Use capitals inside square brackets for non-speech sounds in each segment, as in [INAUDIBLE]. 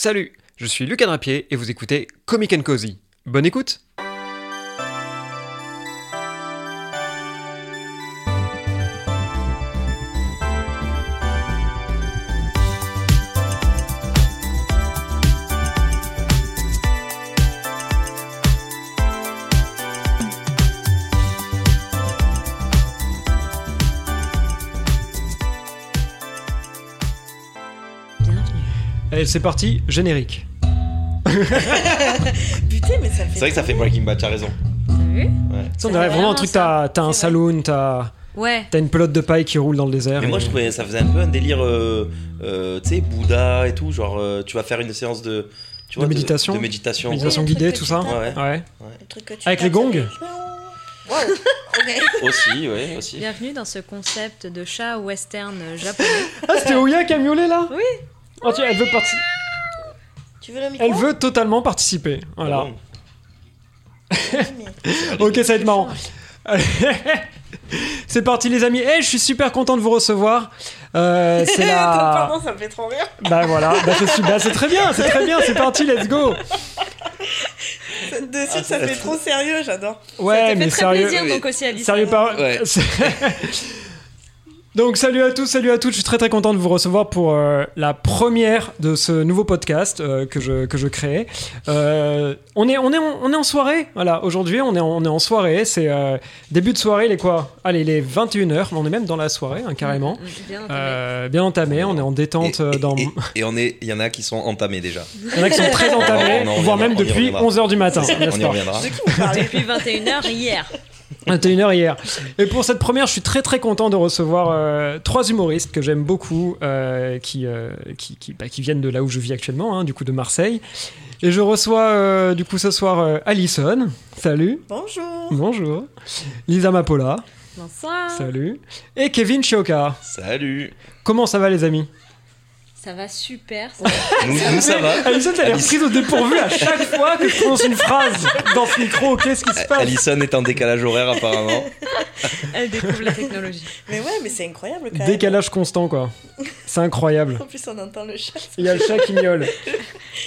Salut, je suis Lucas Drapier et vous écoutez Comic Cozy. Bonne écoute c'est parti, générique. [LAUGHS] Putain, mais ça fait. C'est vrai que ça fait Breaking Bad, t'as raison. T'as vu Ouais. Ça, on Ça dirait vraiment un truc, t'as t'as un saloon, t'as Ouais. t'as une pelote de paille qui roule dans le désert. Mais et- moi, je trouvais ça faisait un peu un délire, euh, euh, tu sais, Bouddha et tout. Genre, euh, tu vas faire une séance de. Tu De méditation De, méditation. Méditation Oui, guidée, tout ça tapes. Ouais, ouais. Ouais. Le truc que tu Avec les gongs Wow, ok. [LAUGHS] Aussi, ouais, aussi. Bienvenue dans ce concept de chat western japonais. Ah, c'était Ouya qui a miaulé là? Oui. Oh, tiens, elle veut, parti- Tu veux le micro elle veut totalement participer. Voilà. Bon. [LAUGHS] Mais- Ok, ça va être marrant. [LAUGHS] C'est parti les amis. Eh, je suis super content de vous recevoir. Euh, c'est la. [LAUGHS] Pardon, ça me fait trop rire. Bah voilà, bah, bah, c'est très bien, c'est très bien, c'est parti, let's go. De suite, ça fait trop sérieux, j'adore. Ouais, ça mais fait très sérieux. plaisir donc aussi Alice. Sérieux. Ouais. Donc salut à tous, salut à toutes, je suis très très content de vous recevoir pour euh, la première de ce nouveau podcast euh, que, je, que je crée. Euh, on, est, on, est en, on est en soirée, voilà, aujourd'hui on est, en- on est en soirée, c'est euh, début de soirée, il est quoi? Allez, il est 21h, mais on est même dans la soirée, hein, carrément. Mm, mm, Bien. Euh, entamé, on est en détente Et, et- dans... et- et on est, il y en a qui sont entamés déjà. Il y en a qui sont très [LAUGHS] entamés, On en voire même depuis reviendra. 11h du matin, on y reviendra. De qui vous parlez Depuis 21h hier. 21h hier. Et pour cette première, je suis très très content de recevoir euh, trois humoristes que j'aime beaucoup, euh, qui, euh, qui, qui, bah, qui viennent de là où je vis actuellement, hein, du coup de Marseille. Et je reçois euh, du coup ce soir euh, Alison, salut, Bonjour. bonjour. Lisa Mapola, Bonsoir. salut. Et Kevin Chioka. Salut. Comment ça va les amis? Ça va super. Nous, nous, ça va. Alison, t'as l'air prise au dépourvu à chaque fois que je prononce une phrase dans ce micro. Qu'est-ce qui se passe Alison est en décalage horaire apparemment. Elle découvre la technologie. Mais ouais, mais c'est incroyable quand même. Décalage constant quoi. C'est incroyable. En plus, on entend le chat. Il y a le chat qui miaule.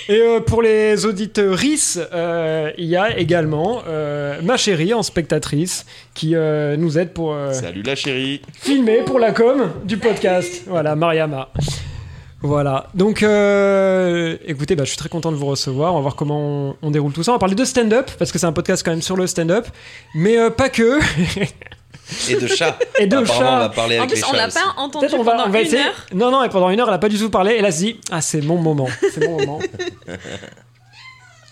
Et euh, pour les auditrices, euh, il y a également euh, ma chérie en spectatrice qui euh, nous aide pour euh, Salut la chérie. filmer pour la com du podcast. Voilà, Mariama. Voilà, donc euh, écoutez, bah, je suis très content de vous recevoir. On va voir comment on, on déroule tout ça. On va parler de stand-up, parce que c'est un podcast quand même sur le stand-up, mais euh, pas que. [LAUGHS] Et de chat. Et de Apparemment, chat. on va parler En avec plus, les on chats l'a pas entendu Peut-être on va, pendant on va une essayer. heure. Non, non, et pendant une heure, elle a pas du tout parlé. Et là, elle se dit Ah, c'est mon moment. C'est mon moment. Oh. [LAUGHS]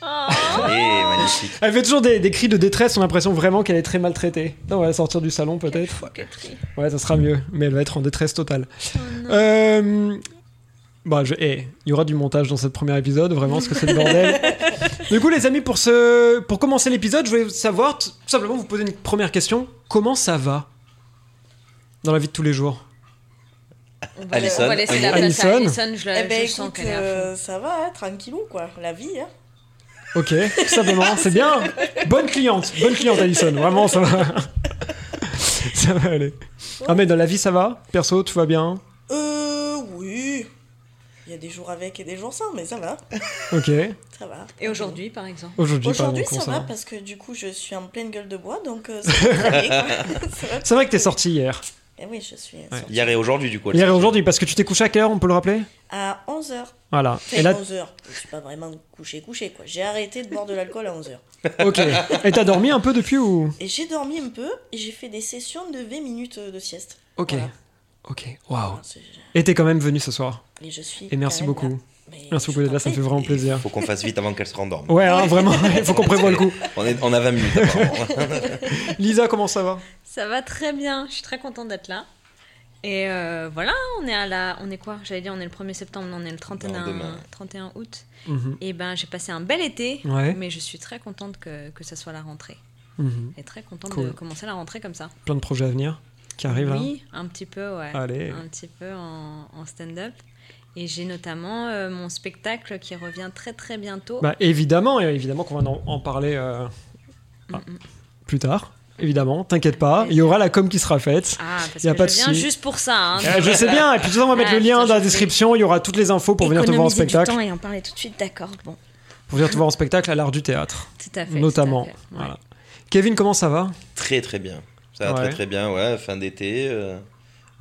[LAUGHS] Eh, magnifique. Elle fait toujours des, des cris de détresse, on a l'impression vraiment qu'elle est très maltraitée. Non, on va sortir du salon peut-être. Ouais, ça sera mieux, mais elle va être en détresse totale. Oh. Euh... Bah, je... eh, il y aura du montage dans cet premier épisode, vraiment, parce que c'est le bordel. [LAUGHS] du coup, les amis, pour, ce... pour commencer l'épisode, je voulais savoir, tout simplement vous poser une première question. Comment ça va dans la vie de tous les jours? On va, Alison, on va laisser la place à Alison. Je, la, Eh ben je sens écoute, qu'elle est à fond. euh, ça va, hein, tranquillou quoi. La vie, hein. Ok, tout simplement, c'est bien. Bonne cliente, bonne cliente, Alison, vraiment, ça va. [LAUGHS] ça va aller. Ah, mais dans la vie, ça va? Perso, tout va bien? Il y a des jours avec et des jours sans, mais ça va. [LAUGHS] Ok. Ça va. Et aujourd'hui, par exemple Aujourd'hui, Aujourd'hui, pardon, ça comment va parce que du coup, je suis en pleine gueule de bois, donc euh, [LAUGHS] ça. [LAUGHS] Ça C'est vrai que t'es sorti hier. Eh oui, je suis sortie Hier et aujourd'hui du coup. Hier et aujourd'hui, parce que tu t'es couché à quelle heure, on peut le rappeler? À 11h. Voilà. Enfin, Et là, 11h. Je suis pas vraiment couché, couché quoi. J'ai arrêté de boire de l'alcool à 11h. ok. Et t'as dormi un peu depuis ou? Et j'ai dormi un peu et j'ai fait des sessions de 20 minutes de sieste. Ok. Voilà. Ok. Waouh. Et t'es quand même venu ce soir. Et je suis. Et merci beaucoup. là. Merci beaucoup d'être là, ça me fait vraiment Il plaisir. faut qu'on fasse vite avant qu'elle se rendorme. Ouais, hein, vraiment, [LAUGHS] il faut qu'on prévoie le coup. On, est, on a 20 minutes. [LAUGHS] Lisa, comment ça va? Ça va très bien. Je suis très contente d'être là. Et euh, voilà, on est à la. On est quoi? J'allais dire, on est le 1er septembre, on est le 31, Non, demain. 31 août. Mhm, Et ben, j'ai passé un bel été. Ouais. Mais je suis très contente que, que ça soit la rentrée. mhm. Et très contente Cool. de commencer la rentrée comme ça. Plein de projets à venir qui arrivent là. Oui, un petit peu, ouais. Allez. Un petit peu en, en stand-up. Et j'ai notamment euh, mon spectacle qui revient très très bientôt. Bah évidemment, évidemment qu'on va en, en parler euh, ah, Mm, mm. plus tard. évidemment, t'inquiète pas. Il y aura la com qui sera faite. Ah, parce Y a que pas je de viens juste pour ça. Hein, Euh, je sais bien, et puis tout ça, on va mettre Ah, le lien putain, dans la description, il y aura toutes les infos pour venir te voir en Économiser du spectacle. temps et en parler tout de suite, d'accord. Bon, Pour venir te voir en spectacle à l'art du théâtre, tout à fait. notamment. tout à fait. Ouais. Voilà. Kevin, comment ça va? Très très bien. Ça va Ouais. très très bien, ouais. Fin d'été. euh,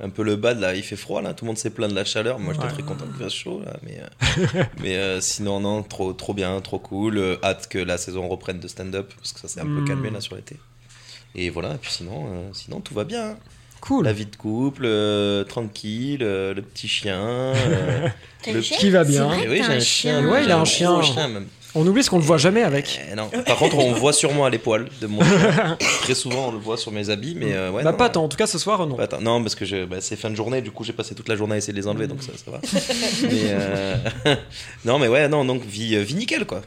un peu le bad là, il fait froid là, tout le monde s'est plaint de la chaleur. Moi j'étais Ouais. très content qu'il fasse chaud là, mais, euh, [LAUGHS] mais euh, sinon, non, trop, trop bien, trop cool. Euh, hâte que la saison reprenne de stand-up parce que ça s'est un peu Mm. calmé là sur l'été. Et voilà, et puis sinon, euh, sinon tout va bien. Cool. La vie de couple, euh, tranquille, euh, le petit chien. euh, [LAUGHS] le Qui va bien. vrai Eh oui, j'ai un un chien. chien. Ouais, il a un chien. même. On oublie ce qu'on le voit jamais avec. Eh non. Par contre, on voit sur moi les poils de mon chien. Très souvent, on le voit sur mes habits, mais euh, ouais. bah, non, pas tant, en tout cas ce soir, non. Pas tant. Non, parce que je, bah, c'est fin de journée, du coup j'ai passé toute la journée à essayer de les enlever, donc ça, ça va. [LAUGHS] mais euh, [LAUGHS] non, mais ouais, non, donc vie, euh, vie nickel quoi.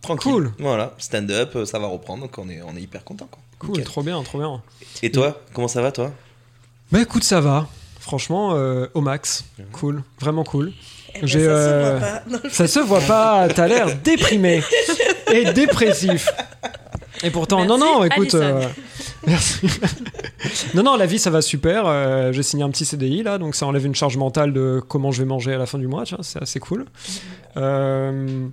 Tranquille. Cool. Voilà, stand-up, euh, ça va reprendre, donc on est, on est hyper content quoi. Cool, Nickel. trop bien, trop bien. Et toi, comment ça va toi? Bah écoute, ça va. Franchement, euh, au max. Cool, vraiment cool. Eh ben, J'ai, ça se voit pas. Non, Ça se voit pas, t'as l'air [LAUGHS] déprimé et dépressif. Et pourtant, non, Merci, non, écoute. Euh, merci. [LAUGHS] non, non, la vie, ça va super. euh, J'ai signé un petit CDI là, donc ça enlève une charge mentale de comment je vais manger à la fin du mois, c'est assez cool. Euh,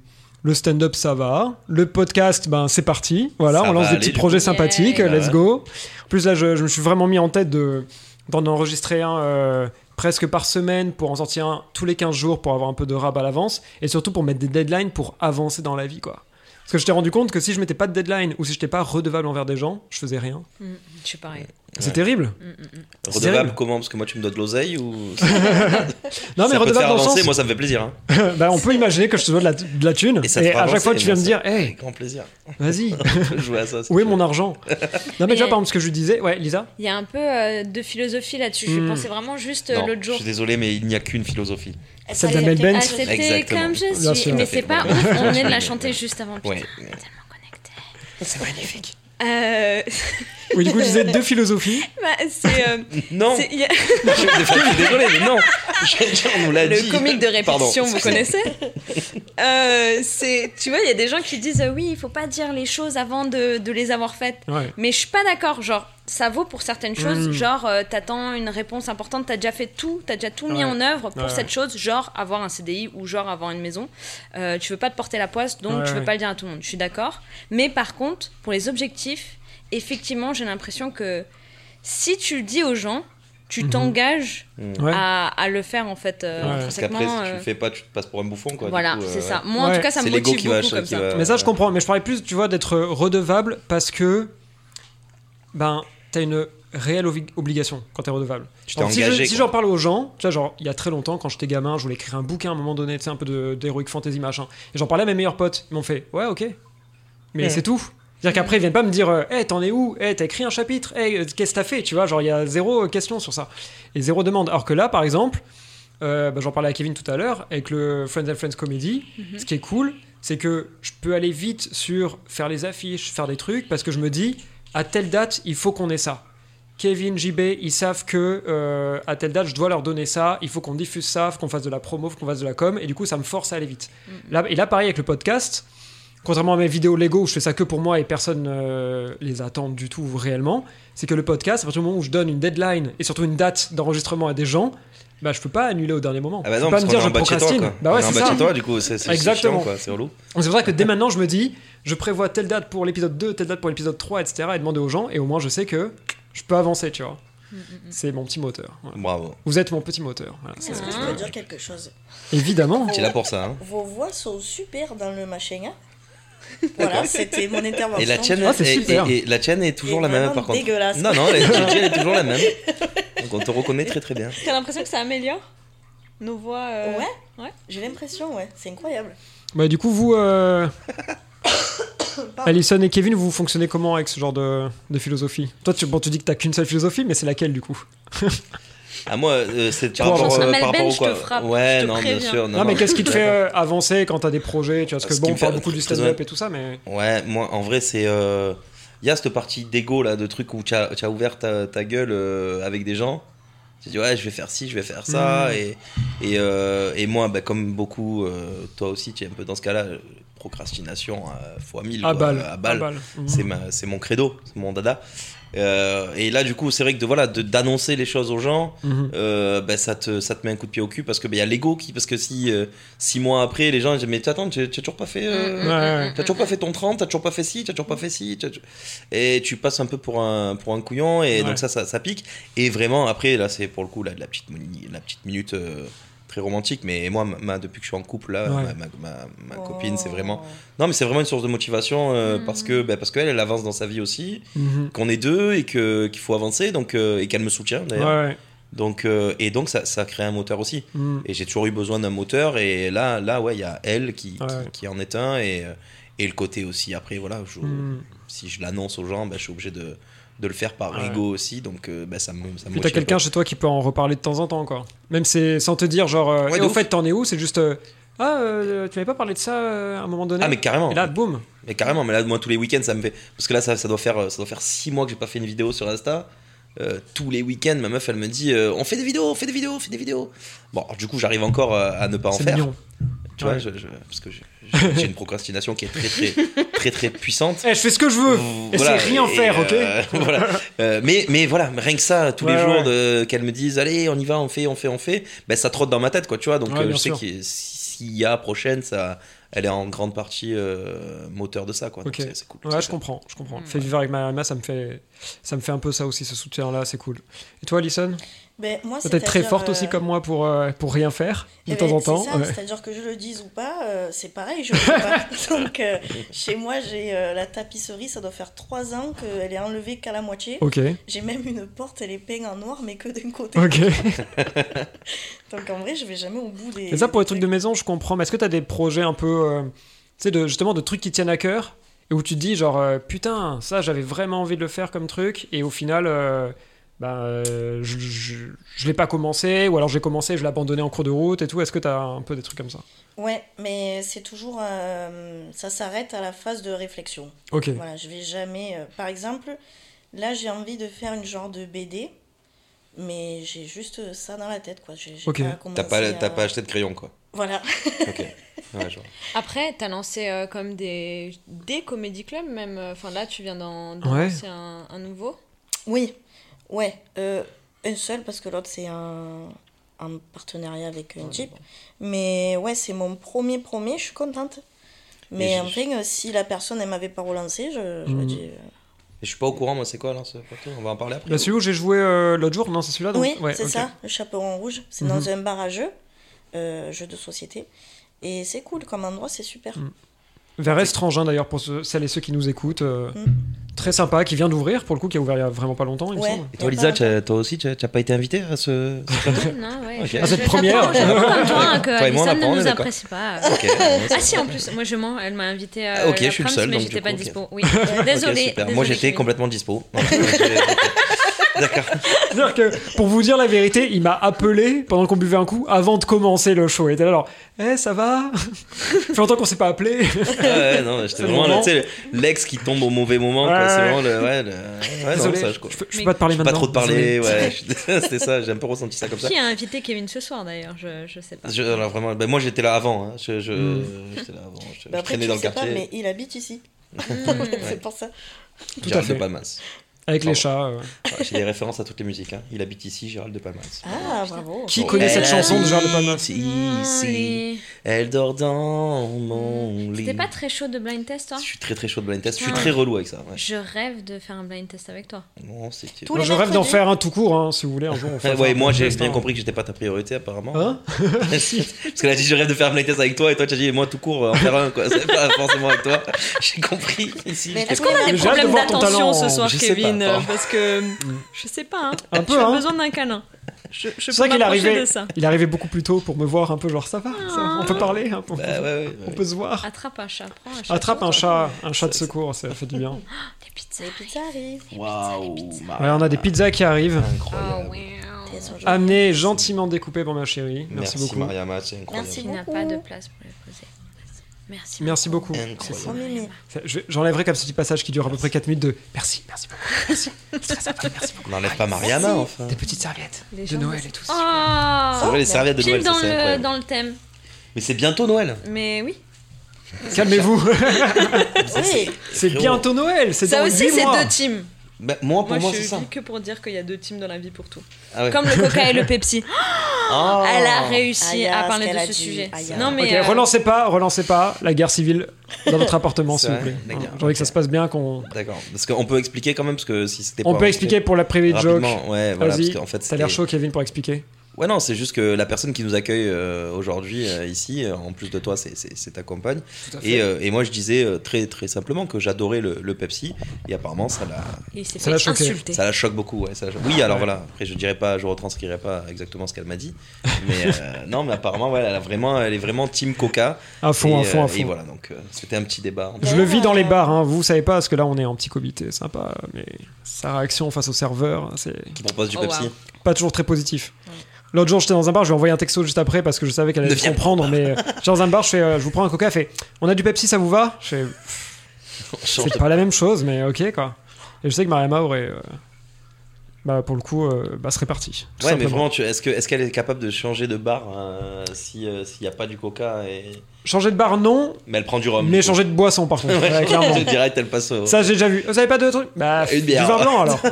le stand-up, ça va. Le podcast, ben, c'est parti. Voilà, Ça on lance des petits projets coup. sympathiques. Yeah. Let's go. En plus, là, je, je me suis vraiment mis en tête de d'en enregistrer un euh, presque par semaine pour en sortir un tous les 15 jours pour avoir un peu de rab à l'avance et surtout pour mettre des deadlines pour avancer dans la vie, quoi. Parce que je t'ai rendu compte que si je mettais pas de deadline ou si je n'étais pas redevable envers des gens, je faisais rien. Mm, je suis pareil. C'est Ouais. terrible. Mm, mm, mm. Redevable comment Parce que moi tu me dois de l'oseille ou [LAUGHS] Non, mais ça peut te redevable faire dans le avancer sens. Moi ça me fait plaisir. Hein. [LAUGHS] bah, on peut imaginer que je te dois de la, de la thune Et ça te à chaque fois tu viens me dire, hey, grand plaisir. vas-y, [LAUGHS] jouer à ça. où est mon argent Non, mais déjà, par exemple, ce que je lui disais, ouais, Lisa Il y a un peu euh, de philosophie là-dessus. Je Mm. pensais vraiment juste euh, l'autre je jour. suis désolé, mais il n'y a qu'une philosophie. Elle Celle d'Amel Bent. Accepter comme je suis. Mais c'est pas. On venait de la chanter juste avant. Tellement connectés. C'est magnifique. Euh, Oui, du coup, je disais [LAUGHS] deux philosophies. bah, c'est. euh, [LAUGHS] Non, c'est- a- [LAUGHS] je, suis désolé, mais non. On dit. le comique de répétition, Pardon. vous connaissez Euh, C'est, tu vois, il y a des gens qui disent euh, oui, il faut pas dire les choses avant de, de les avoir faites. Ouais. Mais je suis pas d'accord. Genre, ça vaut pour certaines choses. Mm. Genre, euh, t'attends une réponse importante, t'as déjà fait tout, t'as déjà tout mis Ouais. en œuvre pour Ouais, cette chose. Genre, avoir un CDI ou genre avoir une maison. Euh, tu veux pas te porter la poisse, donc Ouais, tu veux pas le dire à tout le monde. Je suis d'accord. Mais par contre, pour les objectifs, effectivement, j'ai l'impression que si tu le dis aux gens, tu Mhm. t'engages Ouais. à, à le faire en fait euh, Ouais. Parce qu'après, si tu euh, le fais pas, tu te passes pour un bouffon. Quoi, voilà, euh, c'est ça. ouais. Moi, en tout cas, ça me C'est l'ego motive qui va beaucoup comme qui ça. va- Mais ça, je comprends. Mais je parlais plus, tu vois, d'être redevable parce que, ben, t'as une réelle obligation quand t'es redevable. Tu t'es si engagé, Si, j'en parle aux gens, tu vois, genre, il y a très longtemps, quand j'étais gamin, je voulais écrire un bouquin à un moment donné, tu sais, un peu de- d'heroic fantasy machin. Et j'en parlais à mes meilleurs potes. Ils m'ont fait, ouais, ok. Mais Ouais. c'est tout. C'est-à-dire qu'après, ils viennent pas me dire, hé, t'en es où? Hé, t'as écrit un chapitre? Hé, euh, qu'est-ce que t'as fait? Tu vois, genre, il y a zéro question sur ça. Et zéro demande. Alors que là, par exemple, euh, bah, j'en parlais à Kevin tout à l'heure, avec le Friends and Friends Comedy, Mhm. ce qui est cool, c'est que je peux aller vite sur faire les affiches, faire des trucs, parce que je me dis, à telle date, il faut qu'on ait ça. Kevin, JB, ils savent que euh, à telle date, je dois leur donner ça, il faut qu'on diffuse ça, qu'on fasse de la promo, qu'on fasse de la com, et du coup, ça me force à aller vite. Là, et là, pareil avec le podcast, contrairement à mes vidéos Lego où je fais ça que pour moi et personne euh, les attend du tout réellement, c'est que le podcast, à partir du moment où je donne une deadline et surtout une date d'enregistrement à des gens, bah, je peux pas annuler au dernier moment. Ah bah je peux pas me dire je chez toi, procrastine. quoi. Bah ouais, c'est ça. toi, du coup, c'est c'est Exactement. C'est relou. Donc C'est pour ça que dès maintenant, je me dis, je prévois telle date pour l'épisode 2, telle date pour l'épisode 3, etc. et demander aux gens, et au moins je sais que je peux avancer, tu vois. C'est mon petit moteur. voilà. Bravo. Vous êtes mon petit moteur. voilà. Est-ce que je peux dire quelque chose? Évidemment. Tu es là pour ça, hein. Vos voix sont super dans le machin. hein. Voilà, c'était mon intervention. Et la tienne, Ah, c'est et- super. et- et la tienne est toujours Et la même, par contre. dégueulasse. Non, non, la elle est toujours la [LAUGHS] même. Donc on te reconnaît très très bien. T'as l'impression que ça améliore nos voix euh, Ouais, ouais. j'ai l'impression, ouais, c'est incroyable. Bah, du coup, vous, euh. [LAUGHS] Alison et Kevin, vous fonctionnez comment avec ce genre de, de philosophie? Toi, tu, bon, tu dis que t'as qu'une seule philosophie, mais c'est laquelle du coup? Ah, moi, euh, c'est par rapport, euh, Mel par rapport Ben, au je te quoi frappe, Ouais, je te non, bien sûr. Non, mais qu'est-ce qui te [LAUGHS] fait euh, avancer quand t'as des projets? Tu vois, parce que Ce qui bon, me on parle fait- beaucoup du stand-up et tout ça, mais. Ouais, moi, en vrai, c'est. euh, Il y a cette partie d'ego, là, de trucs où tu as, ouvert ta, ta gueule euh, avec des gens. Tu dis, ouais, je vais faire ci, je vais faire ça. Mhm. Et, et, euh, et moi, bah, comme beaucoup, euh, toi aussi, tu es un peu dans ce cas-là. Procrastination à fois 1000. À quoi, balle. À balle. C'est ma- c'est mon credo, c'est mon dada. Euh, et là, du coup, c'est vrai que de voilà, de- d'annoncer les choses aux gens, Mhm. euh, ben, ça, te, ça te met un coup de pied au cul parce que ben, il y a l'ego qui. Parce que si euh, six mois après, les gens disent Mais attends, tu tu as toujours pas fait. euh, Ouais, ouais. T'as toujours pas fait ton 30, t'as toujours pas fait ci, t'as toujours pas fait ci. t'as- Et tu passes un peu pour un, pour un couillon, et Ouais. donc ça, ça, ça pique. Et vraiment, après, là, c'est pour le coup là, de la, petite, la petite minute très romantique. Mais moi, ma, ma- depuis que je suis en couple, là, Ouais. ma, ma, ma- ma copine, c'est Oh. vraiment. Non, mais c'est vraiment une source de motivation euh, Mhm. parce que ben, parce qu'elle, elle avance dans sa vie aussi, Mhm. qu'on est deux et que qu'il faut avancer, donc euh, et qu'elle me soutient d'ailleurs. Ouais. Donc euh, et donc ça, ça crée un moteur aussi. Mhm. Et j'ai toujours eu besoin d'un moteur et là là ouais il y a elle qui, Ouais. qui, qui en est un et et le côté aussi après voilà je- Mhm. si je l'annonce aux gens ben, je suis obligé de de le faire par Ouais. ego aussi donc euh, ben, ça me ça me t'as quelqu'un chez toi qui peut en reparler de temps en temps, quoi. Même c'est sans te dire, genre, euh, Ouais, et de au ouf. fait, t'en es où? C'est juste, euh, ah, tu m'avais pas parlé de ça à un moment donné? Ah mais carrément Et là, boum mais carrément mais là moi tous les week-ends ça me fait parce que là ça, ça doit faire ça doit faire six mois que j'ai pas fait une vidéo sur Insta Euh, tous les week-ends ma meuf elle me dit euh, on fait des vidéos on fait des vidéos on fait des vidéos bon alors, du coup j'arrive encore euh, à ne pas en faire mignon. Tu vois Ouais. je- je- parce que j'ai- une procrastination qui est très très très très puissante Eh, je fais ce que je veux Et c'est rien et, faire, ok euh, [LAUGHS] voilà. Euh, mais, mais voilà, rien que ça, tous les jours, de- qu'elle me dise, allez, on y va, on fait, on fait, on fait, ben, ça trotte dans ma tête, quoi, tu vois. Donc, Ouais, euh, je sais s'il y a prochaine, ça, elle est en grande partie euh, moteur de ça, quoi. Donc, Ok. c'est- c'est cool. Ouais, je comprends, je comprends. Mm. Fait vivre avec ma maman, ça me fait, ça me fait un peu ça aussi, ce soutien-là, c'est cool. Et toi, Alison? Ben, moi, Peut-être très forte euh, aussi comme moi pour, euh, pour rien faire, de eh temps ben, en temps. Ouais. c'est-à-dire que je le dise ou pas, euh, c'est pareil, je le pas. [LAUGHS] Donc, euh, chez moi, j'ai euh, la tapisserie, ça doit faire trois ans qu'elle est enlevée qu'à la moitié. J'ai même une porte, elle est peinte en noir, mais que d'un côté. [LAUGHS] Donc, en vrai, je vais jamais au bout des. Et ça, pour les trucs de maison, je comprends. Mais est-ce que tu as des projets un peu, euh, tu sais, de, justement, de trucs qui tiennent à cœur et où tu te dis, genre, euh, putain, ça, j'avais vraiment envie de le faire comme truc, et au final, euh, ben, euh, je, je, je l'ai pas commencé, ou alors j'ai commencé, je l'ai abandonné en cours de route et tout. Est-ce que tu as un peu des trucs comme ça? Ouais, mais c'est toujours. euh, ça s'arrête à la phase de réflexion. Ok. Voilà, je vais jamais. euh, par exemple, là, j'ai envie de faire une genre de BD, mais j'ai juste ça dans la tête, quoi. J'ai j'ai Ok. pas T'as pas, à- t'as pas acheté de crayon, quoi. Voilà. Ok. [LAUGHS] Ouais, je vois. Après, t'as lancé euh, comme des, des comédie clubs, même. euh, Enfin, là, tu viens d'en d'en Ouais. lancer un, un nouveau? Oui, ouais. euh, un seul, parce que l'autre, c'est un, un partenariat avec un type. Mais ouais, c'est mon premier premier, je suis contente. Mais Et enfin, euh, si la personne, elle m'avait pas relancé, je, je Mhm. me dis... euh, Et je suis pas au courant, moi, c'est quoi, là, ce plateau On va en parler après. Bah, celui où j'ai joué euh, l'autre jour, non, c'est celui-là Oui, Ouais, c'est ça, le chaperon rouge. C'est Mhm. dans un bar à jeux, euh, jeu de société. Et c'est cool comme endroit, c'est super. Mhm. Vers Estrangin d'ailleurs, pour ceux- celles et ceux qui nous écoutent. euh, Mm. Très sympa, qui vient d'ouvrir pour le coup, qui a ouvert il y a vraiment pas longtemps, il me semble. Et toi, Lisa, t'as- toi aussi, t'as t'as pas été invité à ce. [LAUGHS] Non, ouais. Je- Ah, cette première. comme toi, hein, que Toi et moi, on Alison apprend, on ne nous apprécie pas. [LAUGHS] Ah si, en plus, moi je mens, elle m'a invité à Ah, ok, la je suis le seul, mais donc, j'étais pas dispo. Oui, [LAUGHS] désolé. Moi, j'étais complètement dispo. [LAUGHS] D'accord. C'est-à-dire que, pour vous dire la vérité, il m'a appelé pendant qu'on buvait un coup avant de commencer le show. Il était là, alors, eh, ça va Ça fait longtemps qu'on s'est pas appelé. [LAUGHS] Ouais, ouais, non, j'étais C'est vraiment le- tu sais, l'ex qui tombe au mauvais moment. quoi. Ouais, C'est ouais. vraiment le. Ouais, le... ouais, non, ça, je, je peux, je peux Mais- pas te parler Pas maintenant. trop de parler, désolé. ouais. je- [LAUGHS] C'était ça, j'ai un peu ressenti ça comme ça. Qui a invité Kevin ce soir d'ailleurs? Je, je sais pas. Je- alors vraiment, ben, moi j'étais là avant. hein. Je, je, Mm. j'étais là avant. Je, Bah je après, traînais dans le pas, quartier. mais il habite ici. Mm. c'est pour ça. Tout à fait. de Palmas. Avec les chats. euh. Ouais, J'ai des références à toutes les musiques. hein. Il habite ici, Gérald de Palmas. Ah, bravo. Qui Bon, connaît cette chanson de Gérald de Palmas Ici, elle dort dans mon lit. C'était pas très chaud de blind test toi Je suis très très chaud de blind test. Je suis Ah. très relou avec ça. Ouais. Je rêve de faire un blind test avec toi. Non, c'est je rêve d'en faire un tout court, hein, si vous voulez, un jour. On [LAUGHS] fait Ouais, moi j'ai bien hein. compris que j'étais pas ta priorité apparemment. Hein [LAUGHS] Parce qu'elle a dit je rêve de faire un blind test avec toi et toi tu as dit moi tout court en faire un quoi. C'est pas forcément avec toi. [LAUGHS] J'ai compris ici. Est-ce qu'on a des problèmes voir ton d'attention talent, ce soir, Kevin pas, euh. Parce que je sais pas. Hein. Un peu, J'ai hein. besoin d'un câlin. Je, je C'est peux vrai qu'il ça. il arrivé beaucoup plus tôt pour me voir un peu genre ça va, ça va, on peut parler, hein, on, Bah, ouais, ouais, on ouais. peut se voir. Attrape un chat, prends un chat. Attrape un chat, un chat de secours, ça fait du bien. Des pizzas. Les pizzas arrivent. Waouh. Ouais, on a des pizzas qui arrivent, Oh, Incroyable. jolies. amenées gentiment découpées par ma chérie. Merci, Merci, beaucoup. Mariama, c'est incroyable. Merci. Tu n'as beaucoup. pas de place pour les poser. Merci. Merci beaucoup. C'est- J'enlèverai comme ce petit passage qui dure à peu près 4 minutes de merci, merci beaucoup, merci. C'est très sympa, merci beaucoup. On n'enlève pas Mariama enfin. Des petites serviettes Les de Noël et tout. C'est Oh vrai, les serviettes de Noël, dans c'est le, dans le thème. Mais c'est bientôt Noël. Mais oui. Calmez-vous. Oui, [LAUGHS] c'est bientôt Noël. C'est Ça dans aussi, c'est deux teams. Bah, moi, pour Moi, moi, je c'est ça. vis que pour dire qu'il y a deux teams dans la vie pour tout. Ah ouais. Comme le Coca et le Pepsi. [LAUGHS] Ah. Elle a réussi Aïe, à parler de a ce dit. sujet. Non, mais. Euh, relancez pas, relancez pas la guerre civile dans votre [LAUGHS] appartement, s'il vous plaît. J'ai envie que ça se passe bien, qu'on. D'accord. Parce qu'on peut expliquer quand même, parce que si c'était On pas peut expliquer pour la private joke. Ouais, voilà, parce qu'en fait, t'as l'air c'était- chaud, Kevin, pour expliquer. Ouais, non, c'est juste que la personne qui nous accueille euh, aujourd'hui euh, ici, euh, en plus de toi, c'est- ta compagne. Et, euh, et moi, je disais euh, très très simplement que j'adorais le, le Pepsi. Et apparemment, ça la, Ça l'a choqué. ça la choque beaucoup. Ouais, ça la choque. Oui, alors Ouais. voilà. Après, je dirais pas, je retranscrirai pas exactement ce qu'elle m'a dit. Mais euh, [LAUGHS] non, mais apparemment, ouais, elle, a vraiment, elle est vraiment team Coca. À fond, et, à fond, à fond. Et voilà, donc euh, c'était un petit débat. Je le vis dans les bars, hein. vous savez pas, parce que là on est en petit comité, sympa, mais sa réaction face au serveur, c'est Qui propose du Oh, Pepsi. wow. pas toujours très positif. L'autre jour j'étais dans un bar, je lui ai envoyé un texto juste après parce que je savais qu'elle allait comprendre, mais euh, j'étais dans un bar, je fais, euh, je vous prends un coca, elle fait, on a du Pepsi, ça vous va? Je fais, c'est pas la même chose, mais ok quoi. Et je sais que Mariama aurait, euh, bah pour le coup, euh, bah, serait partie. tout Ouais, mais vraiment, tu- est-ce que- est-ce qu'elle est capable de changer de bar euh, euh, s'il n'y a pas du Coca et... Changer de bar non, Mais elle prend du rhum. mais coup. changer de boisson par contre, [LAUGHS] ouais, clairement. Direct, elle passe au. Ça j'ai déjà vu. Vous avez pas de truc Bah Une bière. du vin blanc alors. [LAUGHS] ok.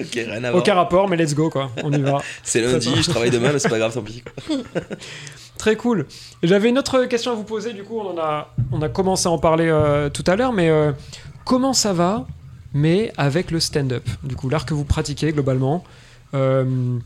ok, rien à voir. Aucun rapport, mais let's go quoi. On y va. [LAUGHS] C'est lundi, je travaille demain, mais c'est pas grave, tant pis. Très cool. J'avais une autre question à vous poser, du coup, on, en a, on a commencé à en parler euh, tout à l'heure, mais euh, comment ça va, mais avec le stand-up Du coup, l'art que vous pratiquez globalement. Euh,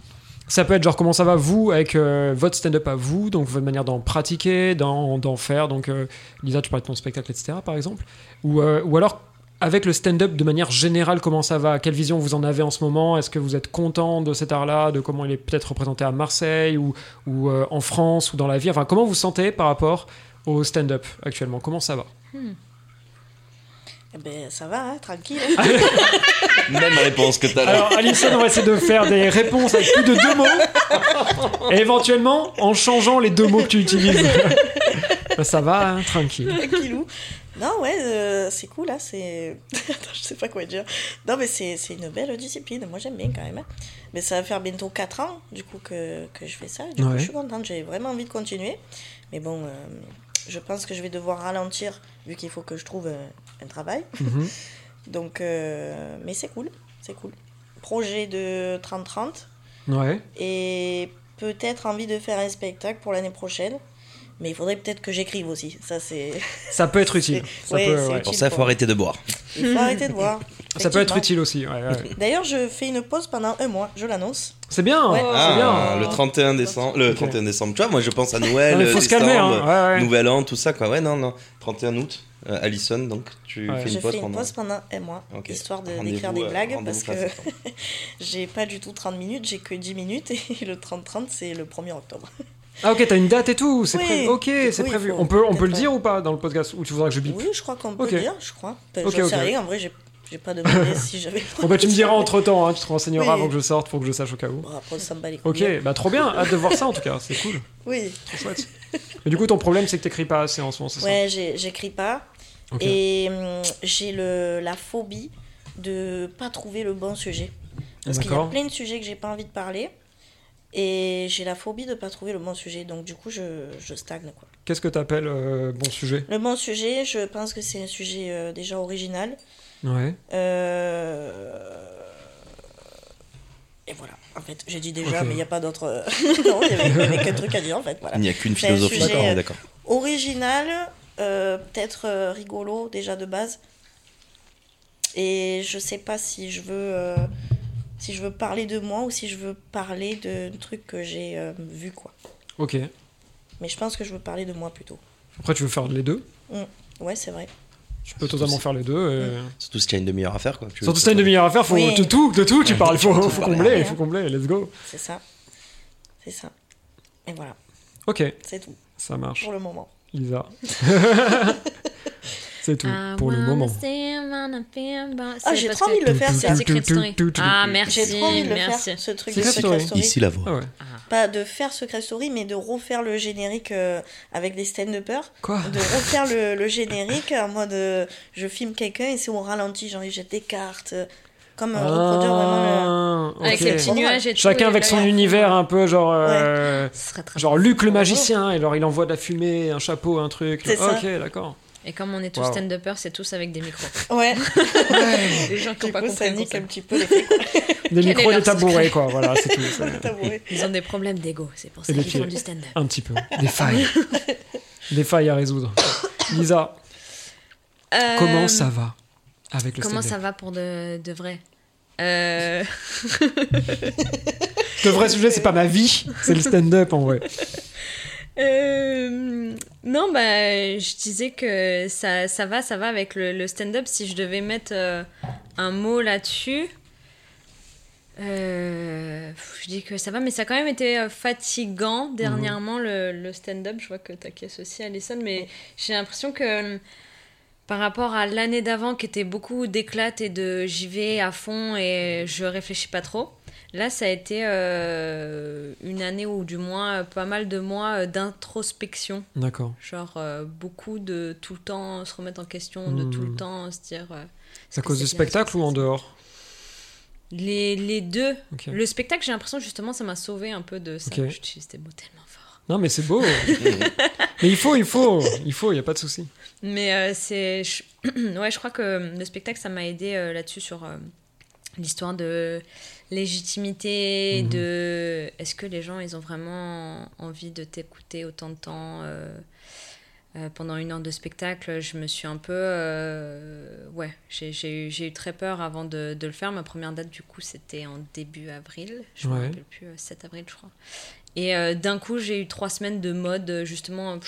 ça peut être genre comment ça va vous avec euh, votre stand-up à vous, donc votre manière d'en pratiquer, d'en faire. Donc, euh, Lisa, tu parlais de ton spectacle, etc., par exemple. Ou, ou alors avec le stand-up de manière générale, comment ça va? Quelle vision vous en avez en ce moment? Est-ce que vous êtes content de cet art-là, de comment il est peut-être représenté à Marseille ou, ou en France ou dans la vie? Enfin, comment vous sentez par rapport au stand-up actuellement? Comment ça va? Eh ben, ça va, hein, tranquille. [LAUGHS] Même réponse que t'as là. Alors, Alison, on va essayer de faire des réponses avec plus de deux mots et éventuellement en changeant les deux mots que tu utilises. Bah, ça va, hein, tranquille. Tranquillou. Non, ouais, euh, c'est cool, là, c'est... [LAUGHS] Attends, je sais pas quoi dire. Non, mais c'est c'est une belle discipline, moi j'aime bien quand même. hein. Mais ça va faire bientôt 4 ans, du coup, que, que je fais ça. Du coup, je suis contente, j'ai vraiment envie de continuer. Mais bon, euh, je pense que je vais devoir ralentir, vu qu'il faut que je trouve euh, un travail. Mhm. [LAUGHS] Donc, euh, mais c'est cool, c'est cool. Projet de 30-30 Ouais. et peut-être envie de faire un spectacle pour l'année prochaine. Mais il faudrait peut-être que j'écrive aussi. Ça, c'est. [LAUGHS] Ça peut être utile. Ça, ouais, peut, c'est ouais. Pour ça, il faut arrêter de boire. Il faut arrêter de voir. [LAUGHS] Ça peut être utile aussi. ouais, ouais. D'ailleurs, je fais une pause pendant un mois, je l'annonce. C'est bien. Ah, bien. le 31 décembre. Le Ok. 31 décembre, tu vois, moi je pense à Noël, Non, calmer, hein. décembre, Ouais, ouais. Nouvel An, tout ça, quoi. Ouais, non, non. 31 août, euh, Allison, donc tu Ouais. fais je une pause fais une pendant. pause pendant un mois, histoire de- d'écrire des euh, blagues, parce que [LAUGHS] j'ai pas du tout 30 minutes, j'ai que 10 minutes, et le 30-30, c'est le 1er octobre. Ah ok, t'as une date et tout. C'est Oui. prévu. Ok, c'est prévu. faut On peut, on peut le dire ou pas dans le podcast Ou tu voudras que je bip Oui, je crois qu'on peut Ok. dire, je crois. Enfin, Ok, J'en ok. sais rien, en vrai, j'ai j'ai pas demandé [LAUGHS] si j'avais. Bon bah tu me diras [LAUGHS] entre temps, tu te renseigneras Oui. avant que je sorte pour que je sache au cas où. Bon, après, ça me bat les couilles. Ok, bah trop bien, hâte de voir ça en tout cas, c'est cool, Oui. trop chouette. Et du coup ton problème c'est que t'écris pas assez en ce moment, c'est Ouais, j'ai- j'écris pas. Et hum, j'ai le la phobie de pas trouver le bon sujet. Parce qu'il y a plein de sujets que j'ai pas envie de parler. Et j'ai la phobie de pas trouver le bon sujet. Donc, du coup, je, je stagne. Quoi. Qu'est-ce que t'appelles euh, bon sujet? Le bon sujet, je pense que c'est un sujet euh, déjà original. Ouais. Euh, Et voilà. En fait, j'ai dit déjà, mais il n'y a pas d'autre. [LAUGHS] non, il y avait, avait qu'un truc à dire, en fait. Voilà. Il n'y a qu'une philosophie, sujet, on est euh, d'accord. original, euh, peut-être euh, rigolo déjà de base. Et je sais pas si je veux euh, si je veux parler de moi ou si je veux parler de trucs que j'ai euh, vu quoi. Ok. Mais je pense que je veux parler de moi plutôt. Après tu veux faire les deux? Ouais, c'est vrai. Tu peux totalement faire les deux. et- Surtout si tu as une demi-heure à faire, quoi. Tu Surtout si t'as une demi-heure à faire, faut Oui. de tout, de tout tu parles, faut, Tout faut parler. combler, faut combler, let's go. C'est ça. C'est ça. Et voilà, Ok, c'est tout ça marche. pour le moment. Lisa. [LAUGHS] c'est tout I pour le moment. Ah, c'est j'ai trop envie de le faire, tout, Secret Story. Ah, merci. J'ai trop envie de le faire, ce truc de. Secret Story. Ici la voix. Ah ouais. Pas de faire Secret Story, mais de refaire le générique euh, avec des stand-uppers. Quoi de refaire le, le générique en mode euh, je filme quelqu'un et c'est au ralenti, genre il jette des cartes, euh, comme euh, reproduire vraiment Ah, Avec ok. les petits nuages et tout. Chacun avec son univers un peu genre euh, genre Luc le magicien et alors il envoie de la fumée, un chapeau, un truc. C'est. Ok, d'accord. Et comme on est tous stand-uppers, c'est tous avec des micros. Ouais, [LAUGHS] Les gens qui n'ont pas coup, compris ça le nique un petit peu. [LAUGHS] Des micros, des tabourets, quoi. Voilà, c'est tout. [LAUGHS] Ils ont des problèmes d'ego, c'est pour ça qu'ils font du stand-up. Un petit peu. Des failles. des failles à résoudre. Lisa, comment Euh, ça va? Avec le Comment ça va pour de, de vrai Euh, [LAUGHS] Le vrai sujet, c'est pas ma vie, c'est le stand-up en vrai. [LAUGHS] Euh, non, bah, je disais que ça, ça va, ça va avec le, le stand-up. Si je devais mettre euh, un mot là-dessus, euh, je dis que ça va, mais ça a quand même été fatigant dernièrement le, le stand-up. Je vois que t'acquiesces aussi, Alison, mais j'ai l'impression que euh, par rapport à l'année d'avant qui était beaucoup d'éclate et de j'y vais à fond et je réfléchis pas trop. Là, ça a été euh, une année ou du moins pas mal de mois euh, d'introspection. D'accord. Genre euh, beaucoup de tout le temps se remettre en question, de tout le Hmm. temps se dire. euh, à cause du spectacle ou en dehors? Les, les deux. Le spectacle, j'ai l'impression justement, ça m'a sauvé un peu de ça. Ok. J'utilise des mots tellement. Non, mais c'est beau. [LAUGHS] mais il faut, il faut, il faut, il y a pas de souci. Mais euh, c'est. [CLEARS THROAT] Ouais, je crois que le spectacle, ça m'a aidé euh, là-dessus sur euh, l'histoire de légitimité, Mhm. de. Est-ce que les gens, ils ont vraiment envie de t'écouter autant de temps pendant une heure de spectacle, je me suis un peu. euh, ouais, j'ai- eu, j'ai eu très peur avant de, de le faire. Ma première date, du coup, c'était en début avril. Je me Ouais. rappelle plus, euh, 7 avril, je crois. Et euh, d'un coup, j'ai eu trois semaines de mode, euh, justement,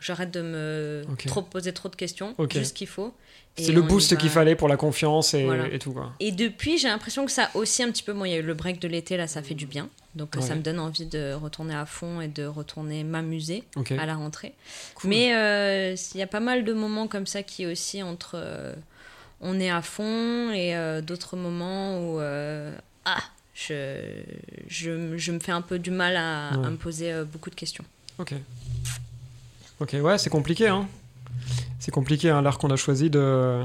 j'arrête de me trop poser trop de questions, Ok. juste ce qu'il faut. C'est le boost qu'il fallait pour la confiance et, Voilà. et tout quoi. Et depuis, j'ai l'impression que ça aussi un petit peu. Bon, il y a eu le break de l'été, là, ça fait du bien. Donc euh, Ouais. ça me donne envie de retourner à fond et de retourner m'amuser à la rentrée. Cool. Mais euh, il y a pas mal de moments comme ça qui aussi entre euh, on est à fond et euh, d'autres moments où ah je, je, je me fais un peu du mal à, Ouais. à me poser euh, beaucoup de questions. Ok. Ok, ouais, c'est compliqué, hein. C'est compliqué, hein, l'art qu'on a choisi de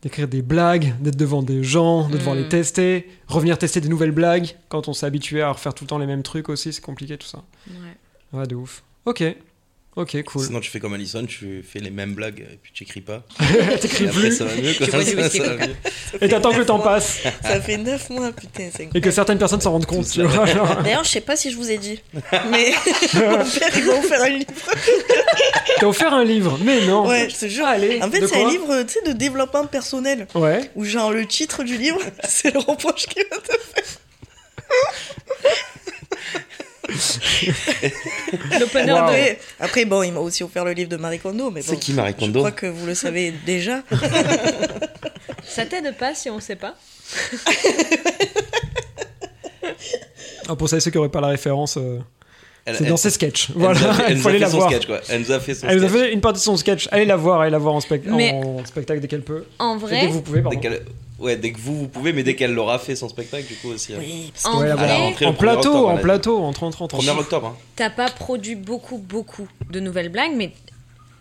d'écrire des blagues, d'être devant des gens, de devoir Mm. les tester, revenir tester des nouvelles blagues quand on s'est habitué à refaire tout le temps les mêmes trucs aussi, c'est compliqué tout ça. Ouais. Ouais, de ouf. Ok. Ok, cool. Sinon, tu fais comme Alison, tu fais les mêmes blagues et puis tu écris pas. [LAUGHS] T'écris Et après, plus ça va mieux. quoi. Tu Ça, whisky ça va coca. mieux. et t'attends que le temps passe Ça fait 9 mois, putain, c'est et que certaines personnes s'en rendent compte, tu vois. D'ailleurs, je sais pas si je vous ai dit, mais [LAUGHS] [LAUGHS] mon père, il m'a offert un livre. T'as offert un livre, mais non. Ouais, je te jure. Allez, En fait, c'est un livre, tu sais, de développement personnel. Ouais. Où, genre, le titre du livre, c'est le reproche qu'il va te faire. [LAUGHS] L'opener Wow. de Après, bon, il m'a aussi offert le livre de Marie Kondo, mais C'est bon. qui Marie Je Kondo crois que vous le savez [LAUGHS] déjà. [LAUGHS] ça t'aide pas si on sait pas Ah, pour ceux qui n'auraient pas la référence, euh, c'est dans ses sketchs. elle nous a Voilà, fait- il faut aller la voir. sketch, quoi. Elle nous a fait son Elle nous a sketch. fait une partie de son sketch. Allez la voir, allez la voir en, spectacle dès qu'elle peut. En Dès vrai, que vous pouvez, Dès pardon. Ouais, dès que vous, vous pouvez, mais dès qu'elle l'aura fait son spectacle, du coup aussi. hein. Oui, parce en Ouais, plateau, octobre, en plateau, en 30 30 1er octobre. hein. T'as pas produit beaucoup, beaucoup de nouvelles blagues, mais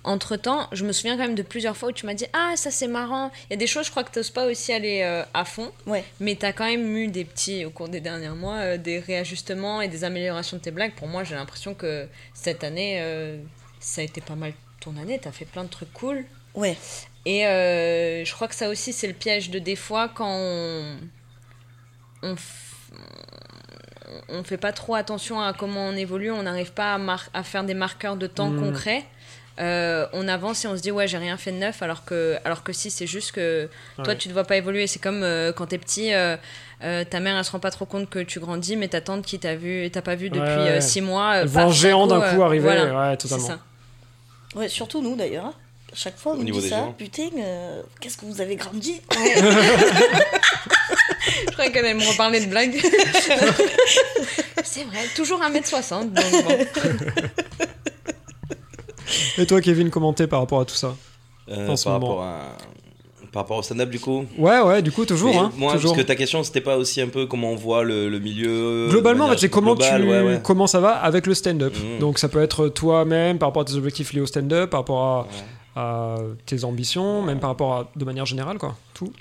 entre temps, je me souviens quand même de plusieurs fois où tu m'as dit Ah, ça c'est marrant. Il y a des choses, je crois que t'oses pas aussi aller euh, à fond, Ouais. mais t'as quand même eu des petits, au cours des derniers mois, euh, des réajustements et des améliorations de tes blagues. Pour moi, j'ai l'impression que cette année, euh, ça a été pas mal ton année. T'as fait plein de trucs cool. Ouais. Et euh, je crois que ça aussi, c'est le piège de des fois quand on. On, f- on fait pas trop attention à comment on évolue, on n'arrive pas à, mar- à faire des marqueurs de temps Mm. concrets. Euh, on avance et on se dit ouais j'ai rien fait de neuf alors que alors que si c'est juste que toi Ouais. tu te vois pas évoluer c'est comme euh, quand t'es petit euh, euh, ta mère elle se rend pas trop compte que tu grandis mais ta tante qui t'a vu t'a pas vu depuis Ouais, euh, ouais. six mois Elle voit un géant d'un coup euh, arriver. voilà, ouais, c'est totalement. ça Ouais, surtout nous d'ailleurs. Chaque fois, on Au nous dit ça. gens. Putain, euh, qu'est-ce que vous avez grandi [LAUGHS] Je croyais qu'elle allait me reparler de blagues. c'est vrai, toujours 1m60. Donc bon. [LAUGHS] Et toi, Kevin, commenter par rapport à tout ça Euh, En ce par, moment. rapport à... par rapport au stand-up, du coup. Ouais, ouais, du coup, toujours. Hein, moi, toujours. parce que ta question, c'était pas aussi un peu comment on voit le, le milieu. Globalement, en fait, c'est comment, globale, tu, ouais, ouais. comment ça va avec le stand-up. Mhm. Donc, ça peut être toi-même par rapport à tes objectifs liés au stand-up, par rapport à, Ouais. À tes ambitions, même par rapport à, de manière générale, quoi. Tout.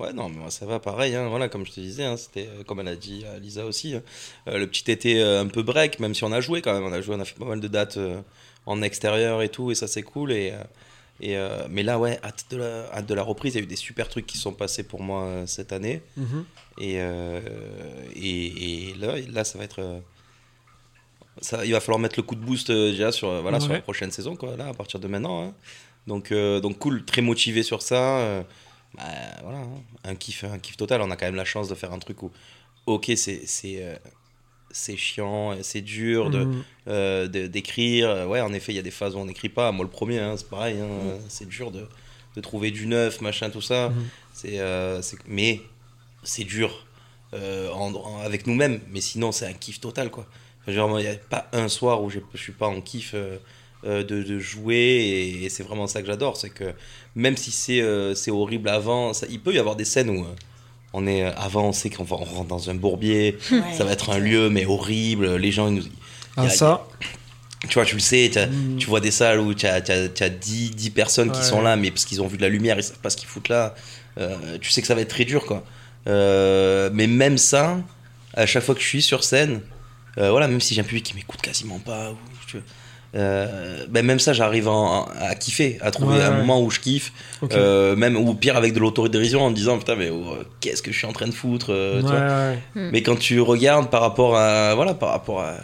Ouais, non, mais ça va pareil. hein. Voilà, comme je te disais, hein, c'était euh, comme elle a dit à Lisa aussi, hein, euh, le petit été euh, un peu break, même si on a joué quand même. On a joué, on a fait pas mal de dates euh, en extérieur et tout, et ça c'est cool. Et, euh, Et, euh, mais là, ouais, hâte de, la, hâte de la reprise. Il y a eu des super trucs qui sont passés pour moi euh, cette année. Mhm. Et, euh, et, et là, là, ça va être. Ça, il va falloir mettre le coup de boost euh, déjà sur, euh, voilà, sur la prochaine saison, quoi, là, à partir de maintenant. hein. Donc, euh, donc, cool, très motivé sur ça. bah, voilà, hein, un, kiff, un kiff total. On a quand même la chance de faire un truc où, ok, c'est. c'est chiant, c'est dur de, euh, de- d'écrire. Ouais, en effet, il y a des phases où on n'écrit pas. Moi, le premier, hein, c'est pareil. hein, Mm. C'est dur de, de trouver du neuf, machin, tout ça. C'est, euh, c'est- mais c'est dur euh, en- en- avec nous-mêmes. Mais sinon, c'est un kiff total, quoi. Genre, il n'y a pas un soir où je suis pas en kiff euh, euh, de, de jouer. Et, et c'est vraiment ça que j'adore. C'est que même si c'est, euh, c'est horrible avant, ça- il peut y avoir des scènes où... euh, on est avant, on sait qu'on va, on rentre dans un bourbier, [LAUGHS] Ouais. ça va être un lieu mais horrible. Les gens, ils nous, Ah, y a- ça, tu vois, tu le sais, Mm. tu vois des salles où tu as, 10, 10 personnes qui sont là, mais parce qu'ils ont vu de la lumière, ils savent pas ce qu'ils foutent là. Euh, tu sais que ça va être très dur, quoi. Euh, mais même ça, à chaque fois que je suis sur scène, euh, voilà, même si j'ai un public qui m'écoute quasiment pas, ou, tu vois, euh, ben même ça, j'arrive en- à kiffer, à trouver Ouais, un ouais. moment où je kiffe, ok. euh, même ou pire avec de l'autodérision en me disant putain mais oh, qu'est-ce que je suis en train de foutre, euh, tu Ouais, vois. ouais. Mm. Mais quand tu regardes par rapport à voilà par rapport à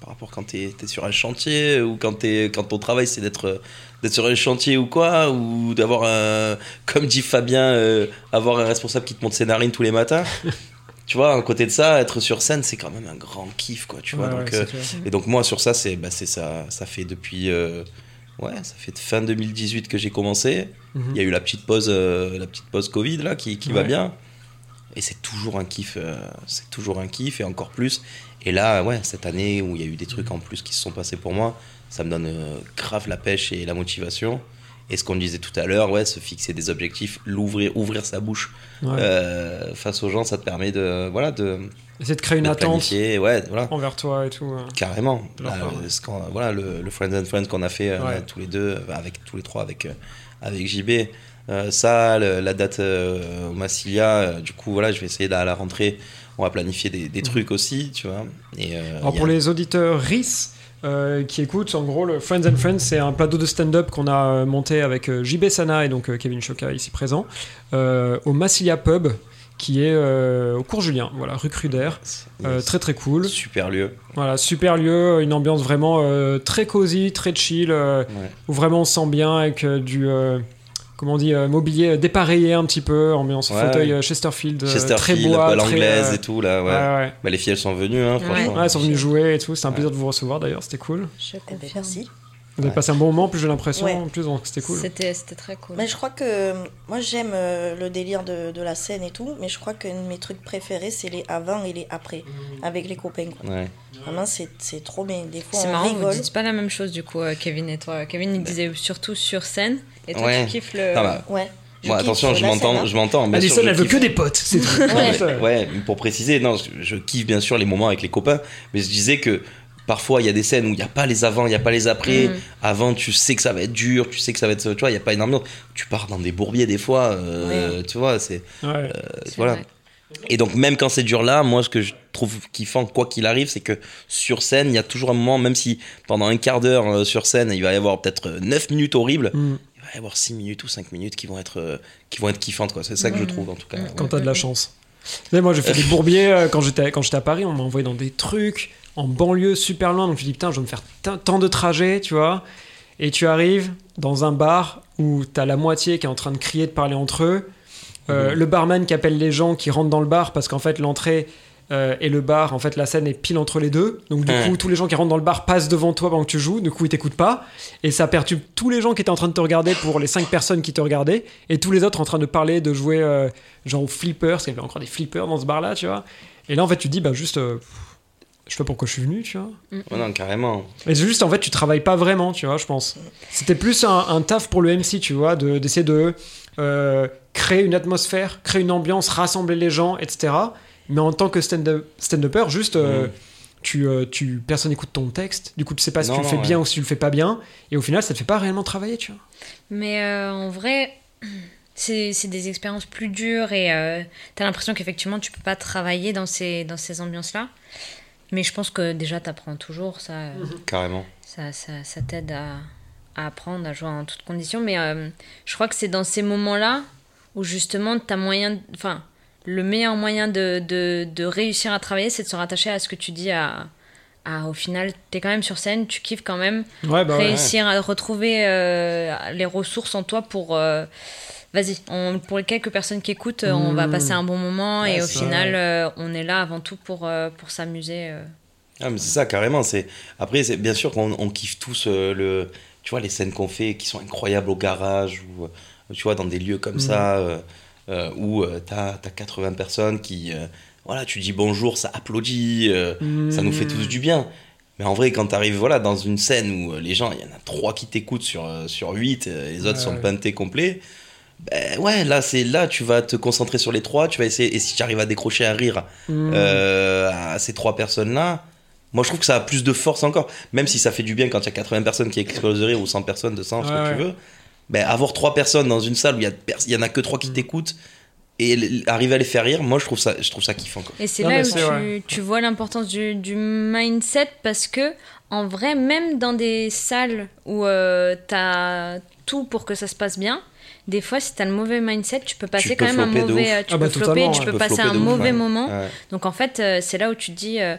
par rapport quand t'es es sur un chantier ou quand t'es quand ton travail c'est d'être d'être sur un chantier ou quoi ou d'avoir un [LAUGHS] comme dit Fabien euh, avoir un responsable qui te monte ses narines tous les matins. [LAUGHS] tu vois, à côté de ça, être sur scène, c'est quand même un grand kiff, quoi, tu vois. Ouais, donc, ouais, euh, et donc moi sur ça, c'est bah, ça, ça fait depuis euh, ouais, ça fait fin 2018 que j'ai commencé. Mhm. Il y a eu la petite pause, euh, la petite pause Covid là qui, qui va bien. Et c'est toujours un kiff, c'est toujours un kiff et encore plus. Et là, ouais, cette année où il y a eu des trucs en plus qui se sont passés pour moi, ça me donne grave la pêche et la motivation. Et ce qu'on disait tout à l'heure, ouais, se fixer des objectifs, l'ouvrir, ouvrir sa bouche Ouais. euh, face aux gens, ça te permet de, voilà, de, Essayer de créer une de attente ouais, voilà. envers toi et tout. euh. Carrément. De Là, euh, ce voilà, le, le Friends and Friends qu'on a fait euh, Ouais. tous les deux, avec tous les trois, avec, avec JB. Euh, ça, le- la date euh, au Massilia, euh, du coup, voilà, je vais essayer à la rentrée. On va planifier des, des trucs aussi, tu vois. Et. Alors pour a- les auditeurs RIS euh, qui écoutent, en gros, le Friends and Friends, c'est un plateau de stand-up qu'on a euh, monté avec euh, JB Sana et donc Kevin Choca ici présent au Massilia Pub qui est euh, au cours Julien, voilà, rue Cruder. Euh, très très cool. Super lieu. Voilà, super lieu, une ambiance vraiment euh, très cosy, très chill, Ouais. où vraiment on se sent bien avec du. Euh, comment on dit, euh, mobilier dépareillé un petit peu, ambiance Ouais, fauteuil ouais. euh, Chesterfield, euh, Chesterfield, très bois, l'anglaise euh, et tout, là, ouais. ouais, ouais. Bah, les filles, elles sont venues, hein, franchement. Ouais, elles sont venues jouer et tout. C'était un plaisir de vous recevoir d'ailleurs, c'était cool. Je confirme. merci. Vous avez passé un bon moment, en plus j'ai l'impression, Ouais. en plus donc c'était cool. C'était c'était très cool. Mais je crois que euh, moi j'aime euh, le délire de, de la scène et tout, mais je crois que mes trucs préférés c'est les avant et les après avec les copains. Quoi. Ouais. Vraiment c'est c'est trop bien. Des fois C'est on marrant, vous rigole. dites pas la même chose du coup, euh, Kevin et toi. Kevin il disait surtout sur scène, et toi Ouais. tu kiffes le. Non, bah, Ouais. Je Moi, attention, je la m'entends, hein. je m'entends. sûr, Alison, je elle veut que des potes, c'est. Ouais. Ouais, pour préciser, non, je, je kiffe bien sûr les moments avec les copains, mais je disais que parfois il y a des scènes où il n'y a pas les avant, il n'y a pas les après. Mm. Avant, tu sais que ça va être dur, tu sais que ça va être. Tu vois, il n'y a pas énormément. Tu pars dans des bourbiers des fois, euh, tu vois, c'est. Ouais. C'est voilà. vrai. Et donc, même quand c'est dur là, moi, ce que je trouve kiffant, quoi qu'il arrive, c'est que sur scène, il y a toujours un moment, même si pendant un quart d'heure euh, sur scène, il va y avoir peut-être euh, 9 minutes horribles, Mm. Il va y avoir 6 minutes ou 5 minutes qui vont être, euh, qui vont être kiffantes, quoi. C'est ça que je Mm. trouve, en tout cas. Mm. Ouais. Quand t'as de la chance. Mais moi j'ai fait des [LAUGHS] bourbiers euh, quand j'étais quand j'étais à Paris, on m'a envoyé dans des trucs en banlieue super loin, donc je me dis putain je vais me faire tant- tant de trajets, tu vois. Et tu arrives dans un bar où t'as la moitié qui est en train de crier, de parler entre eux. Euh, Mhm. Le barman qui appelle les gens qui rentrent dans le bar parce qu'en fait l'entrée euh, et le bar, en fait la scène est pile entre les deux. Donc du Ouais. coup tous les gens qui rentrent dans le bar passent devant toi pendant que tu joues. Du coup ils t'écoutent pas et ça perturbe tous les gens qui étaient en train de te regarder pour les cinq personnes qui te regardaient et tous les autres en train de parler, de jouer euh, genre au flipper, parce qu'il y avait encore des flippers dans ce bar là, tu vois. Et là en fait tu te dis bah juste euh, je sais pas pourquoi je suis venu, tu vois. Ouais, non, carrément. Mais c'est juste, en fait, tu travailles pas vraiment, tu vois, je pense. C'était plus un, un taf pour le MC, tu vois, de- d'essayer de, euh, créer une atmosphère, créer une ambiance, rassembler les gens, etc. Mais en tant que stand-up- stand-upper, juste, euh, Mhm. tu, euh, tu, personne n'écoute ton texte, du coup, tu sais pas si Non, tu le non, fais ouais. bien ou si tu le fais pas bien, et au final, ça te fait pas réellement travailler, tu vois. Mais euh, en vrai, c'est c'est des expériences plus dures et euh, t'as l'impression qu'effectivement tu peux pas travailler dans ces, dans ces ambiances-là. Mais je pense que déjà t'apprends toujours, ça, euh, Carrément. ça, ça, ça t'aide à, à apprendre à jouer en toutes conditions. Mais euh, je crois que c'est dans ces moments-là où justement, as moyen. Enfin, le meilleur moyen de, de, de réussir à travailler, c'est de se rattacher à ce que tu dis à. à au final, tu es quand même sur scène, tu kiffes quand même. Ouais, bah ouais. réussir à retrouver euh, les ressources en toi pour. euh, Vas-y, on- pour les quelques personnes qui écoutent, euh, on va Mmh. passer un bon moment Ouais, et au final, euh, on est là avant tout pour, euh, pour s'amuser. euh. Ah, mais c'est ça, carrément. C'est... Après, c'est bien sûr qu'on on kiffe tous euh, le... tu vois, les scènes qu'on fait qui sont incroyables au garage ou tu vois, dans des lieux comme Mhm. ça où euh, t'as, t'as 80 personnes qui. euh, voilà, tu dis bonjour, ça applaudit, euh, ça nous fait tous du bien. Mais en vrai, quand t'arrives voilà, dans une scène où les gens, il y en a 3 qui t'écoutent sur, sur 8, euh, les autres Ouais, sont ouais. peintés complets. Ben ouais, là, c'est là, tu vas te concentrer sur les trois, tu vas essayer, et si tu arrives à décrocher un rire Mmh. euh, à ces trois personnes-là, moi je trouve que ça a plus de force encore. Même si ça fait du bien quand il y a 80 personnes qui explosent de rire ou 100 personnes, 200, ce Ouais, que ouais. tu veux. Ben, avoir trois personnes dans une salle où il y, a pers- il y en a que trois qui t'écoutent et arriver à les faire rire, moi je trouve ça, je trouve ça kiffant. Quoi. Et c'est là où tu, tu vois l'importance du, du mindset parce que, en vrai, même dans des salles où euh, t'as tout pour que ça se passe bien, des fois, si t'as le mauvais mindset, tu peux passer peux quand même un mauvais. Tu Ah peux bah, flopper, totalement, tu ouais. peux Tu peux passer un ouf, mauvais ouais. moment. Ouais. Donc en fait, euh, c'est là où tu te dis, euh,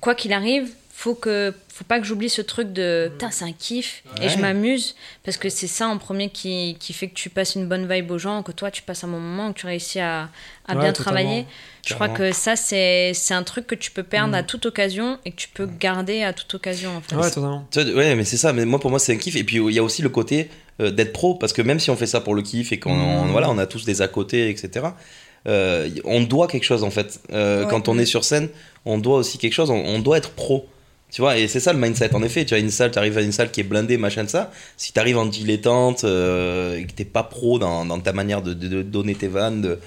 quoi qu'il arrive, faut que, faut pas que j'oublie ce truc de, putain, c'est un kiff et je m'amuse parce que c'est ça en premier qui, qui fait que tu passes une bonne vibe aux gens, que toi tu passes un bon moment, que tu réussis à, à Ouais, bien totalement. travailler. Je crois Carrément. que ça c'est, c'est un truc que tu peux perdre Mm. à toute occasion et que tu peux garder à toute occasion en fait. Ouais, totalement. Ouais, mais c'est ça. Mais moi, pour moi, c'est un kiff. Et puis, il y a aussi le côté euh, d'être pro. Parce que même si on fait ça pour le kiff et qu'on on- voilà, on a tous des à côté, etc., euh, on doit quelque chose, en fait. Euh, Ouais. Quand on est sur scène, on doit aussi quelque chose. On, on doit être pro. Tu vois, et c'est ça le mindset. En effet, tu as une salle, tu arrives à une salle qui est blindée, machin de ça. Si tu arrives en dilettante euh, et que t'es pas pro dans, dans ta manière de, de- de donner tes vannes, de,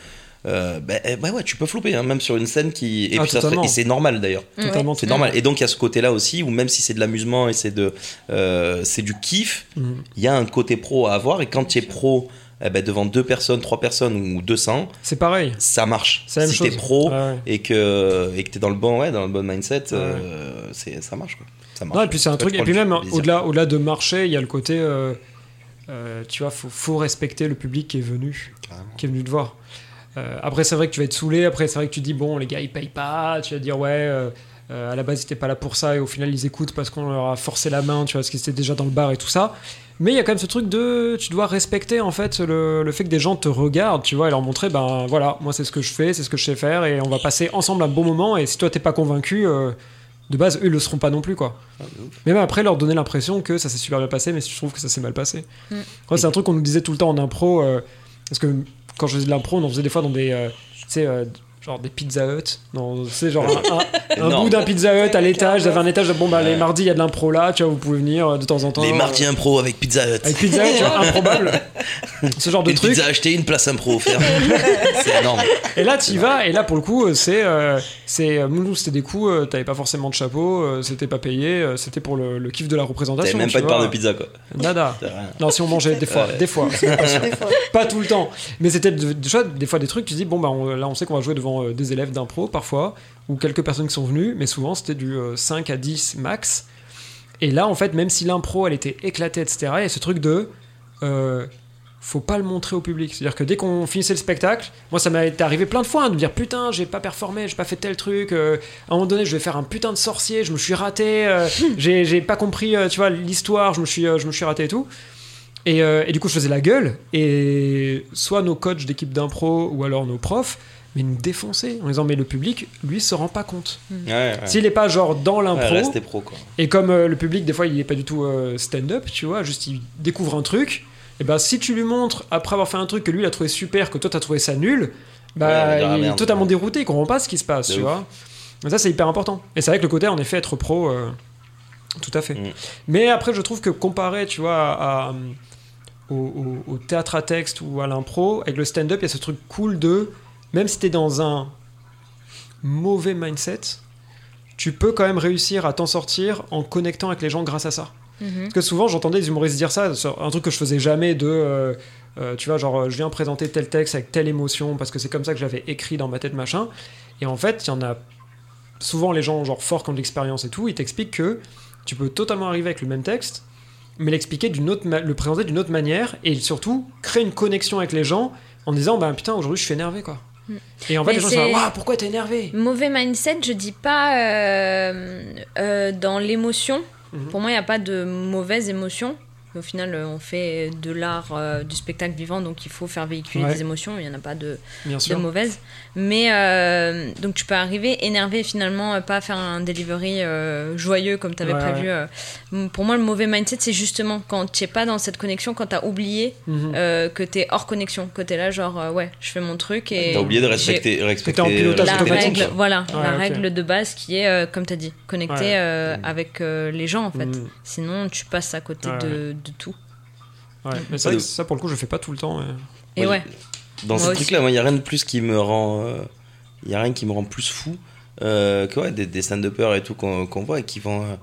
euh, ben, eh, ben ouais, tu peux flopper, hein, même sur une scène qui. Et, Ah, puis ça se fait- totalement. et c'est normal d'ailleurs. Mm. Totalement. C'est normal. Et donc il y a ce côté-là aussi où même si c'est de l'amusement et c'est de, euh, c'est du kiff, Mmh. il y a un côté pro à avoir. Et quand tu es pro, eh ben, devant deux personnes, trois personnes ou 200, C'est pareil. ça marche. La même si t'es pro ouais. et que et que t'es dans le bon, ouais, dans le bon mindset, euh, c'est ça marche quoi. Ça marche. Non, et puis c'est un truc. Et puis même au-delà, au-delà de marcher, il y a le côté, euh, euh, tu vois, faut, faut respecter le public qui est venu, Carrément. qui est venu te voir. Après, c'est vrai que tu vas être saoulé. Après, c'est vrai que tu dis bon, les gars, ils payent pas. Tu vas dire ouais. euh, à la base, ils étaient pas là pour ça et au final, ils écoutent parce qu'on leur a forcé la main, tu vois, parce qu'ils étaient déjà dans le bar et tout ça. Mais il y a quand même ce truc de, tu dois respecter en fait le, le fait que des gens te regardent, tu vois, et leur montrer, ben voilà, moi c'est ce que je fais, c'est ce que je sais faire, et on va passer ensemble un bon moment. Et si toi t'es pas convaincu, euh, de base, eux ils le seront pas non plus, quoi. Ah, même après, leur donner l'impression que ça s'est super bien passé, mais je trouve que ça s'est mal passé. Mm. C'est un truc qu'on nous disait tout le temps en impro, euh, parce que quand je faisais de l'impro, on en faisait des fois dans des, euh, tu sais, euh, genre des pizza hut, tu sais, genre un, un- bout d'un pizza hut à l'étage, vous avez un étage, bon bah les mardis il y a de l'impro là, tu vois, vous pouvez venir euh, de temps en temps. Les euh, mardis impro avec Pizza Hut. Avec pizza hut, tu vois, [LAUGHS] improbable. Ce genre de une truc. pizza achetée, une place impro offerte. [LAUGHS] c'est énorme. Et là, tu y vas, et là, pour le coup, euh, c'est. euh, c'est euh, c'était des coups, euh, t'avais pas forcément de chapeau, c'était pas payé, c'était pour le, le kiff de la T'avais représentation. même tu pas de part de pizza quoi. Nada. Non, si on mangeait des fois, Ouais. des fois, c'est même pas [LAUGHS] sûr. Des fois. pas tout le temps. Mais c'était de- de- des fois des trucs, tu dis, bon, bah on- là, on sait qu'on va jouer devant euh, des élèves d'impro parfois, ou quelques personnes qui sont venues, mais souvent c'était du euh, 5 à 10 max. Et là, en fait, même si l'impro, elle était éclatée, etc., il y a ce truc de. euh, faut pas le montrer au public. C'est-à-dire que dès qu'on finissait le spectacle, moi ça m'est arrivé plein de fois hein, de me dire putain, j'ai pas performé, j'ai pas fait tel truc, euh, à un moment donné je vais faire un putain de sorcier, je me suis raté, euh, [LAUGHS] j'ai pas compris, euh, tu vois, l'histoire, je me suis, euh, je me suis raté et tout. Et, euh, et du coup je faisais la gueule, et soit nos coachs d'équipe d'impro ou alors nos profs, mais nous défonçaient en disant mais le public, lui, se rend pas compte. Ouais, ouais. S'il est pas genre dans Ouais, l'impro, restez pro quoi. et comme euh, le public, des fois, il est pas du tout euh, stand-up, tu vois, juste il découvre un truc, et ben si tu lui montres, après avoir fait un truc que lui il a trouvé super, que toi t'as trouvé ça nul, bah Ouais, il est merde. totalement dérouté, il comprend pas ce qui se passe, De tu ouf. vois. Et ça, c'est hyper important. Et c'est vrai que le côté, en effet, être pro, euh, tout à fait. Mm. Mais après, je trouve que comparé, tu vois, à, à- au, au- au théâtre à texte ou à l'impro, avec le stand-up, il y a ce truc cool de, même si t'es dans un mauvais mindset, tu peux quand même réussir à t'en sortir en connectant avec les gens grâce à ça. Mhm. Parce que souvent, j'entendais des humoristes dire ça, un truc que je faisais jamais de. euh, euh, tu vois, genre, euh, je viens présenter tel texte avec telle émotion parce que c'est comme ça que j'avais écrit dans ma tête, machin. Et en fait, il y en a. Souvent, les gens, genre, forts qui ont de l'expérience et tout, ils t'expliquent que tu peux totalement arriver avec le même texte mais l'expliquer d'une autre, le présenter d'une autre manière et surtout créer une connexion avec les gens en disant bah putain aujourd'hui je suis énervé quoi. Mm. Et en fait Mais les gens disent waouh pourquoi t'es énervé? Mauvais mindset, je dis pas euh, euh, dans l'émotion. Mhm. Pour moi, il n'y a pas de mauvaise émotion. Au final, euh, on fait de l'art, euh, du spectacle vivant, donc il faut faire véhiculer Ouais. des émotions. Il n'y en a pas de, de. Mais euh, donc tu peux arriver énervé et finalement euh, pas faire un delivery euh, joyeux comme tu avais Ouais, prévu. Pour moi, le mauvais mindset, c'est justement quand tu n'es pas dans cette connexion, quand tu as oublié Mhm. euh, que tu es hors connexion, que tu es là, genre, euh, ouais, je fais mon truc et. T'as oublié de respecter, respecter en pilotage la règle, voilà, Ouais, la règle de base qui est, euh, comme tu as dit, connecter Ouais. euh, avec euh, les gens en fait. Mhm. Sinon, tu passes à côté Ouais, de, de tout. Ouais, mais que ça pour le coup je fais pas tout le temps. mais- Et ouais, Dans Moi ces aussi. trucs-là, moi, il n'y a rien de plus qui me rend. Il y a rien qui me rend plus fou euh, que ouais, des, des stand-uppers et tout qu'on voit et qui vont, euh,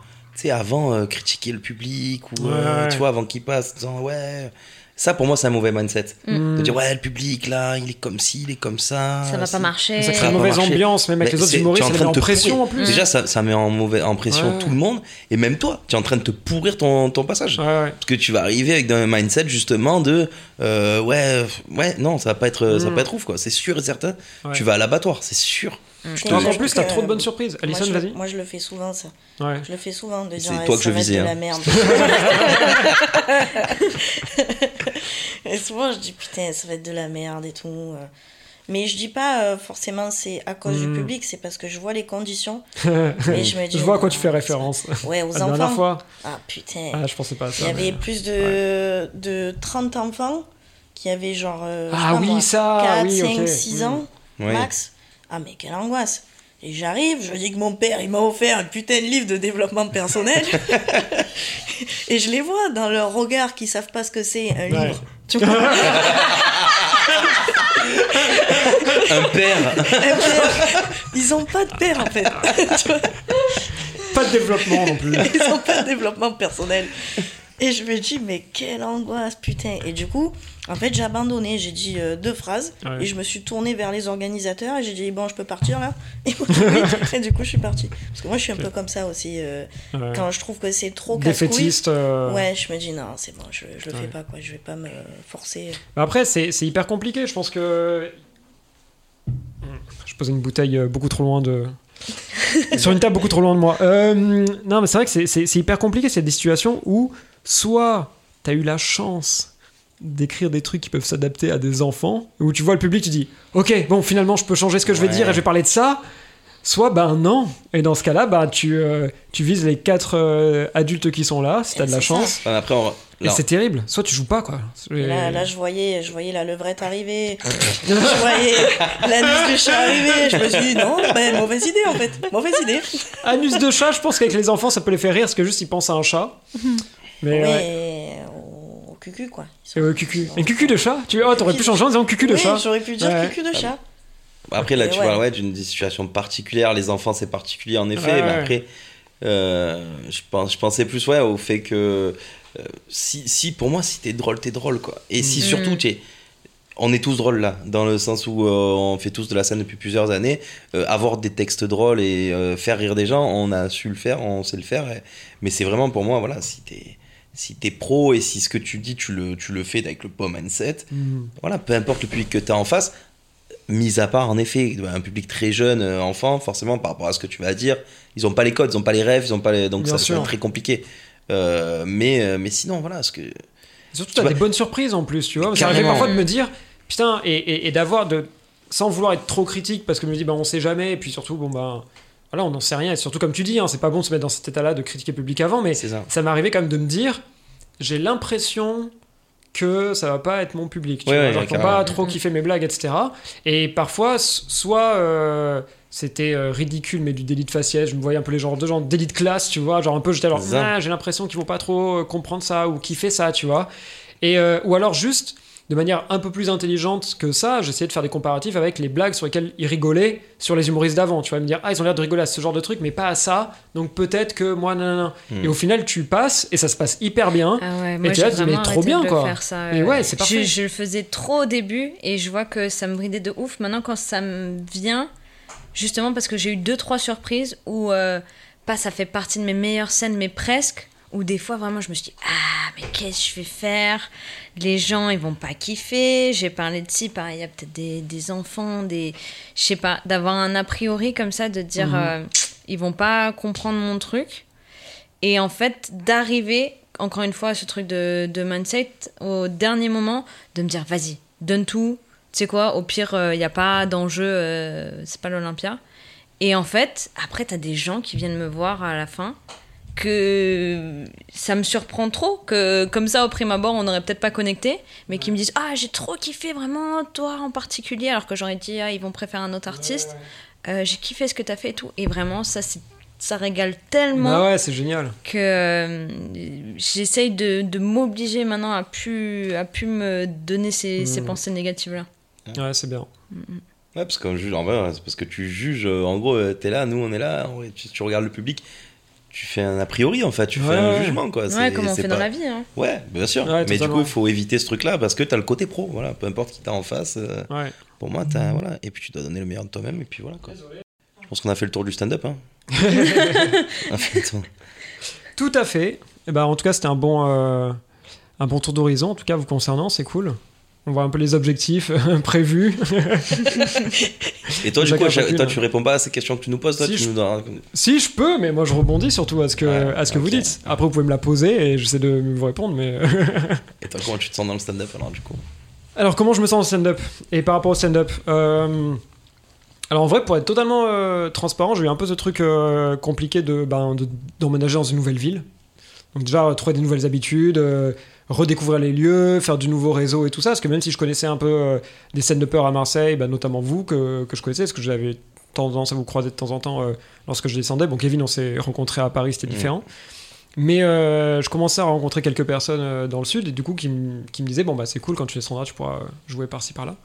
sais, avant euh, critiquer le public ou, Ouais, euh, ouais. tu vois, avant qu'ils passent, disant ouais. Ça, pour moi, c'est un mauvais mindset. Mm. De dire, ouais, le public, là, il est comme ci, il est comme ça. ça va pas marcher. Ça crée une mauvaise marcher. ambiance même avec Mais les autres c'est- tu es humoristes, en ça met train en de te pression en plus. Déjà, ça, ça met en, mauvais, en pression Ouais. tout le monde. Et même toi, tu es en train de te pourrir ton, ton passage. Ouais, ouais. Parce que tu vas arriver avec un mindset justement de euh, ouais, ouais, non, ça va pas être, ça va Mm. pas être ouf quoi. C'est sûr et certain. Ouais. Tu vas à l'abattoir, c'est sûr. Trouve jure qu'en plus t'as que- trop de bonnes surprises. Moi Alison je, vas-y. moi, je le fais souvent, ça. Ouais. Je le fais souvent de dire C'est eh, toi que ça je va être visais, de la hein. merde. [LAUGHS] et souvent je dis putain ça va être de la merde et tout. euh. Mais je dis pas euh, forcément c'est à cause Mm. du public, c'est parce que je vois les conditions. [LAUGHS] Et je me dis, Je vois à quoi tu ah, fais référence. Ouais, aux La dernière enfants. fois, Ah putain. ah, je pensais pas à Il ça. y avait plus de, de 30 enfants qui avaient genre euh, Ah oui, moi, ça, 4, oui, 5, ok. 6 Mm. ans max. Ah mais quelle angoisse. Et j'arrive, je dis que mon père, il m'a offert un putain de livre de développement personnel. [LAUGHS] et je les vois dans leur regard qui savent pas ce que c'est un Ouais. livre. Tu vois [LAUGHS] Un père. Un père. Ils ont pas de père en fait. Pas de développement non plus. Ils ont pas de développement personnel. Et je me dis, mais quelle angoisse, putain. Et du coup, en fait, j'ai abandonné. J'ai dit euh, deux phrases. Ouais. Et je me suis tournée vers les organisateurs. Et j'ai dit, bon, je peux partir là [LAUGHS] Et, oui. [LAUGHS] Et du coup, je suis partie. Parce que moi, je suis un peu comme ça aussi. euh, Ouais. Quand je trouve que c'est trop. Défaitiste. euh, Ouais, je me dis, non, c'est bon, je, je le Ouais. fais pas, quoi. Je vais pas me forcer. Après, c'est c'est hyper compliqué. Je pense que. Je pose une bouteille euh, beaucoup trop loin de. [LAUGHS] Sur une table beaucoup trop loin de moi. Euh, non, mais c'est vrai que c'est- c'est c'est hyper compliqué. C'est des situations où soit t'as eu la chance d'écrire des trucs qui peuvent s'adapter à des enfants, où tu vois le public, tu dis Ok, bon, finalement, je peux changer ce que je vais Ouais. dire et je vais parler de ça. Soit, ben non. Et dans ce cas-là, bah, tu, euh, tu vises les quatre euh, adultes qui sont là, si t'as de la chance. Enfin, après, on- Et c'est terrible. Soit tu joues pas, quoi. Et Là, là, je voyais, je voyais la levrette arriver. [LAUGHS] je voyais l'anus de chat arriver. Je me suis dit, non, ben, mauvaise idée en fait. Mauvaise idée. Anus de chat, je pense qu'avec les enfants, ça peut les faire rire parce que juste ils pensent à un chat. Mais ouais. au, au cucu, quoi. Et sont- ouais, cucu. Un cucu de chat Tu oh, t'aurais pu changer en disant cucu de oui, chat. j'aurais pu dire Ouais. cucu de chat. après là, Et tu ouais. vois, ouais, d'une situation particulière. Les enfants, c'est particulier en effet. Ouais, mais ouais. après, euh, je, pense, je pensais plus ouais, au fait que euh, si, si, pour moi, si t'es drôle, t'es drôle quoi. Et si Mm. surtout t'es on est tous drôles là, dans le sens où euh, on fait tous de la scène depuis plusieurs années. Euh, avoir des textes drôles et euh, faire rire des gens, on a su le faire, on sait le faire. et- Mais c'est vraiment pour moi, voilà, si t'es si t'es pro et si ce que tu dis, tu le, tu le fais avec le bon mindset, Mm. voilà, peu importe le public que tu as en face, mis à part en effet un public très jeune, euh, enfant, forcément par rapport à ce que tu vas dire, ils ont pas les codes, ils ont pas les rêves, ils ont pas les... donc Bien ça, sûr. très compliqué. Euh, mais, euh, mais sinon, voilà, ce que. Surtout, Tu t'as des bonnes surprises en plus, tu vois. Ça arrive Carrément. parfois de me dire, putain, et, et- et d'avoir de. Sans vouloir être trop critique, parce que je me dis, bah, on sait jamais, et puis surtout, bon, bah. Voilà, on n'en sait rien, et surtout, comme tu dis, hein, c'est pas bon de se mettre dans cet état-là de critiquer le public avant, mais ça. ça m'est arrivé quand même de me dire, j'ai l'impression que ça va pas être mon public. Tu Ouais, vois, ouais, genre pas trop kiffer mes blagues, etc. Et parfois, soit euh, c'était euh, ridicule, mais du délit de faciès, je me voyais un peu les genres de gens, délit de classe, tu vois, genre un peu, j'étais alors. Ah, j'ai l'impression qu'ils vont pas trop euh, comprendre ça ou kiffer ça, tu vois. Et, euh, ou alors juste, de manière un peu plus intelligente que ça, j'essayais de faire des comparatifs avec les blagues sur lesquelles ils rigolaient sur les humoristes d'avant. Tu vois, me dire, ah, ils ont l'air de rigoler à ce genre de truc, mais pas à ça, donc peut-être que moi, non, non, non. Hmm. Et au final, tu passes, et ça se passe hyper bien. Ah ouais, Mais moi là, tu mais trop bien, quoi. faire ça. Mais ouais, c'est parfait. Je, je le faisais trop au début et je vois que ça me bridait de ouf. Maintenant, quand ça me vient, justement parce que j'ai eu deux trois surprises où euh, pas ça fait partie de mes meilleures scènes, mais presque Où des fois, vraiment, je me suis dit, ah, mais qu'est-ce que je vais faire? Les gens, ils vont pas kiffer. J'ai parlé de si, pareil, il y a peut-être des, des enfants, des. Je sais pas, d'avoir un a priori comme ça, de dire, Mhm. euh, ils vont pas comprendre mon truc. Et en fait, d'arriver, encore une fois, à ce truc de, de mindset, au dernier moment, de me dire, vas-y, donne tout. Tu sais quoi, au pire, il n'y a pas d'enjeu, euh, c'est pas l'Olympia. Et en fait, après, tu as des gens qui viennent me voir à la fin que ça me surprend trop, que comme ça, au prime abord, on n'aurait peut-être pas connecté, mais qui me disent Ah, j'ai trop kiffé vraiment toi en particulier, alors que j'aurais dit Ah, ils vont préférer un autre artiste. Euh, j'ai kiffé ce que tu as fait et tout. Et vraiment, ça, c'est- ça régale tellement Bah ouais, c'est génial. que euh, j'essaye de, de m'obliger maintenant à plus, à plus me donner ces, ces Mm. pensées négatives-là. Ouais, c'est bien. Ouais, parce qu'on juge, en vrai, c'est parce que tu juges, euh, en gros, t'es là, nous on est là, tu regardes le public, tu fais un a priori en fait, tu Ouais, fais un ouais. jugement quoi. Ouais, c'est- comme on fait pas- dans la vie. Hein. Ouais, bien sûr. Ouais, mais du coup, il faut éviter ce truc là parce que t'as le côté pro, voilà, peu importe qui t'as en face. euh, Ouais. pour moi, t'as, voilà, et puis tu dois donner le meilleur de toi-même, et puis voilà quoi. Je pense qu'on a fait le tour du stand-up, hein. [LAUGHS] [LAUGHS] Tout à fait. Et ben, en tout cas, c'était un bon, euh, un bon tour d'horizon, en tout cas, vous concernant, c'est cool. On voit un peu les objectifs [LAUGHS] prévus. [LAUGHS] Et toi, du coup, chacune. toi, tu réponds pas à ces questions que tu nous poses, toi, Si, tu je- nous donnes- si, je peux, mais moi, je rebondis surtout à ce que, Ouais, à ce que vous dites. Après, vous pouvez me la poser et j'essaie de vous répondre, mais. [LAUGHS] Et toi, comment tu te sens dans le stand-up alors, du coup Alors, comment je me sens au stand-up? Et par rapport au stand-up euh, Alors, en vrai, pour être totalement euh, transparent, j'ai eu un peu ce truc euh, compliqué de, ben, de- d'emménager dans une nouvelle ville. Donc, déjà, trouver des nouvelles habitudes, redécouvrir les lieux, faire du nouveau réseau et tout ça. Parce que même si je connaissais un peu euh, des scènes de peur à Marseille, ben, notamment vous, que, que je connaissais, parce que j'avais tendance à vous croiser de temps en temps euh, lorsque je descendais. Bon, Kevin, on s'est rencontrés à Paris, c'était Mhm. différent. Mais euh, je commençais à rencontrer quelques personnes dans le sud et du coup qui, me- qui me disaient bon bah c'est cool quand tu descendras tu pourras jouer par-ci par-là.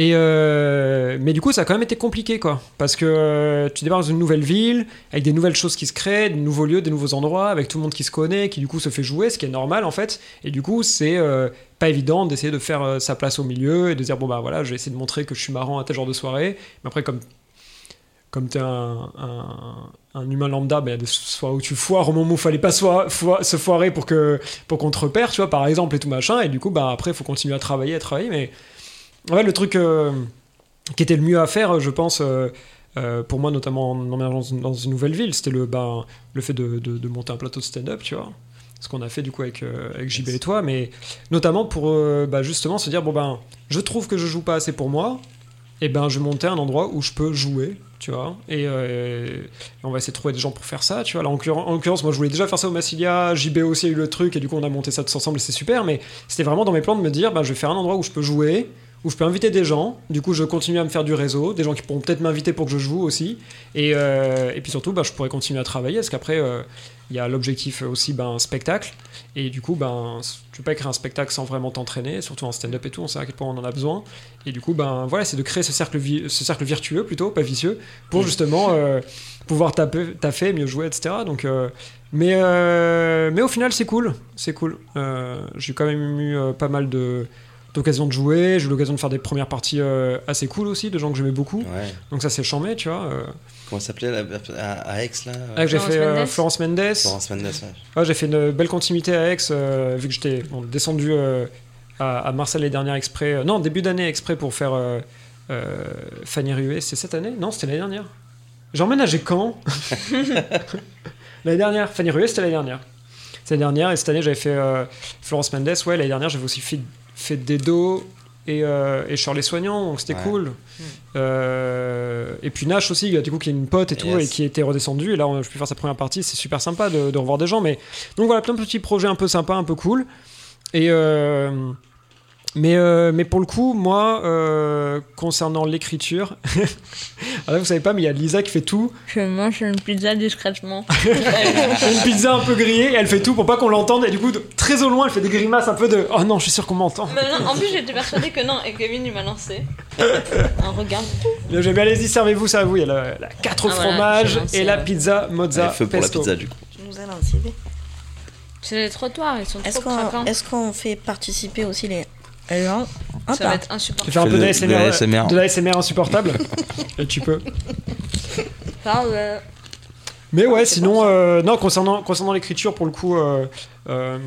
Euh, mais du coup ça a quand même été compliqué quoi parce que euh, tu débarques dans une nouvelle ville avec des nouvelles choses qui se créent, des nouveaux lieux, des nouveaux endroits, avec tout le monde qui se connaît, qui du coup se fait jouer, ce qui est normal en fait. Et du coup c'est euh, pas évident d'essayer de faire euh, sa place au milieu et de dire bon bah voilà je vais essayer de montrer que je suis marrant à tel genre de soirée. Mais après comme comme t'es un, un, humain lambda, ben, il y a des soirées où tu foires au moment où il fallait pas soi- foi- se foirer pour que pour qu'on te repère, tu vois, par exemple, et tout machin. Et du coup, bah, après, il faut continuer à travailler, à travailler. Mais fait, le truc euh, qui était le mieux à faire, je pense, euh, euh, pour moi, notamment en emménageant dans une, nouvelle ville, c'était le, ben, le fait de, de- de monter un plateau de stand-up, tu vois. Ce qu'on a fait du coup avec, euh, avec JB et toi, mais notamment pour euh, bah, justement se dire bon ben, je trouve que je joue pas assez pour moi, et ben je vais monter un endroit où je peux jouer, tu vois. Et, et on va essayer de trouver des gens pour faire ça, tu vois. Là, en l'occurrence- en l'occurrence, moi je voulais déjà faire ça au Massilia, JB aussi a eu le truc, et du coup on a monté ça tous ensemble, et c'est super, mais c'était vraiment dans mes plans de me dire, bah, je vais faire un endroit où je peux jouer, où je peux inviter des gens, du coup je continue à me faire du réseau, des gens qui pourront peut-être m'inviter pour que je joue aussi, et, euh, et puis surtout bah, je pourrais continuer à travailler, parce qu'après euh, il y a l'objectif aussi ben, spectacle, et du coup ben, tu peux pas écrire un spectacle sans vraiment t'entraîner, surtout en stand-up et tout, on sait à quel point on en a besoin, et du coup ben voilà, c'est de créer ce cercle, ce cercle virtueux plutôt, pas vicieux, pour justement euh, pouvoir taper, taffer, mieux jouer, etc. Donc, mais, mais au final c'est cool, c'est cool. J'ai quand même eu pas mal de d'occasions de jouer, j'ai eu l'occasion de faire des premières parties euh, assez cool aussi, de gens que j'aimais beaucoup. Ouais. Donc ça c'est chambé, tu vois. Euh, Comment ça s'appelait la- à, à Aix là ah, j'ai Florence fait euh, Mendes. Florence Mendes. Florence Mendes, ouais. Ouais, j'ai fait une belle continuité à Aix, euh, vu que j'étais bon, descendu euh, à, à Marseille les dernières exprès. euh, non, début d'année exprès pour faire euh, euh, Fanny Rué. C'est cette année? Non, c'était l'année dernière. J'ai emménagé quand? [LAUGHS] L'année dernière. Fanny Rué, c'était l'année dernière. C'est l'année dernière, et cette année, j'avais fait euh, Florence Mendes. Ouais, l'année dernière, j'avais aussi fait, fait Dedo et, euh, et Shirley Soignant, donc c'était Ouais. cool. Euh, et puis Nash aussi, du coup, qui est une pote et tout, Yes. et qui était redescendu. Et là, on- je peux faire sa première partie, c'est super sympa de, de revoir des gens. Mais donc voilà, plein de petits projets un peu sympas, un peu cool. Et euh, mais, euh, mais pour le coup, moi, euh, concernant l'écriture, [LAUGHS] alors là, vous savez pas, mais il y a Lisa qui fait tout. Je mange une pizza discrètement. [LAUGHS] une pizza un peu grillée, et elle fait tout pour pas qu'on l'entende. Et du coup, très au loin, elle fait des grimaces un peu de Oh non, je suis sûr qu'on m'entend. Non, en plus, j'étais persuadée que non, et Kevin, il m'a lancé [LAUGHS] un regard. Là, J'ai bien, allez-y, servez-vous, servez-vous. Il y a la, la 4 Ah, voilà, fromages j'ai lancé, et la pizza mozza Ouais, feu pour la pesto. pizza, du coup. Tu nous as lancé. C'est les trottoirs, ils sont Est-ce trop qu'on craquants. est qu'on fait participer aussi les Ah, Ça va être Tu insupportable. fais un peu de- d'ASMR, de l'ASMR. de l'ASMR insupportable. [LAUGHS] et tu peux. Parle. Mais ouais, sinon, euh, non, concernant, concernant l'écriture, pour le coup, euh, euh,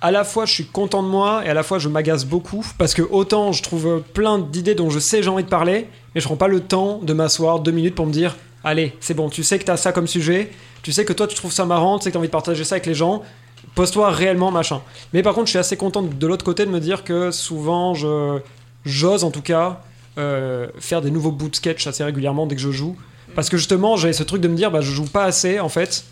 à la fois je suis content de moi et à la fois je m'agace beaucoup parce que autant je trouve plein d'idées dont je sais j'ai envie de parler, mais je prends pas le temps de m'asseoir deux minutes pour me dire allez, c'est bon, tu sais que t'as ça comme sujet, tu sais que toi tu trouves ça marrant, tu sais que t'as envie de partager ça avec les gens, pose-toi réellement machin. Mais par contre, je suis assez content de l'autre côté de me dire que souvent je j'ose en tout cas euh, faire des nouveaux bouts de sketch assez régulièrement dès que je joue. Parce que justement, j'ai ce truc de me dire, bah, je joue pas assez en fait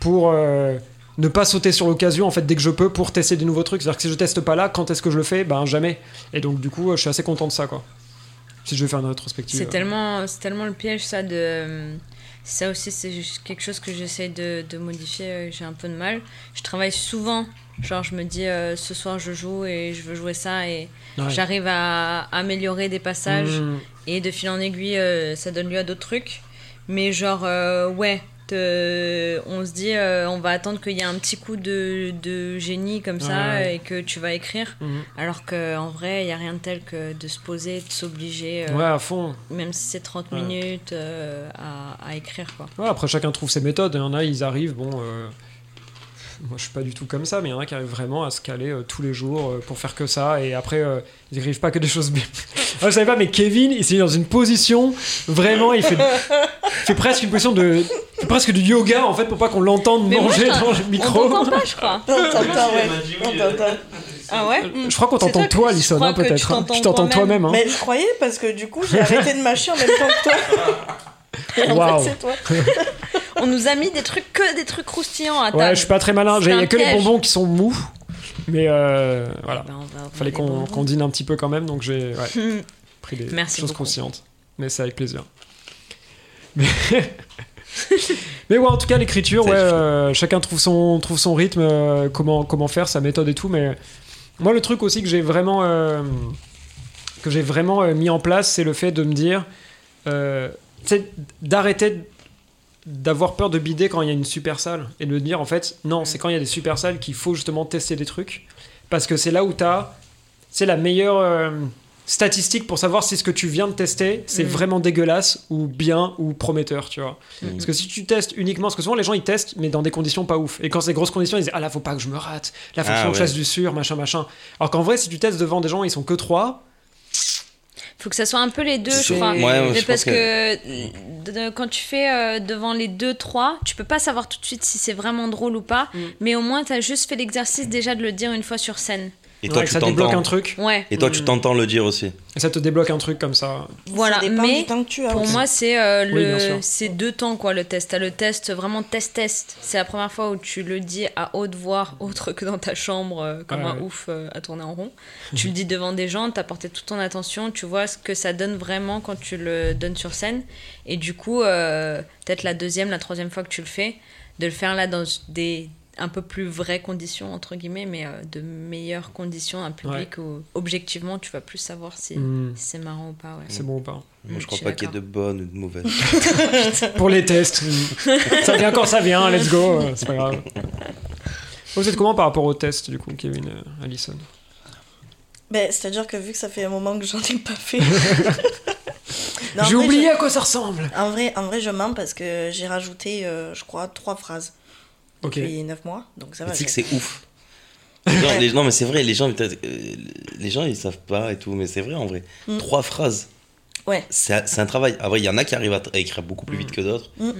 pour euh, ne pas sauter sur l'occasion en fait dès que je peux pour tester des nouveaux trucs. C'est-à-dire que si je teste pas là, quand est-ce que je le fais? Ben jamais. Et donc du coup, je suis assez content de ça quoi. Si je vais faire une rétrospective. C'est euh. tellement, c'est tellement le piège, ça, de. Ça aussi, c'est quelque chose que j'essaie de, de modifier. euh, J'ai un peu de mal. Je travaille souvent. Genre, je me dis, euh, ce soir, je joue et je veux jouer ça. Et Ouais. j'arrive à améliorer des passages. Mmh. Et de fil en aiguille, euh, ça donne lieu à d'autres trucs. Mais genre, euh, ouais, te- on se dit, euh, on va attendre qu'il y ait un petit coup de, de génie comme ça Ouais, ouais. et que tu vas écrire. Mhm. Alors qu'en vrai, il n'y a rien de tel que de se poser, de s'obliger, euh, Ouais, à fond. même si c'est 30 Ouais. minutes, euh, à, à écrire. Quoi. Après, chacun trouve ses méthodes. Il y en a, ils arrivent, bon. Moi, je suis pas du tout comme ça, mais il y en a qui arrivent vraiment à se caler euh, tous les jours euh, pour faire que ça. Et après, euh, ils n'écrivent pas que des choses bien. [LAUGHS] Ah, je savais pas, mais Kevin, il s'est mis dans une position. Vraiment, il fait, il fait presque une position de. fait presque du yoga, en fait, pour pas qu'on l'entende moi, manger je dans le On micro. t'entend pas, je crois. On t'entend, ouais. On euh. t'entend. Ah ouais Je crois qu'on t'entend toi hein, tu peut-être. hein. t'entends Tu t'entends toi-même. hein. Mais je croyais parce que du coup, j'ai arrêté de mâcher en même temps que toi. [LAUGHS] Et en Waouh. fait, c'est toi. [LAUGHS] On nous a mis des trucs, que des trucs croustillants à table. Ouais, je suis pas très malin. Il y a que les bonbons qui sont mous. Mais euh, voilà. Ben, va ouvrir Fallait qu'on dîne un petit peu quand même, donc j'ai ouais, [LAUGHS] pris des Merci choses beaucoup. conscientes. Mais c'est avec plaisir. Mais, [LAUGHS] mais ouais, en tout cas, l'écriture, ouais, euh, chacun trouve son, trouve son rythme, euh, comment, comment faire, sa méthode et tout. Mais moi, le truc aussi que j'ai vraiment, euh, que j'ai vraiment euh, mis en place, c'est le fait de me dire, euh, d'arrêter d'avoir peur de bider quand il y a une super salle et de me dire en fait non c'est quand il y a des super salles qu'il faut justement tester des trucs parce que c'est là où tu as c'est la meilleure euh, statistique pour savoir si ce que tu viens de tester c'est Mhm. vraiment dégueulasse ou bien ou prometteur tu vois Mhm. parce que si tu testes uniquement parce que souvent les gens ils testent mais dans des conditions pas ouf et quand c'est des grosses conditions ils disent ah là faut pas que je me rate là faut Ah, que je ouais. fasse du sûr machin machin alors qu'en vrai si tu testes devant des gens ils sont que trois Faut que ça soit un peu les deux, je crois. Ouais, ouais, Mais je parce que, de- quand tu fais euh, devant les deux, trois, tu peux pas savoir tout de suite si c'est vraiment drôle ou pas. Mm. Mais au moins, tu as juste fait l'exercice déjà de le dire une fois sur scène. Et toi, Ouais, tu ça débloque un t'entends. truc Ouais, Et toi, tu Mm. t'entends le dire aussi. et ça te débloque un truc comme ça voilà. Ça Mais du temps que tu as. pour aussi. moi, c'est euh, Oui, le, c'est deux temps quoi le test. T'as le test vraiment test-test. C'est la première fois où tu le dis à haute voix, autre que dans ta chambre euh, comme Ouais, un ouais. ouf euh, à tourner en rond. [LAUGHS] tu le dis devant des gens, t'as porté toute ton attention, tu vois ce que ça donne vraiment quand tu le donnes sur scène. Et du coup, euh, peut-être la deuxième, la troisième fois que tu le fais, de le faire là dans des un peu plus vraies conditions entre guillemets, mais euh, de meilleures conditions, un public où objectivement tu vas plus savoir si, Mm. si c'est marrant ou pas. Ouais. c'est bon ou pas Moi, je je crois pas qu'il y ait de bonnes ou de mauvaises. [LAUGHS] [LAUGHS] pour les tests. ça vient quand ça vient, let's go, euh, c'est pas grave. Vous êtes comment par rapport aux tests, du coup, Kevin, euh, Allison Ben, C'est-à-dire que vu que ça fait un moment que j'en ai pas fait. [LAUGHS] J'ai oublié je- à quoi ça ressemble En vrai, en vrai, je mens parce que j'ai rajouté, euh, je crois, trois phrases Ok. depuis 9 mois. Donc ça va. Tu sais que c'est ouf. [LAUGHS] Les gens- les- non, mais c'est vrai, les gens, peut-être, euh, les gens, ils savent pas et tout, mais c'est vrai en vrai. Mm. Trois phrases. Ouais. C'est un- travail. Ah ouais, il y en a qui arrivent à, à écrire beaucoup plus vite que d'autres. Mm.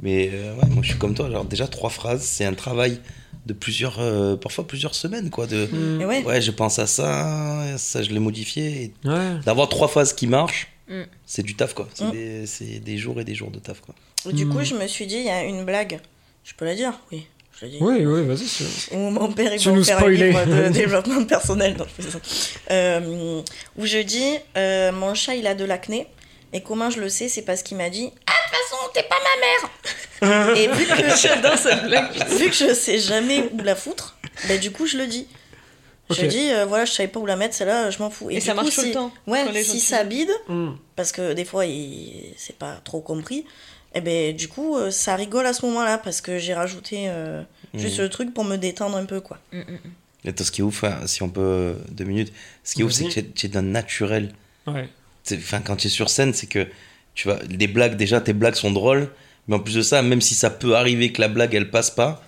Mais euh, ouais, moi, je suis comme toi. Alors, déjà, trois phrases, c'est un travail de plusieurs, euh, parfois plusieurs semaines, quoi. De, Mm. Ouais. ouais, je pense à ça, ça, je l'ai modifié. Ouais. D'avoir trois phrases qui marchent, Mm. c'est du taf, quoi. C'est Mm. des, des jours et des jours de taf, quoi. Du coup, Mm. je me suis dit, il y a une blague. Je peux la dire Oui, je la dis. Oui, oui, vas-y. Où mon père, il va nous faire un livre de [LAUGHS] développement personnel. Non, je. Euh, où je dis, euh, mon chat, il a de l'acné. Et comment je le sais C'est parce qu'il m'a dit, ah, de toute façon, t'es pas ma mère [LAUGHS] Et vu que, blague. vu que je sais jamais où la foutre, bah, du coup, je le dis. Je Ok. dis, euh, voilà, je savais pas où la mettre, celle-là, je m'en fous. Et, ça coup, marche tout si- le temps. Ouais, si ça bide, Mm. parce que des fois, il... c'est pas trop compris, et ben du coup, euh, ça rigole à ce moment-là, parce que j'ai rajouté euh, juste Mhm. le truc pour me détendre un peu, quoi. Mm, mm, mm. Et toi, ce qui est ouf, hein, si on peut, euh, deux minutes, ce qui est ouf, c'est que tu es- tu es d'un naturel. Ouais. C'est- Enfin, quand tu es sur scène, c'est que tu vas, les blagues, déjà, tes blagues sont drôles, Mais en plus de ça, même si ça peut arriver que la blague elle passe pas,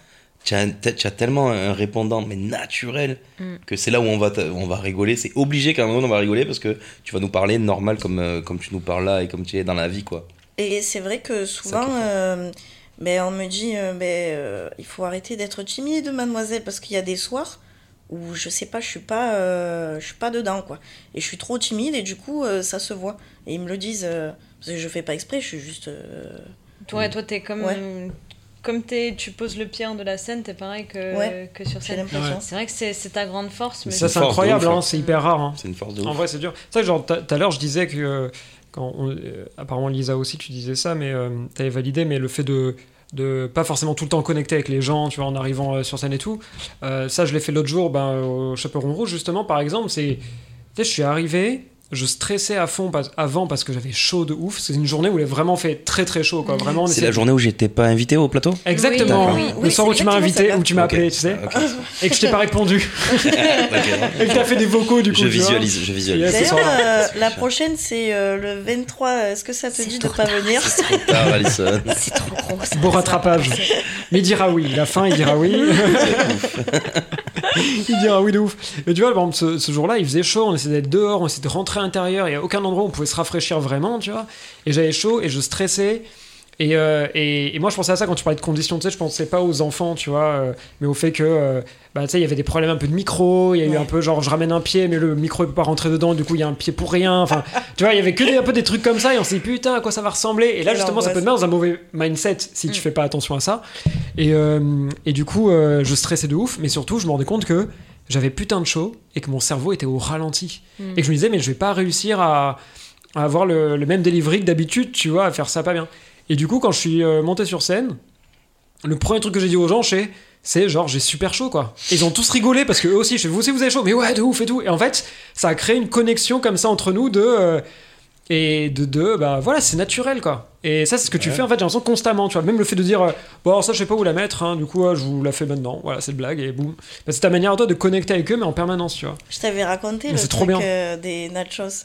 tu as, tellement un répondant mais naturel Mm. que c'est là où on va, on va rigoler. C'est obligé qu'à un moment on va rigoler parce que tu vas nous parler normal comme, euh, comme tu nous parles là et comme tu es dans la vie quoi. Et c'est vrai que souvent, euh, ben, on me dit euh, ben, euh, il faut arrêter d'être timide, mademoiselle, parce qu'il y a des soirs où je sais pas, je suis pas, euh, je suis pas dedans quoi. Et je suis trop timide et du coup euh, ça se voit. Et ils me le disent, euh, parce que je fais pas exprès, je suis juste. euh, Toi, toi t'es comme. Ouais. Comme t'es, tu poses le pied en de la scène, t'es pareil que, Ouais. que sur scène. l'impression. C'est vrai que c'est ta grande force. Mais Ça, c'est incroyable, hein. c'est hyper rare. hein. C'est une force de ouf. En vrai, c'est dur. C'est vrai que, genre, tout à l'heure, je disais que. Euh, apparemment, Lisa aussi, tu disais ça, mais euh, t'avais validé, mais le fait de de pas forcément tout le temps connecter avec les gens, tu vois, en arrivant euh, sur scène et tout. Ça, je l'ai fait l'autre jour ben, au Chaperon Rouge, justement, par exemple. C'est, tu je suis arrivé, je stressais à fond pas- avant parce que j'avais chaud de ouf. C'est une journée où il a vraiment fait très très chaud, quoi. Vraiment, C'est la journée où j'étais pas invité au plateau? Exactement. Oui, oui, le soir où tu m'as invité, où tu m'as appelé, tu sais, et que je t'ai pas répondu, [LAUGHS] et que t'as fait des vocaux, du coup. Je vois. visualise, je visualise. Yes. euh, la prochaine c'est euh, le 23. Est-ce que ça te dit de pas venir? C'est trop tard, Alison. [LAUGHS] C'est trop gros. Beau rattrapage. Mais il dira oui. La fin, il dira oui. [LAUGHS] [LAUGHS] il dira oui de ouf. Mais tu vois, par exemple, ce, ce jour-là, il faisait chaud. On essayait d'être dehors, on essayait de rentrer à l'intérieur. Il n'y a aucun endroit où on pouvait se rafraîchir vraiment, tu vois. Et j'avais chaud et je stressais. Et, euh, et, et moi, je pensais à ça quand tu parlais de conditions. Tu sais, je pensais pas aux enfants, tu vois, euh, mais au fait que, euh, bah, tu sais, il y avait des problèmes un peu de micro. Il y a eu un peu genre, je ramène un pied, mais le micro ne peut pas rentrer dedans. Du coup, il y a un pied pour rien. Enfin, tu vois, il y avait que des, un peu des trucs comme ça. Et on s'est dit, putain, à quoi ça va ressembler? Et là, justement, ça peut te mettre dans un mauvais mindset si tu Mm. fais pas attention à ça. Et, euh, et du coup, je stressais de ouf, mais surtout, je me rendais compte que j'avais putain de chaud et que mon cerveau était au ralenti. Mm. Et que je me disais, mais je vais pas réussir à, à avoir le, le même delivery que d'habitude, tu vois, à faire ça pas bien. Et du coup, quand je suis euh, monté sur scène, le premier truc que j'ai dit aux gens, c'est c'est genre j'ai super chaud quoi. Et ils ont tous rigolé parce que eux aussi, je fais vous aussi vous avez chaud, mais ouais de ouf et tout. Et en fait, ça a créé une connexion comme ça entre nous de euh, et de deux bah voilà c'est naturel quoi. Et ça c'est ce que tu fais en fait j'ai l'impression constamment tu vois même le fait de dire euh, bon alors ça je sais pas où la mettre hein, du coup euh, je vous la fais maintenant voilà c'est blague et boum Bah, c'est ta manière à toi de connecter avec eux mais en permanence tu vois. Je t'avais raconté Mais le c'est truc trop bien. euh, des nachos.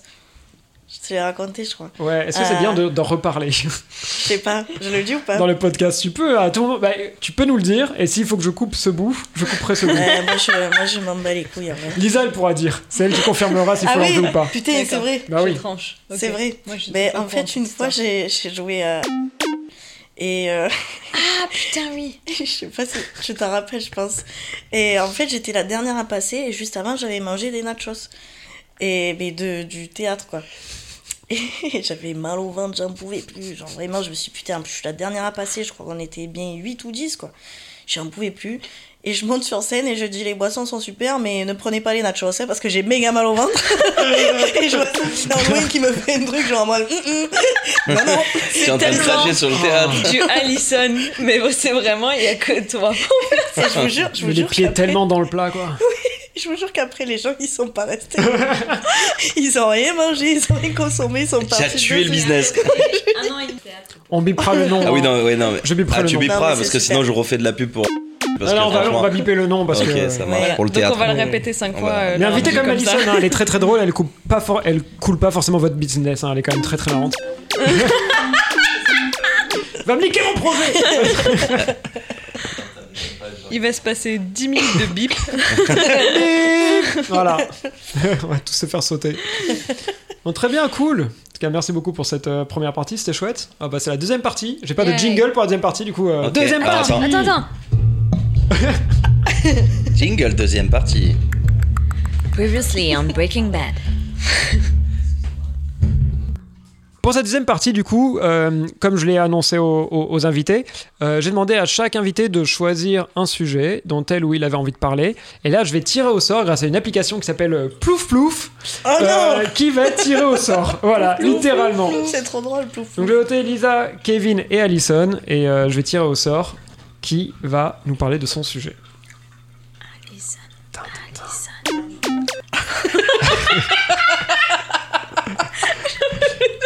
Je te l'ai raconté, je crois. Ouais est-ce que c'est Euh. bien de- d'en reparler [LAUGHS] Je sais pas, je le dis ou pas dans le podcast tu peux à tout moment bah, tu peux nous le dire et s'il faut que je coupe ce bout je couperai ce bout. Euh, moi, je, moi, je m'en bats les couilles. en vrai. Lisa elle pourra dire c'est elle qui confirmera s'il faut Ah oui, l'enlever ou pas. putain, c'est vrai. Bah oui. tranche. C'est vrai. Moi, je Mais en fait, de une fois, j'ai joué à. Et euh, Ah putain, oui. [LAUGHS] je sais pas si tu t'en rappelles, je pense. Et en fait, j'étais la dernière à passer et juste avant, j'avais mangé des nachos. Et, mais de, du théâtre, quoi. [LAUGHS] Et j'avais mal au ventre, j'en pouvais plus. Genre vraiment, je me suis dit, putain, je suis la dernière à passer, je crois qu'on était bien 8 ou 10, quoi. J'en pouvais plus. Et je monte sur scène et je dis, les boissons sont super, mais ne prenez pas les nachos, hein, parce que j'ai méga mal au ventre. [LAUGHS] et je vois qui me fait un truc, genre en mode, Hum, hum. non, non. [LAUGHS] Es en train de tellement- sur le théâtre. Du Allison. Mais c'est vraiment, il y a que toi. Je vous jure, je vous les jure pieds qu'après- tellement dans le plat quoi. Je vous jure qu'après, les gens, ils sont pas restés. [LAUGHS] ils ont rien mangé, ils ont rien consommé, ils sont Tu partis. as tué le business. [LAUGHS] Un an et demi théâtre. On bipera le nom. Ah oui, hein. non, ouais, non. mais- Je biperai Ah, le tu nom. Biperas mais parce que sinon je refais de la pub pour. Parce Alors, que on, va, on franchement- va biper le nom parce Ok, que. ça marche. Ouais. Pour le Donc théâtre. on va le répéter cinq on fois. va- euh, Mais invitez comme Alison, ça. hein, elle est très très drôle, elle coupe pas, for- elle coule pas forcément votre business, hein, elle est quand même très très marrante. [LAUGHS] Va me niquer mon projet Il va se passer 10 minutes de bip. Voilà, [LAUGHS] on va tous se faire sauter. Bon, très bien, cool. En tout cas, merci beaucoup pour cette euh, première partie, c'était chouette. Ah bah c'est la deuxième partie. J'ai pas de jingle pour la deuxième partie, du coup. euh, Ok, Deuxième alors, partie. attends. Attends, attends. [LAUGHS] Jingle, deuxième partie. Previously on Breaking Bad. [LAUGHS] Pour cette deuxième partie, du coup, euh, comme je l'ai annoncé aux, aux- aux invités, euh, j'ai demandé à chaque invité de choisir un sujet dont elle ou il avait envie de parler. Et là, je vais tirer au sort grâce à une application qui s'appelle euh, Plouf Plouf, Oh euh, non qui va [LAUGHS] tirée au sort. Voilà, Plouf, littéralement. plouf, C'est trop drôle, plouf. Donc, je vais noter Lisa, Kevin et Allison, et euh, je vais tirer au sort qui va nous parler de son sujet. Alison. [LAUGHS]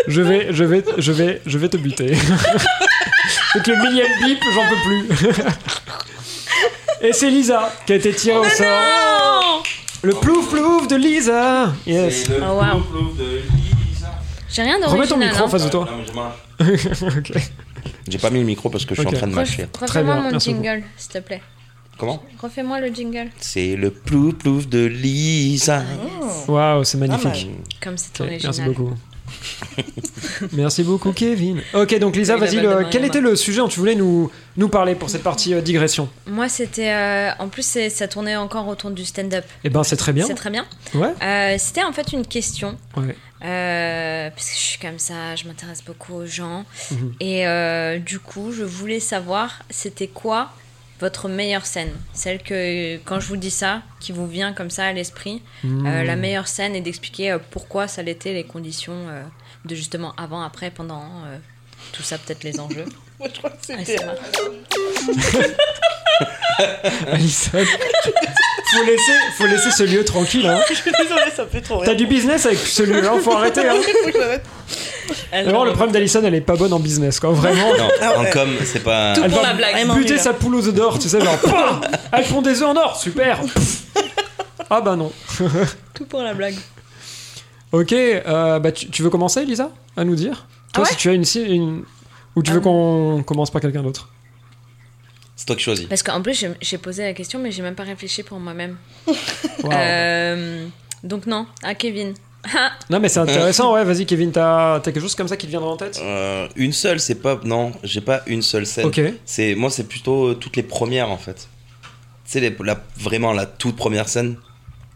Je vais, je vais, je vais, je vais te buter. [LAUGHS] Donc le millième bip, j'en peux plus. [LAUGHS] Et c'est Lisa qui a été tirée au sort. Non Le plouf plouf de Lisa. Yes. Oh, wow. J'ai rien Remets ton d'original. micro en hein. face de toi. [LAUGHS] Ok. J'ai pas mis le micro parce que je suis en train de mâcher. Refais-moi mon merci jingle, s'il te plaît. Comment Refais-moi le jingle. C'est le plouf plouf de Lisa. Waouh, c'est magnifique. Comme c'est original. merci beaucoup. [LAUGHS] merci beaucoup, Kevin. Ok, donc Lisa, vas-y, quel était le sujet dont tu voulais nous, nous parler pour cette partie euh, digression Moi, c'était. euh, en plus, c'est- ça tournait encore autour du stand-up. Eh ben, c'est très bien. C'est très bien. Ouais, Euh, c'était en fait une question. ouais. euh, parce que je suis comme ça, je m'intéresse beaucoup aux gens. Mhm. Et euh, du coup, je voulais savoir, c'était quoi votre meilleure scène Celle que, quand je vous dis ça, qui vous vient comme ça à l'esprit, Hmm. euh, la meilleure scène et d'expliquer euh, pourquoi ça l'était, les conditions euh, de justement avant, après, pendant, euh, tout ça, peut-être les enjeux. [LAUGHS] Moi, je crois que Ah, c'était. [LAUGHS] [LAUGHS] Alison. faut, laisser, faut laisser ce lieu tranquille. Hein. [LAUGHS] Je suis désolée, ça fait trop rire. T'as du business avec ce lieu, hein, faut arrêter. Hein. [LAUGHS] Vraiment, le problème d'Alison, elle est pas bonne en business, quoi. Vraiment. Non, Ah ouais. en com, c'est pas. Tout Elle pour va la blague. Vraiment buter nul. sa poule aux œufs d'or, tu sais, genre, pam Elle font des œufs en or, super Ah bah non. Tout pour la blague. Ok, euh, bah tu, tu veux commencer, Elisa À nous dire? Toi, Ah ouais si tu as une, une... Ou tu veux Ah. qu'on commence par quelqu'un d'autre? C'est toi qui choisis. Parce qu'en plus, j'ai- posé la question, mais j'ai même pas réfléchi pour moi-même. [LAUGHS] Euh, donc non, à Kevin. [LAUGHS] Ah, Non, mais c'est intéressant, ouais, vas-y, Kevin, t'as quelque chose comme ça qui te viendra en tête? Euh, une seule, c'est pas. Non, j'ai pas une seule scène. Ok. C'est moi, c'est plutôt euh, toutes les premières en fait. Tu sais, la, vraiment la toute première scène.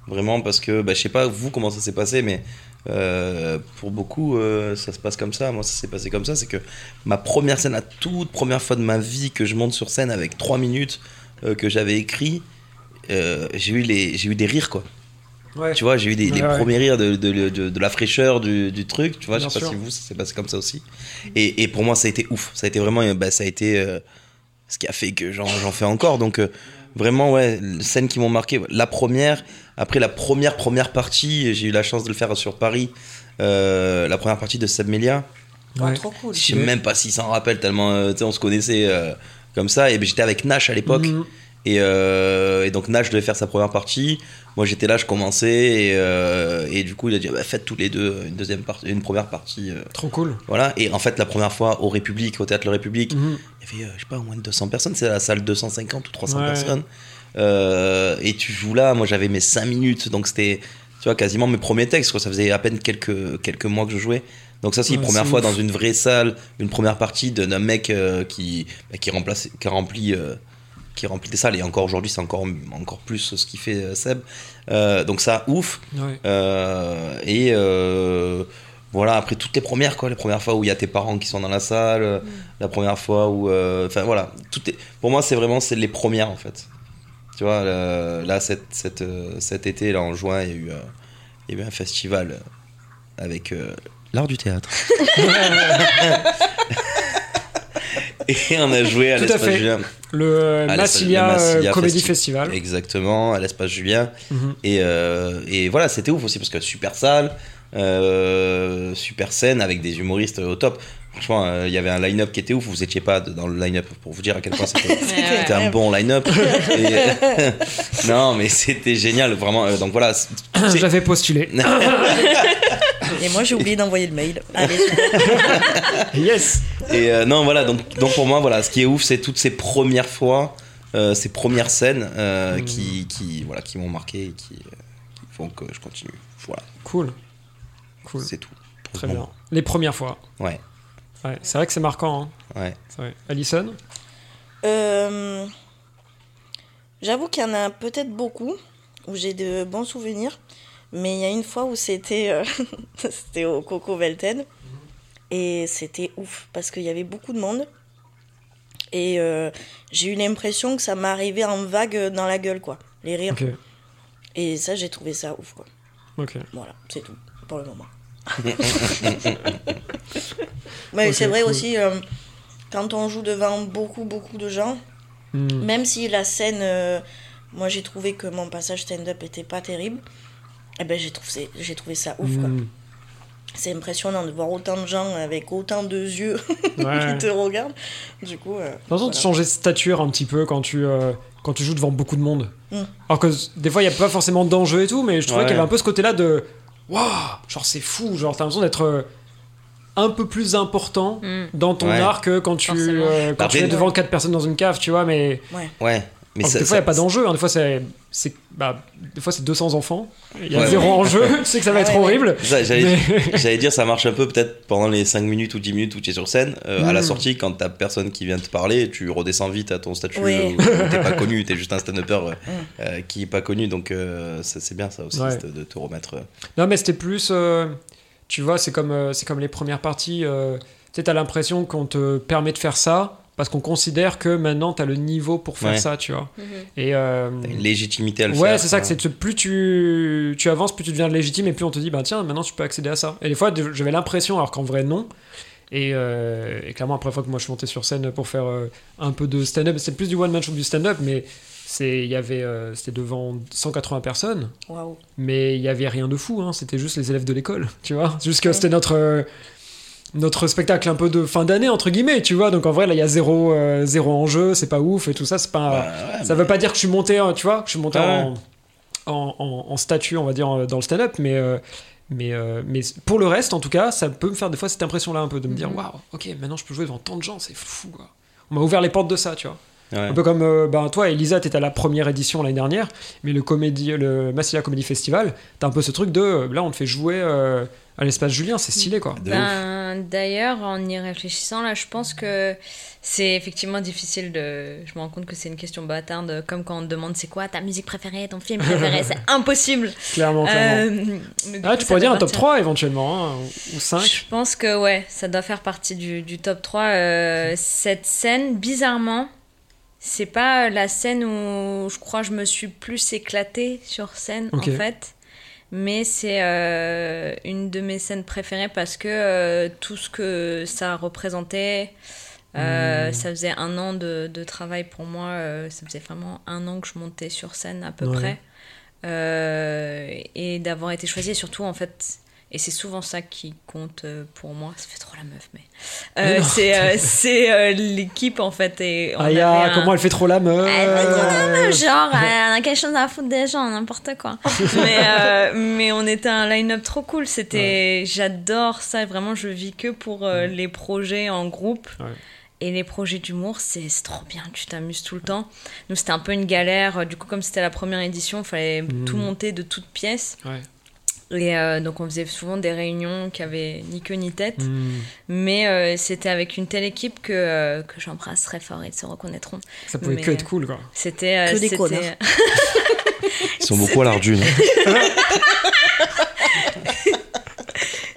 Vraiment parce que bah, je sais pas vous comment ça s'est passé, mais euh, pour beaucoup euh, ça se passe comme ça. Moi, ça s'est passé comme ça. C'est que ma première scène, la toute première fois de ma vie que je monte sur scène avec 3 minutes euh, que j'avais écrit, j'ai eu les, j'ai eu des rires quoi. Ouais. Tu vois, j'ai eu des, les Ouais, ouais. premiers rires de, de, de, de la fraîcheur du, du truc. Tu vois, Bien je sais pas si vous, ça s'est passé comme ça aussi. Et, et pour moi, ça a été ouf. Ça a été vraiment, bah, ça a été ce qui a fait que j'en j'en fais encore. Donc, vraiment, ouais, les scènes qui m'ont marqué. La première, après la première, première partie, j'ai eu la chance de le faire sur Paris. euh, la première partie de Seb Melia. Ah, Ouais. trop cool. Je sais même pas s'il s'en rappelle tellement, euh, on se connaissait euh, comme ça. Et ben, j'étais avec Nash à l'époque. Mhm. Et, euh, et donc Nash devait faire sa première partie. Moi j'étais là, je commençais et, euh, et du coup il a dit bah, faites tous les deux une deuxième partie, une première partie. euh, Trop cool. voilà. Et en fait la première fois au République, au théâtre Le République, Mhm. il y avait je sais pas au moins de 200 personnes. C'est la salle 250 ou 300 Ouais. personnes. Et tu joues là. Moi j'avais mes 5 minutes donc c'était tu vois quasiment mes premiers textes. Quoi. Ça faisait à peine quelques quelques mois que je jouais. Donc ça c'est Ouais, première fois ouf. dans une vraie salle, une première partie d'un d'un mec euh, qui bah, qui remplace qui remplit euh, qui remplit des salles et encore aujourd'hui c'est encore encore plus ce qu'il fait euh, Seb. Euh, donc ça ouf. Ouais. Euh, et euh, voilà, après toutes les premières, quoi, les premières fois où il y a tes parents qui sont dans la salle, euh, la première fois où. euh, Enfin voilà, tout est, pour moi c'est vraiment c'est les premières en fait. Tu vois, euh, là cet, cet, euh, cet été, là en juin, il y a eu, euh, il y a eu un festival avec euh, l'art du théâtre. [LAUGHS] [LAUGHS] et on a joué à l'espace. Julien. Le Massilia, euh, Comedy Festi- Festival. Exactement, à l'espace Julien. Mhm. Et, euh, et voilà, c'était ouf aussi parce que super salle, euh, super scène avec des humoristes au top. Franchement, euh, il y avait un line-up qui était ouf. Vous étiez pas dans le line-up pour vous dire à quel point c'était [LAUGHS] un bon line-up. [LAUGHS] Et- non, mais c'était génial, vraiment. euh, donc voilà. J'avais postulé. Et moi, j'ai oublié d'envoyer le mail. Allez, [LAUGHS] Yes Et euh, non, voilà, donc, donc pour moi, voilà, ce qui est ouf, c'est toutes ces premières fois, euh, ces premières scènes euh, Mhm. qui, qui, voilà, qui m'ont marqué et qui, euh, qui font que je continue. Voilà, Cool. Cool. c'est tout. Très bien. moment. Les premières fois. Ouais, Ouais, c'est vrai que c'est marquant. Hein. ouais. Vrai. Alison? Euh, J'avoue qu'il y en a peut-être beaucoup où j'ai de bons souvenirs, mais il y a une fois où c'était euh, [LAUGHS] c'était au Coco Velten et c'était ouf parce qu'il y avait beaucoup de monde et euh, j'ai eu l'impression que ça m'arrivait en vague dans la gueule quoi, les rires. Et ça j'ai trouvé ça ouf quoi. Voilà, c'est tout pour le moment. [LAUGHS] [LAUGHS] Mais c'est vrai cool. aussi euh, quand on joue devant beaucoup beaucoup de gens. Hmm. Même si la scène, moi j'ai trouvé que mon passage stand-up était pas terrible, eh ben j'ai trouvé, j'ai trouvé ça ouf. quoi. Hmm. C'est impressionnant de voir autant de gens avec autant de yeux [LAUGHS] Ouais. qui te regardent. Du coup, euh, T'as l'impression de voilà. changer de stature un petit peu quand tu, euh, quand tu joues devant beaucoup de monde. Mm. Alors que des fois, il n'y a pas forcément d'enjeu et tout, mais je trouvais Ouais. qu'il y avait un peu ce côté-là de Waouh Genre, c'est fou, genre, t'as l'impression d'être. euh, un peu plus important Mm. dans ton Ouais. art que quand tu, euh, quand tu Après- es devant quatre personnes dans une cave, tu vois, mais Ouais. Mais Alors, ça- des fois, il n'y a pas d'enjeu. hein. Des fois, c'est, c'est, bah, des fois, c'est 200 enfants. Il y a Ouais, zéro ouais. enjeu. [LAUGHS] tu sais que ça va être horrible. J'allais Mais- [LAUGHS] dire, ça marche un peu peut-être pendant les 5 minutes ou 10 minutes où tu es sur scène. Euh, À la Mm. sortie, quand t'as personne qui vient te parler, tu redescends vite à ton statut Oui. euh, où t'es pas connu, t'es juste un stand-upper euh, euh, qui est pas connu. Donc euh, ça, c'est bien ça aussi, Ouais. de te remettre. Non, mais c'était plus. euh, tu vois, c'est comme, euh, c'est comme les premières parties. euh, tu sais, t'as l'impression qu'on te permet de faire ça parce qu'on considère que maintenant, t'as le niveau pour faire Ouais. ça, tu vois. Mhm. Et. euh, T'as une légitimité à le Ouais, faire. c'est ça, que c'est plus tu, tu avances, plus tu deviens légitime, et plus on te dit, bah tiens, maintenant tu peux accéder à ça. Et des fois, j'avais l'impression, alors qu'en vrai, non. Et, euh, et clairement, après, fois que moi je suis monté sur scène pour faire euh, un peu de stand-up, c'est plus du one-man show que du stand-up, mais c'est, il y avait, euh, c'était devant 180 personnes, Waouh. mais il y avait rien de fou, hein, c'était juste les élèves de l'école, [LAUGHS] tu vois. Juste que c'était notre. Notre spectacle un peu de fin d'année entre guillemets tu vois donc en vrai là il y a zéro euh, zéro enjeu c'est pas ouf et tout ça c'est pas Bah, ouais, ça veut pas dire que je suis monté, euh, tu vois, que je suis monté Ouais. en, en, en- en statut, on va dire, euh, dans le stand-up, mais, euh, mais, euh, mais pour le reste, en tout cas, ça peut me faire des fois cette impression-là un peu, de me dire, Mhm. waouh, ok, maintenant je peux jouer devant tant de gens, c'est fou, quoi. On m'a ouvert les portes de ça, tu vois. ouais. Un peu comme ben, toi, Elisa, t'étais à la première édition l'année dernière, mais le, comédie, le Massilia Comedy Festival, t'as un peu ce truc de, là, on te fait jouer à l'espace Julien, c'est stylé, quoi. Ben, D'ailleurs, en y réfléchissant, là, je pense que c'est effectivement difficile de. Je me rends compte que c'est une question bâtarde, comme quand on te demande c'est quoi ta musique préférée, ton film préféré, [LAUGHS] c'est impossible. Clairement, clairement. Euh, ah, coup, tu pourrais dire un top partir. 3 éventuellement, hein, ou 5. Je pense que ouais, ça doit faire partie du, du top 3. Euh, cette scène, bizarrement, c'est pas la scène où je crois je me suis plus éclatée sur scène en fait. Mais c'est euh, une de mes scènes préférées parce que euh, tout ce que ça représentait, euh, Hmm. ça faisait un an de, de travail pour moi. ça faisait vraiment un an que je montais sur scène à peu Ouais. près. Et d'avoir été choisie, surtout en fait, et c'est souvent ça qui compte euh, pour moi, ça fait trop la meuf, mais euh, c'est euh, [LAUGHS] c'est, euh, l'équipe en fait. Et on Aya, avait un- comment elle fait trop la meuf Elle fait trop la meuf, genre, [LAUGHS] elle a quelque chose à foutre des gens, n'importe quoi. [LAUGHS] mais, mais on était un line-up trop cool. C'était, j'adore ça. Vraiment, je vis que pour les projets en groupe. Ouais. Et les projets d'humour, c'est trop bien, tu t'amuses tout le temps. Nous, c'était un peu une galère. Du coup, comme c'était la première édition, il fallait Mhm. tout monter de toutes pièces. Ouais. Et euh, donc, on faisait souvent des réunions qui avaient ni queue ni tête. Hmm. Mais euh, c'était avec une telle équipe que, euh, que j'embrasse très fort et ils se reconnaîtront. Ça pouvait Mais- que être cool, quoi. C'était. euh, Que des c'était- connards. [LAUGHS] Ils sont beaucoup à l'ardu. [LAUGHS]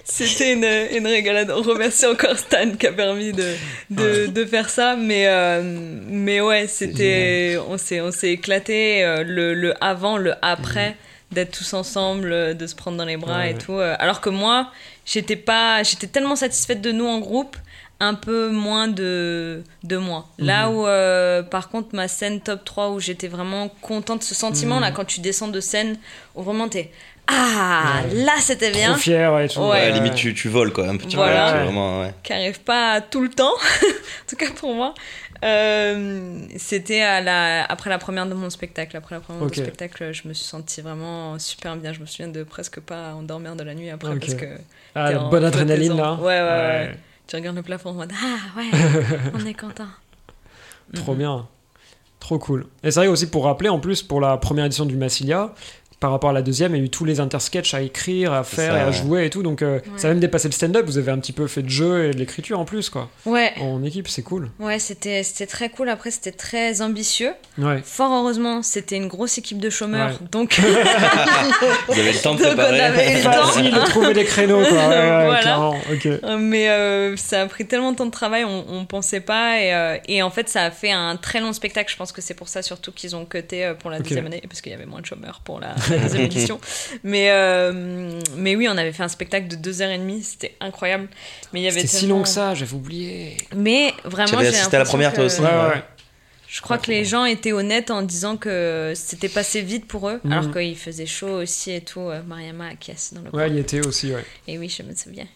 C'était une, une régalade. On remercie encore Stan qui a permis de, de, de faire ça. Mais, euh, mais ouais, c'était. On s'est, on s'est éclaté. euh, Le, le avant, le après, d'être tous ensemble, euh, de se prendre dans les bras Ouais, et ouais. tout. euh, Alors que moi, j'étais pas. J'étais tellement satisfaite de nous en groupe. Un peu moins de, de moi. Là Mhm. où, euh, par contre, ma scène top 3, où j'étais vraiment contente, ce sentiment-là, Mhm. quand tu descends de scène, où vraiment t'es. Ah, Ouais. là c'était bien. Trop fier, ouais. et tout. Ouais. Ouais, limite, tu, tu voles quoi. Un petit Voilà. peu. tu- Vraiment, ouais. qui arrive pas tout le temps, [LAUGHS] en tout cas pour moi. Euh, c'était à la, après la première de mon spectacle. Après la première Ok. de mon spectacle, je me suis sentie vraiment super bien. Je me souviens de presque pas endormir de la nuit après parce que Ah, la bonne adrénaline, là. Ouais, ouais, ouais. tu regardes le plafond en mode Ah ouais, [LAUGHS] on est content. Trop bien. Trop cool. Et c'est vrai aussi pour rappeler, en plus, pour la première édition du Massilia, par rapport à la deuxième, il y a eu tous les intersketchs à écrire, à faire ça, et à ouais. jouer et tout. Donc euh, ça a même dépassé le stand-up. Vous avez un petit peu fait de jeu et de l'écriture en plus, quoi. Ouais, En équipe, c'est cool. ouais, c'était c'était très cool. Après, c'était très ambitieux. Ouais. Fort heureusement, c'était une grosse équipe de chômeurs, Ouais. donc [LAUGHS] Vous avez le temps de Donc, on préparer. avait le temps. Facile de trouver des créneaux, quoi. Ouais, ouais, Voilà. clairement. Ok. Euh, Mais euh, ça a pris tellement de temps de travail, on, on pensait pas. Et, euh, et en fait, ça a fait un très long spectacle. Je pense que c'est pour ça surtout qu'ils ont cuté pour la deuxième année, parce qu'il y avait moins de chômeurs pour la, [LAUGHS] la deuxième édition. Mais, euh, mais oui, on avait fait un spectacle de deux heures et demie, c'était incroyable. Mais il y avait C'était si long que ça, j'avais oublié. Mais vraiment, j'ai assisté à la première, toi aussi. Ouais, Ouais. ouais. Je crois que les gens étaient honnêtes en disant que c'était passé vite pour eux, Mhm. alors qu'il faisait chaud aussi et tout. euh, Mariama acquiesce dans le coin. Ouais, il y était aussi, ouais. Et oui, je me souviens.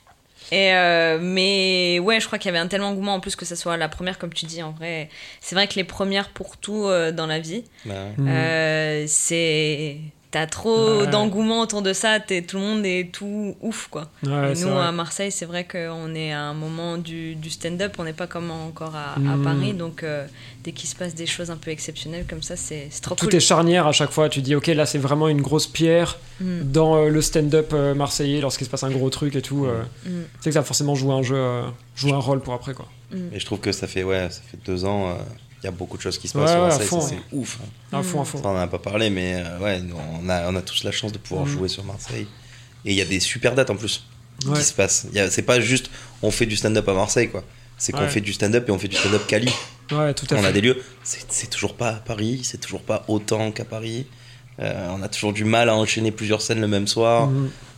Et euh, mais ouais, je crois qu'il y avait un tel engouement en plus que ça soit la première, comme tu dis, en vrai. C'est vrai que les premières pour tout euh, dans la vie, Bah. Mhm. euh, c'est t'as trop Ouais. d'engouement autour de ça, t'es- tout le monde est tout ouf, quoi. Ouais, Et nous, vrai. à Marseille, c'est vrai qu'on est à un moment du, du stand-up, on n'est pas comme encore à, à Mm. Paris, donc euh, dès qu'il se passe des choses un peu exceptionnelles comme ça, c'est trop Tout cool. est charnière à chaque fois. Tu dis, ok, là c'est vraiment une grosse pierre Mm. dans euh, le stand-up euh, marseillais lorsqu'il se passe un gros truc et tout. euh, Mm. Tu sais que ça va forcément jouer un jeu, euh, jouer un rôle pour après quoi. Mais je trouve que ça fait, ouais, ça fait deux ans, euh, il y a beaucoup de choses qui se passent sur ouais, à Marseille, ouais. c'est ouf. hein. À fond, à fond. On n'en a pas parlé, mais euh, ouais, nous, on, a, on a tous la chance de pouvoir Mm. jouer sur Marseille. Et il y a des super dates en plus qui se passent. C'est pas juste on fait du stand-up à Marseille, quoi. C'est qu'on fait du stand-up et on fait du stand-up Cali. Ouais, tout à On fait. a des lieux, c'est toujours pas à Paris, c'est toujours pas autant qu'à Paris. Euh, on a toujours du mal à enchaîner plusieurs scènes le même soir.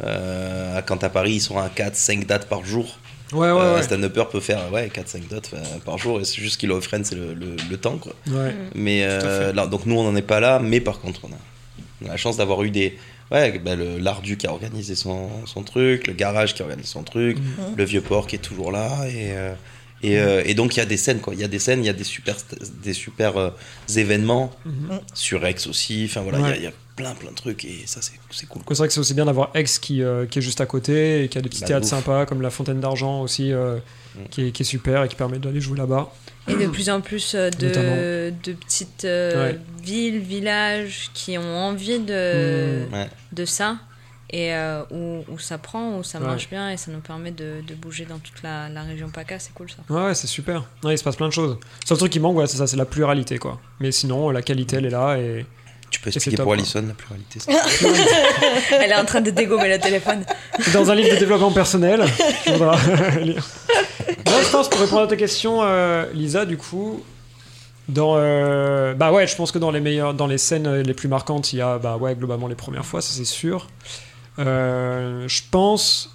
Euh, quand à Paris, ils sont à 4-5 dates par jour. Ouais, ouais, Euh, ouais. Un stand-upper peut faire ouais, 4-5 dates euh, par jour et c'est juste qu'il offre c'est le, le, le temps. Quoi. Ouais. Mais Tout à euh, là, donc nous, on n'en est pas là, mais par contre, on a, on a la chance d'avoir eu des. Ouais, bah, le l'Ardu qui a organisé son, son truc, le garage qui a organisé son truc, Mhm. le vieux port qui est toujours là. Et, euh, et, euh, et donc, il y a des scènes, quoi. Il y a des scènes, il y a des super, des super euh, événements Mhm. sur Rex aussi. Enfin, voilà, il y a- Ouais. il y, a plein, plein de trucs et ça, c'est c'est cool. C'est vrai que c'est aussi bien d'avoir Aix qui, euh, qui est juste à côté et qui a des petits La théâtres bouffe. sympas comme la Fontaine d'Argent aussi, euh, Mm. qui, est, qui est super et qui permet d'aller jouer là-bas. Et de plus en plus euh, de, de petites euh, Ouais. villes, villages qui ont envie de, Mm. De ça et euh, où, où ça prend, où ça Ouais. marche bien et ça nous permet de, de bouger dans toute la, la région PACA, c'est cool ça. Ouais, ouais, c'est super. Ouais, il se passe plein de choses. Le seul truc qui manque, ouais, c'est ça, c'est la pluralité, quoi. Mais sinon, la qualité, elle est là et. Tu peux expliquer top, pour. Alison la pluralité [LAUGHS] Elle est en train de dégommer le téléphone. Dans un livre de développement personnel, tu voudras [LAUGHS] lire. Non, je pense, pour répondre à ta question, euh, Lisa, du coup, dans. euh, bah ouais, je pense que dans les meilleures, dans les scènes les plus marquantes, il y a, bah ouais, globalement les premières fois, ça c'est sûr. Euh, je pense.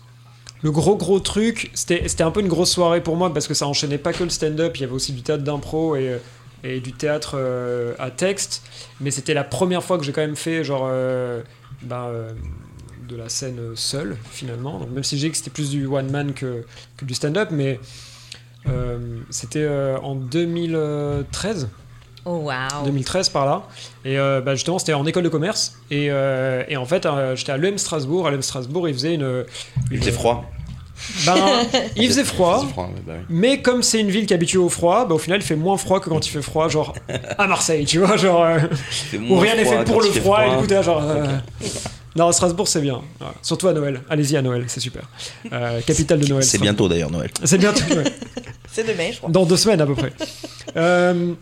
Le gros gros truc, c'était un peu une grosse soirée pour moi parce que ça enchaînait pas que le stand-up, il y avait aussi du théâtre d'impro et, et du théâtre euh, à texte. Mais c'était la première fois que j'ai quand même fait genre euh, ben, euh, de la scène seule finalement. Donc même si j'ai que c'était plus du one man que, que du stand-up, mais euh, c'était euh, en 2013. Oh waouh. 2013 par là. Et euh, bah, justement, c'était en école de commerce. Et, euh, et en fait, euh, j'étais à l'EM Strasbourg. À l'EM Strasbourg, il faisait une. Il faisait froid. Ben, [LAUGHS] il faisait froid. Il faisait froid, ouais, bah oui. Mais comme c'est une ville qui est habituée au froid, bah, au final, il fait moins froid que quand il fait froid, genre à Marseille, tu vois, genre euh, où rien n'est fait pour le froid. Et du coup, t'es là, genre. euh, Non, Strasbourg, c'est bien. Surtout à Noël. Allez-y à Noël, c'est super. Euh, capitale de Noël. C'est bientôt d'ailleurs Noël. C'est bientôt. ouais. C'est demain, je crois. Dans deux semaines à peu près. Euh,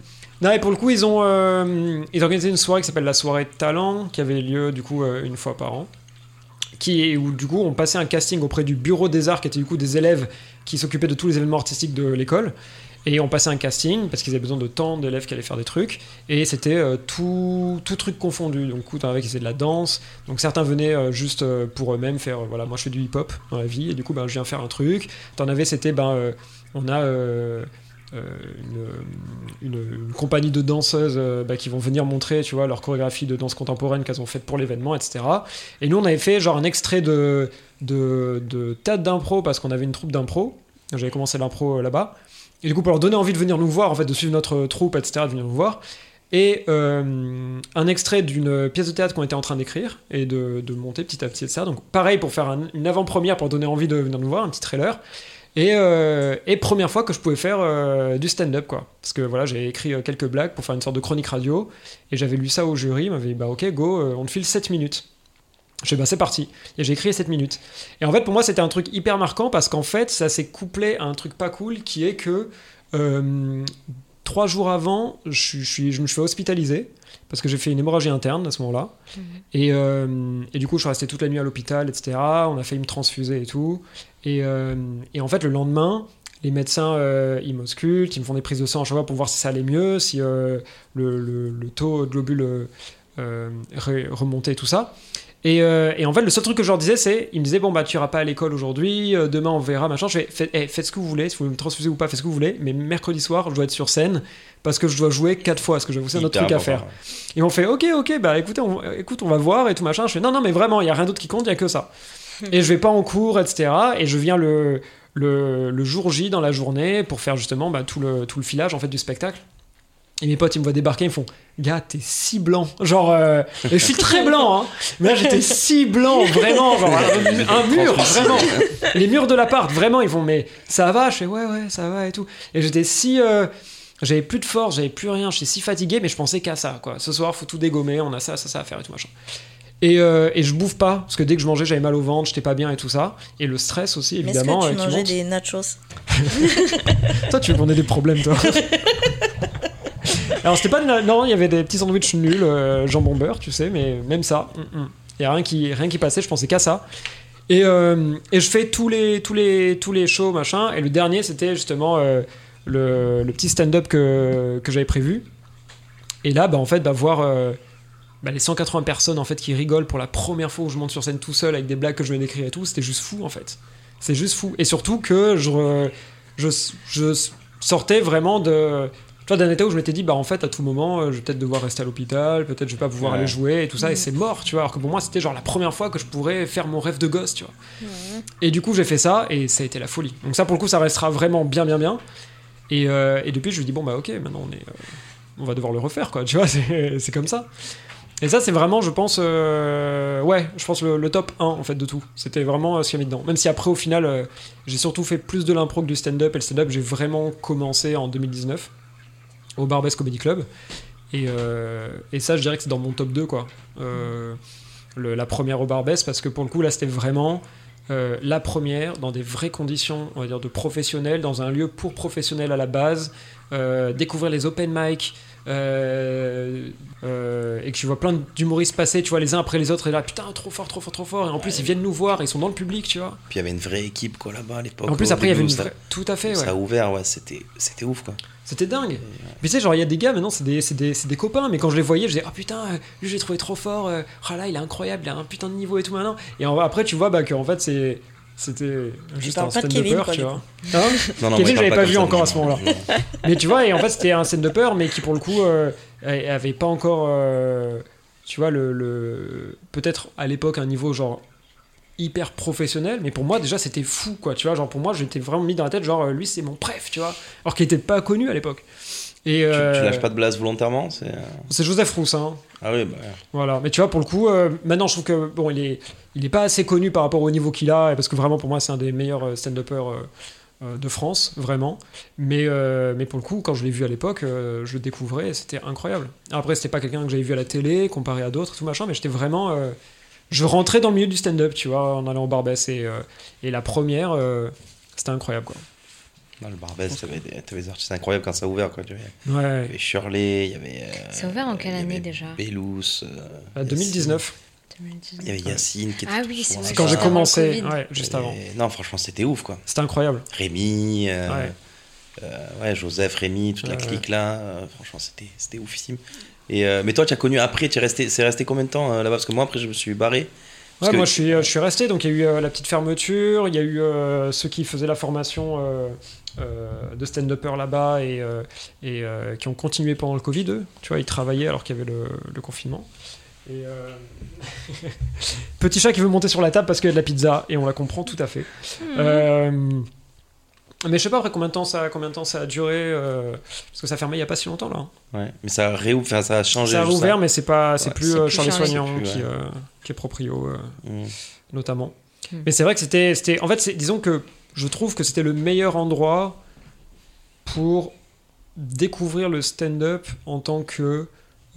non, et pour le coup, ils ont, euh, ils ont organisé une soirée qui s'appelle la soirée talent, qui avait lieu du coup euh, une fois par an. Qui où du coup on passait un casting auprès du bureau des arts, qui était du coup des élèves qui s'occupaient de tous les événements artistiques de l'école. Et on passait un casting parce qu'ils avaient besoin de tant d'élèves qui allaient faire des trucs. Et c'était euh, tout, tout truc confondu. Donc, coup, t'en avais qui faisaient de la danse. Donc, certains venaient juste pour eux-mêmes faire. voilà, moi je fais du hip-hop dans la vie. Et du coup, ben, je viens faire un truc. T'en avais, c'était. Ben, on a. euh, une, compagnie de danseuses euh, bah, qui vont venir montrer tu vois leur chorégraphie de danse contemporaine qu'elles ont faite pour l'événement etc et nous on avait fait genre un extrait de de, théâtre d'impro parce qu'on avait une troupe d'impro. J'avais commencé l'impro euh, là-bas. Et du coup pour leur donner envie de venir nous voir en fait de suivre notre troupe etc de venir nous voir. Et un extrait d'une pièce de théâtre qu'on était en train d'écrire et de, monter petit à petit etc donc pareil pour faire un- une avant-première pour donner envie de venir nous voir un petit trailer et, euh, et première fois que je pouvais faire euh, du stand-up, quoi. Parce que voilà, j'ai écrit euh, quelques blagues pour faire une sorte de chronique radio. Et j'avais lu ça au jury. Il m'avait dit, bah ok, go, on te file 7 minutes. Je fais, bah c'est parti. Et j'ai écrit 7 minutes. Et en fait, pour moi, c'était un truc hyper marquant parce qu'en fait, ça s'est couplé à un truc pas cool qui est que trois jours avant, je, je me suis fait hospitaliser parce que j'ai fait une hémorragie interne à ce moment-là. Et, euh, et du coup, je suis resté toute la nuit à l'hôpital, etc. On a failli me transfuser et tout. Et, euh, et en fait, le lendemain, les médecins, euh, ils m'auscultent, ils me font des prises de sang à chaque fois pour voir si ça allait mieux, si euh, le, le- le taux de globules remontait et tout ça. Et, euh, et en fait, le seul truc que je leur disais, c'est, ils me disaient, bon, bah, tu iras pas à l'école aujourd'hui, euh, demain on verra, machin. Je fais, faites, eh, faites ce que vous voulez, si vous voulez me transfuser ou pas, faites ce que vous voulez, mais mercredi soir, je dois être sur scène parce que je dois jouer quatre fois, parce que j'avoue, c'est un autre truc à faire. Et on fait ok ok bah écoutez on, écoute on va voir et tout machin. Je fais non non mais vraiment il y a rien d'autre qui compte il y a que ça. et je vais pas en cours etc. Et je viens le, le, le jour J dans la journée pour faire justement bah, tout le tout le filage en fait du spectacle. Et mes potes, ils me voient débarquer, ils me font Gars, t'es si blanc. Genre, euh, je suis très blanc, hein. Mais là, j'étais si blanc, vraiment. Genre, [LAUGHS] un, un mur, vraiment. Les murs de l'appart, vraiment, ils font Mais ça va? Je fais Ouais, ouais, ça va et tout. Et j'étais si. euh, j'avais plus de force, j'avais plus rien, j'étais si fatigué, mais je pensais qu'à ça, quoi. Ce soir, faut tout dégommer, on a ça, ça, ça à faire et tout machin. Et, euh, et je bouffe pas, parce que dès que je mangeais, j'avais mal au ventre, j'étais pas bien et tout ça. Et le stress aussi, Mais est-ce évidemment. que tu mangeais des nachos? [LAUGHS] Toi, tu ait des problèmes, toi. [LAUGHS] Alors, c'était pas. de la- Non, il y avait des petits sandwichs nuls, euh, jambon beurre, tu sais, mais même ça, mm, mm. il y a rien qui, rien qui passait, je pensais qu'à ça. Et, euh, et je fais tous les, tous, les, tous les shows, machin. Et le dernier, c'était justement euh, le, le petit stand-up que, que j'avais prévu. Et là, bah, en fait, bah, voir euh, bah, les 180 personnes en fait, qui rigolent pour la première fois où je monte sur scène tout seul avec des blagues que je viens d'écrire et tout, c'était juste fou, en fait. C'est juste fou. Et surtout que je, je, je sortais vraiment de tu vois, d'un état où je m'étais dit bah en fait à tout moment euh, je vais peut-être devoir rester à l'hôpital peut-être je vais pas pouvoir Ouais. aller jouer et tout ça et c'est mort tu vois. Alors que pour moi c'était genre la première fois que je pourrais faire mon rêve de gosse tu vois. Et du coup j'ai fait ça et ça a été la folie. Donc ça pour le coup ça restera vraiment bien bien bien. Et, euh, et depuis je me dis bon bah ok maintenant on est euh, on va devoir le refaire quoi tu vois [LAUGHS] c'est c'est comme ça. Et ça c'est vraiment je pense euh, ouais je pense le, le top 1 en fait de tout. C'était vraiment euh, ce qu'il y a mis dedans. Même si après au final euh, j'ai surtout fait plus de l'impro que du stand-up et le stand-up j'ai vraiment commencé en 2019 au Barbès Comedy Club. Et, euh, et ça je dirais que c'est dans mon top 2 quoi. Euh, la première au Barbès parce que pour le coup là c'était vraiment euh, la première dans des vraies conditions on va dire de professionnels dans un lieu pour professionnels à la base. Découvrir les open mic euh, euh, et que tu vois plein d'humoristes passer tu vois les uns après les autres et là putain trop fort trop fort trop fort et en plus ils viennent nous voir ils sont dans le public tu vois Puis il y avait une vraie équipe quoi là-bas à l'époque. en plus après il y avait une ça- tout à fait ouais. Ça a ouvert, ouais, c'était c'était ouf quoi. C'était dingue. Mais tu sais, genre, il y a des gars maintenant, c'est des, c'est des, des copains, mais quand je les voyais, je disais, ah putain, euh, lui, j'ai trouvé trop fort, euh, ah là, il est incroyable, il a un putain de niveau et tout maintenant. Et en- après, tu vois, bah, qu'en fait, c'est. C'était juste un stand-upper, tu vois. Hein Non, non, Kevin, je pas vu ça, encore non, à ce moment-là. [LAUGHS] mais tu vois, et en fait, c'était un stand-upper, mais qui pour le coup euh, avait pas encore, euh, tu vois, le, le- peut-être à l'époque un niveau genre hyper professionnel, mais pour moi déjà c'était fou, quoi. Tu vois, genre pour moi, j'étais vraiment mis dans la tête, genre euh, lui c'est mon préf, tu vois, alors qu'il était pas connu à l'époque. Et Tu, tu euh, lâches pas de blase volontairement c'est... euh, Joseph Roussin, Ah oui, bah. voilà. Mais tu vois, pour le coup, euh, maintenant je trouve que bon, il est, il est pas assez connu par rapport au niveau qu'il a, parce que vraiment pour moi c'est un des meilleurs euh, stand-uppers de France, vraiment. Mais, mais pour le coup, quand je l'ai vu à l'époque, je le découvrais, c'était incroyable. Après, c'était pas quelqu'un que j'avais vu à la télé, comparé à d'autres, tout machin, mais j'étais vraiment. je rentrais dans le milieu du stand-up, tu vois, en allant au Barbès, et, et la première, c'était incroyable, quoi. Non, le Barbès, t'avais des, t'avais des artistes incroyables quand ça a ouvert quoi. Tu vois. Il y avait Shirley, il y avait. euh, C'est ouvert en quelle année déjà Bellous. euh, à 2019. Il y avait Yacine qui était. Ah oui, c'est quand j'ai commencé, ouais, juste avant. Non, franchement, c'était ouf quoi. C'était incroyable. Rémi, euh, Ouais. euh, ouais, Joseph, Rémi, toute la Ouais, clique là. euh, franchement, c'était, c'était oufissime. Et, euh, mais toi, tu as connu après, tu es resté, c'est resté combien de temps euh, là-bas? Parce que moi, après, je me suis barré. Ouais, que- moi je suis, je suis resté, donc il y a eu euh, la petite fermeture, il y a eu euh, ceux qui faisaient la formation de stand-upper là-bas et, euh, et euh, qui ont continué pendant le Covid, eux. tu vois, ils travaillaient alors qu'il y avait le, le confinement. Et euh, [LAUGHS] Petit chat qui veut monter sur la table parce qu'il y a de la pizza, et on la comprend tout à fait. Euh, Mais je sais pas après combien de temps ça, combien de temps ça a duré, euh, parce que ça fermait il y a pas si longtemps là. hein. Ouais, mais ça a réouvert, enfin, ça a changé. Ça a rouvert, mais c'est pas, c'est Ouais, plus euh, plus Charles Soignant plus, qui, ouais. euh, qui est proprio. euh, Mm. notamment. Hmm. Mais c'est vrai que c'était, c'était, en fait, disons que je trouve que c'était le meilleur endroit pour découvrir le stand-up en tant que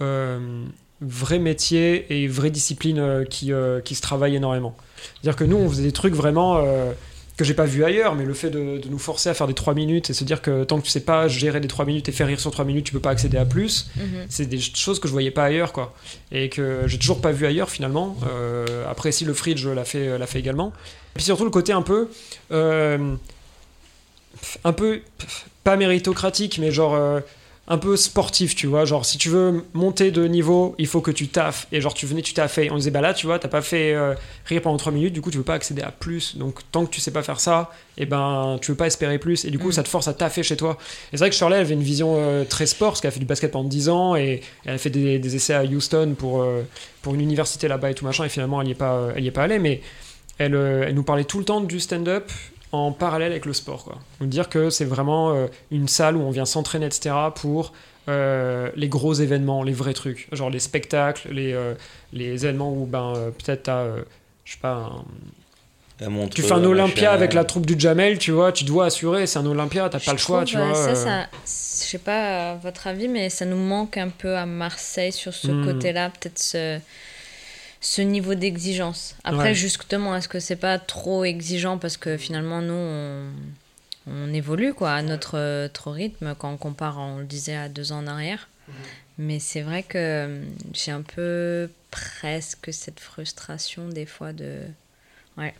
euh, vrai métier et vraie discipline euh, qui, euh, qui se travaille énormément. C'est-à-dire que nous, on faisait des trucs vraiment que j'ai pas vu ailleurs, mais le fait de, de nous forcer à faire des 3 minutes et se dire que tant que tu sais pas gérer des 3 minutes et faire rire sur 3 minutes, tu peux pas accéder à plus Mhm. c'est des choses que je voyais pas ailleurs quoi. Et que j'ai toujours pas vu ailleurs finalement. Euh, après si le fridge l'a fait l'a fait également. Et puis surtout le côté un peu euh, un peu pas méritocratique mais genre euh, un peu sportif tu vois. Genre si tu veux monter de niveau il faut que tu taffes. Et genre tu venais tu taffais on disait bah là tu vois t'as pas fait euh, rire pendant 3 minutes. Du coup tu veux pas accéder à plus. Donc tant que tu sais pas faire ça et ben tu veux pas espérer plus. Et du coup Mm. ça te force à taffer chez toi. Et c'est vrai que Shirley avait une vision euh, très sport parce qu'elle a fait du basket pendant 10 ans et elle a fait des, des essais à Houston pour, euh, pour une université là-bas et tout machin. Et finalement elle n'y est, pas, elle y est pas allée. Mais elle, elle nous parlait tout le temps du stand-up en parallèle avec le sport quoi. Dire que c'est vraiment euh, une salle où on vient s'entraîner etc pour euh, les gros événements, les vrais trucs, genre les spectacles, les, euh, les événements où ben, euh, peut-être t'as, euh, je sais pas, un- tu fais un Olympia machin. avec la troupe du Jamel, tu vois, tu dois assurer, c'est un Olympia, t'as pas le choix, tu vois. Ça, ça, je sais pas votre avis, mais ça nous manque un peu à Marseille sur ce Hmm. côté-là, peut-être ce, ce niveau d'exigence. Après, Ouais. justement, est-ce que c'est pas trop exigeant parce que finalement, nous, on, on évolue quoi, à notre, euh, notre rythme quand on compare, on le disait, à deux ans en arrière. Mhm. Mais c'est vrai que euh, j'ai un peu presque cette frustration des fois de. Ouais.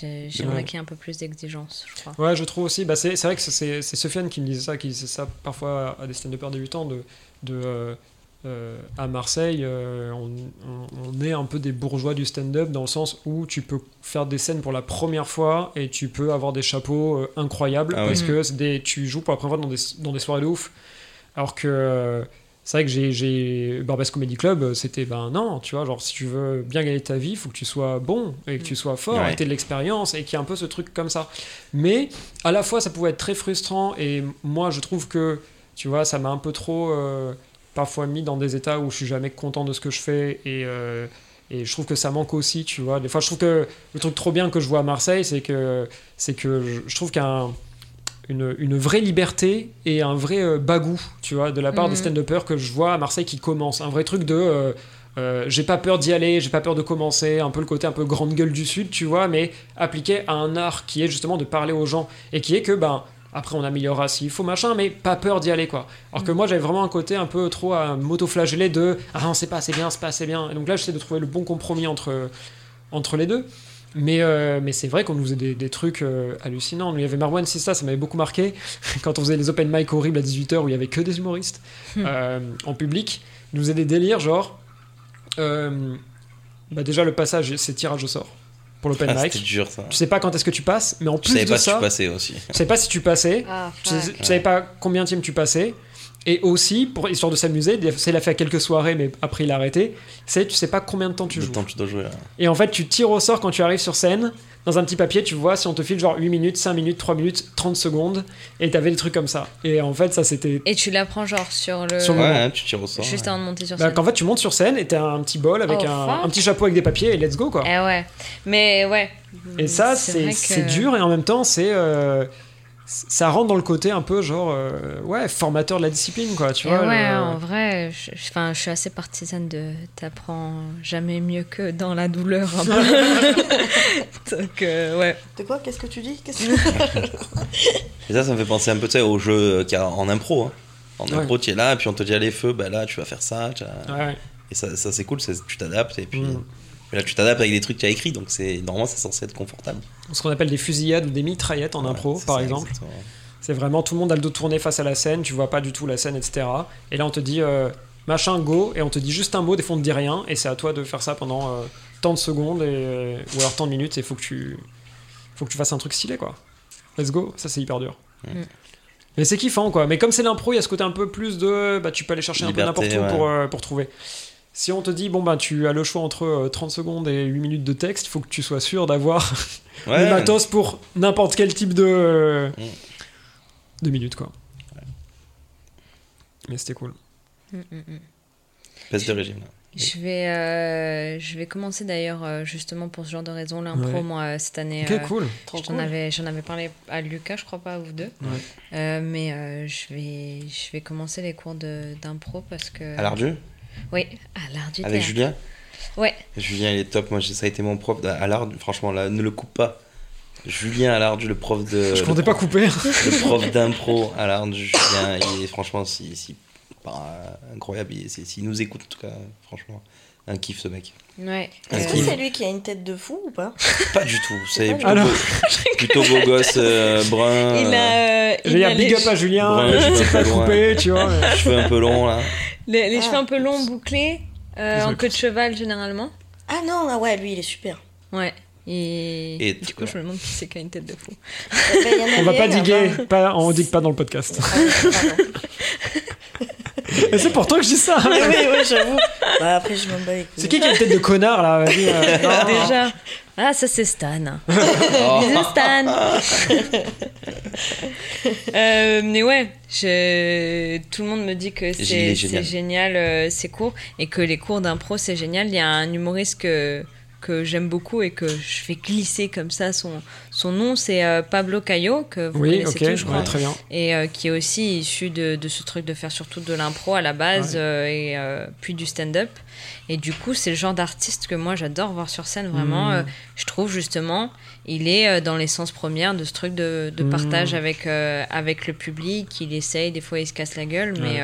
j'ai- J'aimerais qu'il y ait un peu plus d'exigence, je crois. Ouais, je trouve aussi. Bah, c'est vrai que c'est c'est Sofiane qui me disait ça, qui disait ça parfois à des stand-uppers débutants de, de euh, à Marseille, euh, on, on- on est un peu des bourgeois du stand-up dans le sens où tu peux faire des scènes pour la première fois et tu peux avoir des chapeaux euh, incroyables Ah oui. parce Mhm. que c'est des, tu joues pour la première fois dans des, dans des soirées de ouf. Alors que euh, c'est vrai que j'ai- j'ai Barbès Comedy Club, c'était ben non, tu vois, genre si tu veux bien gagner ta vie, il faut que tu sois bon et que tu sois fort Ouais. et que t'aies de l'expérience et qu'il y ait un peu ce truc comme ça. Mais à la fois ça pouvait être très frustrant et moi je trouve que tu vois ça m'a un peu trop euh, parfois mis dans des états où je suis jamais content de ce que je fais et euh, et je trouve que ça manque aussi tu vois des fois je trouve que le truc trop bien que je vois à Marseille c'est que c'est que je, trouve qu'un une, une vraie liberté et un vrai euh, bagou, tu vois, de la part Mhm. des stand-uppers que je vois à Marseille qui commencent. Un vrai truc de euh, euh, j'ai pas peur d'y aller, j'ai pas peur de commencer, un peu le côté un peu grande gueule du Sud, tu vois, mais appliqué à un art qui est justement de parler aux gens et qui est que, ben, après on améliorera s'il faut, machin, mais pas peur d'y aller, quoi. Alors que moi j'avais vraiment un côté un peu trop à m'auto-flageller de ah non, c'est pas assez bien, c'est pas assez bien. Et donc là j'essaie de trouver le bon compromis entre, entre les deux. Mais, euh, mais c'est vrai qu'on nous faisait des, des trucs euh, hallucinants. Il y avait Marwan Sista, ça m'avait beaucoup marqué, [LAUGHS] quand on faisait les open mic horribles à 18h où il y avait que des humoristes euh, en public. Il nous faisait des délires genre. euh, bah déjà, le passage, c'est tirage au sort pour l'open Ah, mic. c'était dur ça. Tu sais pas quand est-ce que tu passes, mais en Je plus savais de pas si ça, tu passais aussi. tu sais pas si tu passais, Ah, tu, sais- tu savais pas combien de tu passais. Et aussi, pour histoire de s'amuser, c'est il a fait à quelques soirées, mais après il a arrêté. C'est tu sais pas combien de temps tu Le joues. temps tu dois jouer. Et en fait, tu tires au sort quand tu arrives sur scène. Dans un petit papier, tu vois si on te file genre 8 minutes, 5 minutes, 3 minutes, 30 secondes. Et t'avais des trucs comme ça. Et en fait, ça c'était. Et tu l'apprends genre sur le. Sur le Ouais, moment. hein, tu tires au sort. Juste ouais. avant de monter sur Bah, scène. qu'en fait, tu montes sur scène et t'as un petit bol avec Oh, un, petit chapeau avec des papiers et let's go quoi. Eh ouais. Mais ouais. Et ça, C'est que- dur et en même temps, c'est. euh, ça rentre dans le côté un peu genre. euh, ouais, formateur de la discipline quoi, tu Et vois. ouais, le- en vrai, je, je- enfin, je suis assez partisane de t'apprends jamais mieux que dans la douleur un peu. [LAUGHS] Donc, euh, ouais. De quoi? Qu'est-ce que tu dis? Qu'est-ce que- [LAUGHS] Et ça, ça me fait penser un peu tu sais, au jeu qu'il y a en impro. hein. En Ouais. impro, tu es là, et puis on te dit, allez, feu, bah là, tu vas faire ça. Ouais. Et ça, ça c'est cool, tu t'adaptes. Et puis Mm. Mais là, tu t'adaptes avec des trucs que tu as écrits, donc c'est normalement, c'est censé être confortable. Ce qu'on appelle des fusillades ou des mitraillettes en Ouais, impro, par ça, exemple. C'est vraiment tout le monde a le dos tourné face à la scène, tu vois pas du tout la scène, etc. Et là, on te dit euh, machin, go, et on te dit juste un mot, des fois on te dit rien, et c'est à toi de faire ça pendant euh, tant de secondes, et, euh, ou alors tant de minutes, et il faut que tu faut que tu fasses un truc stylé, quoi. Let's go, ça c'est hyper dur. Mm. Mais c'est kiffant, quoi. Mais comme c'est l'impro, il y a ce côté un peu plus de. Bah, tu peux aller chercher un peu n'importe où ouais. pour, euh, pour trouver. Si on te dit, bon, bah, tu as le choix entre euh, 30 secondes et 8 minutes de texte, il faut que tu sois sûr d'avoir [LAUGHS] Ouais, le matos pour n'importe quel type de, euh, Mm. de minutes quoi. Mais c'était cool. Mm, mm, mm. baisse de régime. là. Je vais, euh, je vais commencer d'ailleurs euh, justement pour ce genre de raison l'impro Ouais. moi euh, cette année. Ok, euh, cool. Trop J'en cool. avais, j'en avais parlé à Lucas, je crois pas, à vous deux. Ouais. Euh, mais euh, je vais, je vais commencer les cours de- d'impro parce que. À l'Ardu? Oui, à l'art du Avec théâtre. Julien Ouais. Julien, il est top. Moi, ça a été mon prof à l'Ardu. Franchement, là, ne le coupe pas. Julien à l'Ardu, le prof de. Je comptais pas prof- couper. Le prof d'impro à l'Ardu, Julien, il est franchement si, si, bah, incroyable. S'il nous écoute, en tout cas, franchement, un kiff ce mec. Ouais. Est-ce Euh, que c'est lui qui a une tête de fou ou pas? Pas du tout. C'est pas plutôt, Alors- beau, plutôt beau gosse, euh, brun. il euh, a, euh, Je il a big up à Julien, je je suis pas un peu couper, tu vois. mais- cheveux un peu longs là. Les, les Ah. cheveux un peu longs, bouclés, euh, en les queue de cheval généralement. Ah non, ah ouais, lui il est super. Ouais. Et, Et du coup, je me demande qui c'est qui a une tête de fou. En On va pas diguer, pas, on digue pas dans le podcast. Ah. Et c'est pour toi que je dis ça. oui, oui, j'avoue. Bah, après, je m'en bats les couilles. C'est qui qui a une tête de connard là? Vas-y. euh. [LAUGHS] Déjà. Ah, ça c'est Stan. [LAUGHS] Bisous Stan. [LAUGHS] Euh, mais ouais, je- tout le monde me dit que c'est est c'est génial. génial, euh, ces cours, et que les cours d'impro, c'est génial. Il y a un humoriste que, que j'aime beaucoup et que je fais glisser comme ça son, son nom, c'est euh, Pablo Cayo, que vous Oui, connaissez ok, tous, je crois. ouais, très bien. et euh, qui est aussi issu de, de ce truc de faire surtout de l'impro à la base Ouais. euh, et puis du stand-up. Et du coup, c'est le genre d'artiste que moi j'adore voir sur scène. Vraiment, euh, je trouve justement, il est dans l'essence première de ce truc de, de Mhm. partage avec, avec le public. Il essaye, des fois il se casse la gueule, mais,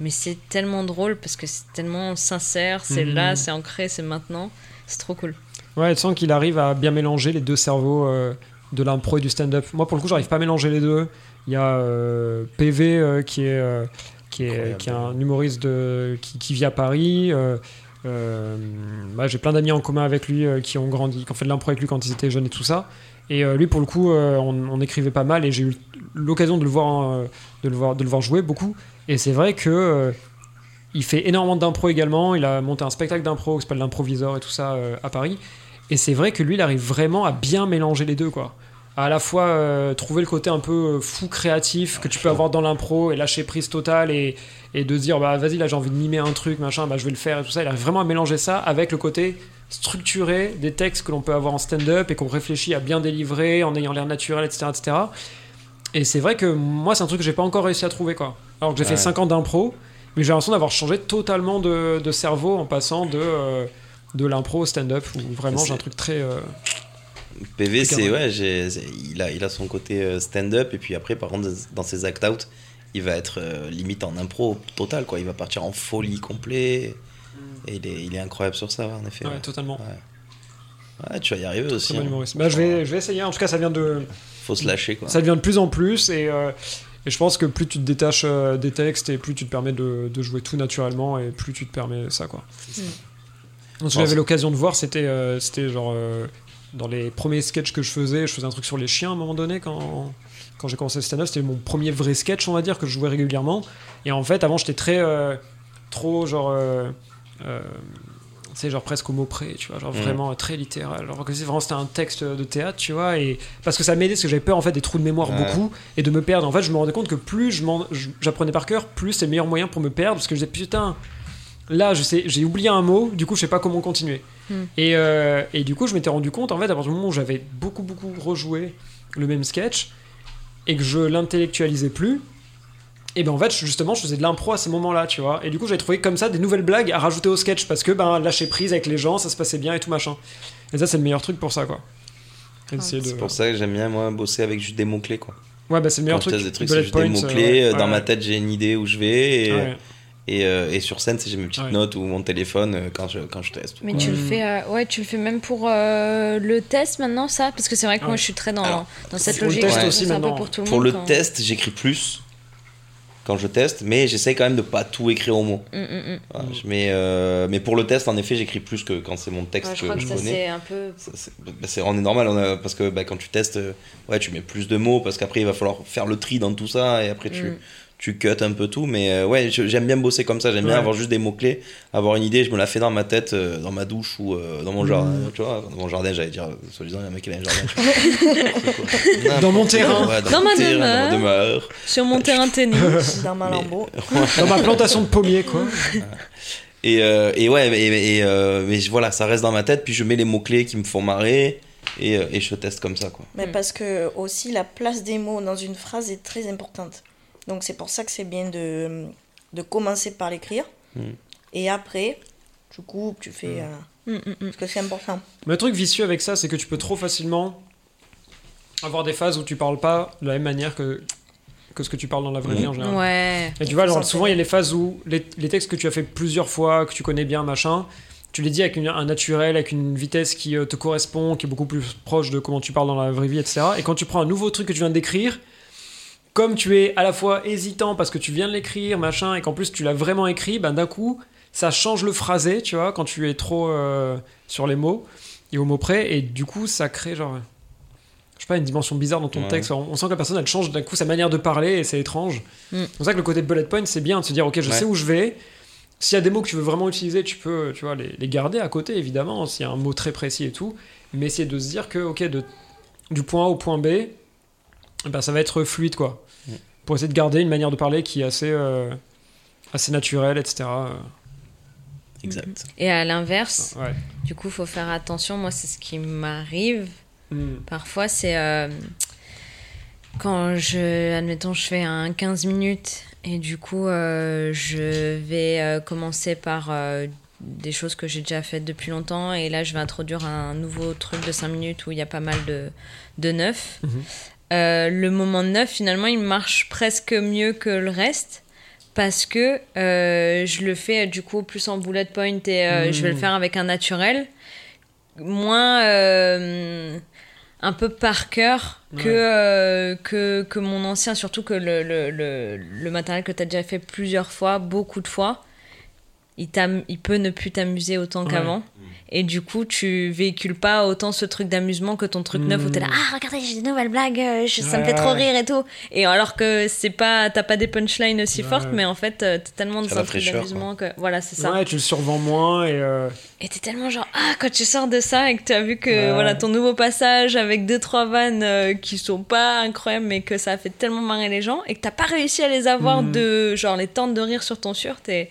mais c'est tellement drôle parce que c'est tellement sincère, c'est Mhm. là, c'est ancré, c'est maintenant. C'est trop cool. Ouais, tu sens qu'il arrive à bien mélanger les deux cerveaux euh, de l'impro et du stand-up. Moi, pour le coup, j'arrive pas à mélanger les deux. Il y a euh, PV euh, qui, est, euh, qui, est, qui est un humoriste de, qui, qui vit à Paris. euh, euh, bah, J'ai plein d'amis en commun avec lui euh, qui ont grandi, qui ont fait de l'impro avec lui quand ils étaient jeunes et tout ça. Et lui, pour le coup, on, on écrivait pas mal et j'ai eu l'occasion de le voir, de le voir, de le voir jouer beaucoup. Et c'est vrai que il fait énormément d'impro également. Il a monté un spectacle d'impro qui s'appelle l'improvisor et tout ça euh, à Paris. Et c'est vrai que lui, il arrive vraiment à bien mélanger les deux, quoi. À la fois euh, trouver le côté un peu euh, fou créatif que tu peux avoir dans l'impro et lâcher prise totale et, et de dire bah vas-y là j'ai envie de mimer un truc machin bah je vais le faire et tout ça il arrive vraiment à mélanger ça avec le côté structuré des textes que l'on peut avoir en stand-up et qu'on réfléchit à bien délivrer en ayant l'air naturel etc etc et c'est vrai que moi c'est un truc que j'ai pas encore réussi à trouver quoi alors que j'ai fait Ouais. 5 ans d'impro mais j'ai l'impression d'avoir changé totalement de, de cerveau en passant de euh, de l'impro au stand-up où vraiment C'est- j'ai un truc très euh, PV, c'est ouais, il a, il a son côté euh, stand-up et puis après, par contre, dans ses act-out, il va être euh, limite en impro total, quoi. Il va partir en folie complet. Et il est, il est incroyable sur ça, en effet. ouais, ouais. totalement Ouais, tu vas y arriver aussi. Hein. Bah, je, vais, je vais essayer. En tout cas, ça vient de, Faut se lâcher, quoi. ça devient de plus en plus. Et, euh, et je pense que plus tu te détaches euh, des textes et plus tu te permets de, de jouer tout naturellement et plus tu te permets ça. Quoi. Donc, ce que j'avais l'occasion de voir, c'était euh, c'était genre euh, dans les premiers sketchs que je faisais. Je faisais un truc sur les chiens à un moment donné quand, quand j'ai commencé le stand-up. C'était mon premier vrai sketch, on va dire, que je jouais régulièrement. Et en fait, avant, j'étais très. euh, trop genre. euh, euh, sais, genre presque au mot près, tu vois, genre Mhm. vraiment très littéral. Alors que c'est vraiment c'était un texte de théâtre, tu vois, et parce que ça m'aidait, parce que j'avais peur en fait des trous de mémoire Ouais. beaucoup et de me perdre. En fait, je me rendais compte que plus j'apprenais par cœur, plus c'est le meilleur moyen pour me perdre, parce que je disais putain, là, je sais, j'ai oublié un mot, du coup, je sais pas comment continuer. Hmm. Et, euh, et du coup, je m'étais rendu compte, en fait, à partir du moment où j'avais beaucoup, beaucoup rejoué le même sketch et que je l'intellectualisais plus, et ben en fait, justement, je faisais de l'impro à ces moments-là, tu vois. Et du coup, j'avais trouvé comme ça des nouvelles blagues à rajouter au sketch parce que ben lâcher prise avec les gens, ça se passait bien et tout machin. Et ça, c'est le meilleur truc pour ça, quoi. De- C'est pour ça que j'aime bien, moi, bosser avec juste des mots-clés, quoi. Ouais, bah c'est le meilleur Quand je truc. teste des trucs, c'est juste des points, mots-clés. euh, euh, ouais, Dans ouais. ma tête, j'ai une idée où je vais. Et, Ouais. et, euh, et sur scène, c'est j'ai mes petites Ouais. notes ou mon téléphone euh, quand je, quand je teste. Mais tu le fais, euh, ouais, tu le fais même pour euh, le test maintenant, ça? Parce que c'est vrai que moi je suis très dans, Alors, dans cette pour le logique. test je aussi un peu pour tout le Pour monde. le quand- test, j'écris plus quand je teste, mais j'essaie quand même de pas tout écrire au mot. Mm, mm, mm. Voilà, je mets, euh, mais pour le test, en effet, j'écris plus que quand c'est mon texte Ouais, je crois que que je ça connais. c'est un peu. C'est- bah, c'est- on est normal, on a- parce que bah, quand tu testes, euh, ouais, tu mets plus de mots, parce qu'après il va falloir faire le tri dans tout ça, et après tu, Mm. Tu cut un peu tout. Mais euh, ouais, j'aime bien bosser comme ça, j'aime bien Ouais. avoir juste des mots-clés, avoir une idée, je me la fais dans ma tête, euh, dans ma douche ou euh, dans mon jardin. Tu vois, dans mon jardin, j'allais dire, soi-disant, il y a un mec qui a un jardin. [LAUGHS] Dans mon terrain. quoi, dans, ma terrain, demeure. dans ma demeure. Sur mon terrain de [LAUGHS] tennis. dans ma lambeau. [LAUGHS] Dans ma plantation de pommiers, quoi. Et, euh, et ouais, et, et, euh, mais voilà, ça reste dans ma tête, puis je mets les mots-clés qui me font marrer, et, et je teste comme ça, quoi. Mais Mm. parce que aussi la place des mots dans une phrase est très importante. Donc c'est pour ça que c'est bien de, de commencer par l'écrire. Mm. Et après, tu coupes, tu fais... euh, Mm, mm, mm. parce que c'est important. Mais le truc vicieux avec ça, c'est que tu peux trop facilement avoir des phases où tu parles pas de la même manière que, que ce que tu parles dans la vraie vie en général. Ouais. Et tu vois, genre, souvent il y a les phases où les, les textes que tu as fait plusieurs fois, que tu connais bien, machin, tu les dis avec une- un naturel, avec une vitesse qui euh, te correspond, qui est beaucoup plus proche de comment tu parles dans la vraie vie, etc. Et quand tu prends un nouveau truc que tu viens d'écrire, comme tu es à la fois hésitant parce que tu viens de l'écrire, machin, et qu'en plus tu l'as vraiment écrit, ben d'un coup, ça change le phrasé, tu vois, quand tu es trop euh, sur les mots et au mot près, et du coup, ça crée genre. Je sais pas, une dimension bizarre dans ton Ouais. texte. On on sent que la personne, elle change d'un coup sa manière de parler et c'est étrange. Mm. C'est pour ça que le côté bullet point, c'est bien de se dire, ok, je Ouais. sais où je vais. S'il y a des mots que tu veux vraiment utiliser, tu peux tu vois, les, les garder à côté, évidemment, s'il y a un mot très précis et tout. Mais essayer de se dire que, ok, de, du point A au point B, bah, ça va être fluide, quoi. Mm. Pour essayer de garder une manière de parler qui est assez, euh, assez naturelle, etc. Exact. Et à l'inverse, ouais. du coup, faut faire attention. Moi, c'est ce qui m'arrive. Mm. Parfois, c'est euh, quand je, admettons, je fais un 15 minutes et du coup, euh, je vais euh, commencer par euh, des choses que j'ai déjà faites depuis longtemps et là, je vais introduire un nouveau truc de 5 minutes où il y a pas mal de, de neuf. Mhm. Euh, le moment neuf, finalement, il marche presque mieux que le reste parce que euh, je le fais du coup plus en bullet point et euh, je vais le Mhm. faire avec un naturel moins euh, un peu par cœur que, Ouais. euh, que, que mon ancien, surtout que le, le, le, le matériel que tu as déjà fait plusieurs fois, beaucoup de fois, il, il peut ne plus t'amuser autant Ouais. qu'avant. Et du coup, tu véhicules pas autant ce truc d'amusement que ton truc neuf où t'es là, Mm. ah, regardez, j'ai des nouvelles blagues, euh, je- ça me Ouais, fait trop ouais. rire et tout. Et alors que c'est pas, t'as pas des punchlines aussi Ouais. fortes, mais en fait, euh, t'es tellement dans un truc d'amusement que. Voilà, c'est ça. Ouais, tu le survends moins et. euh, Et t'es tellement genre, ah, quand tu sors de ça et que tu as vu que Ouais. voilà, ton nouveau passage avec deux, trois vannes euh, qui sont pas incroyables, mais que ça a fait tellement marrer les gens et que t'as pas réussi à les avoir Mhm. de, genre, les tentes de rire sur ton sur, t'es,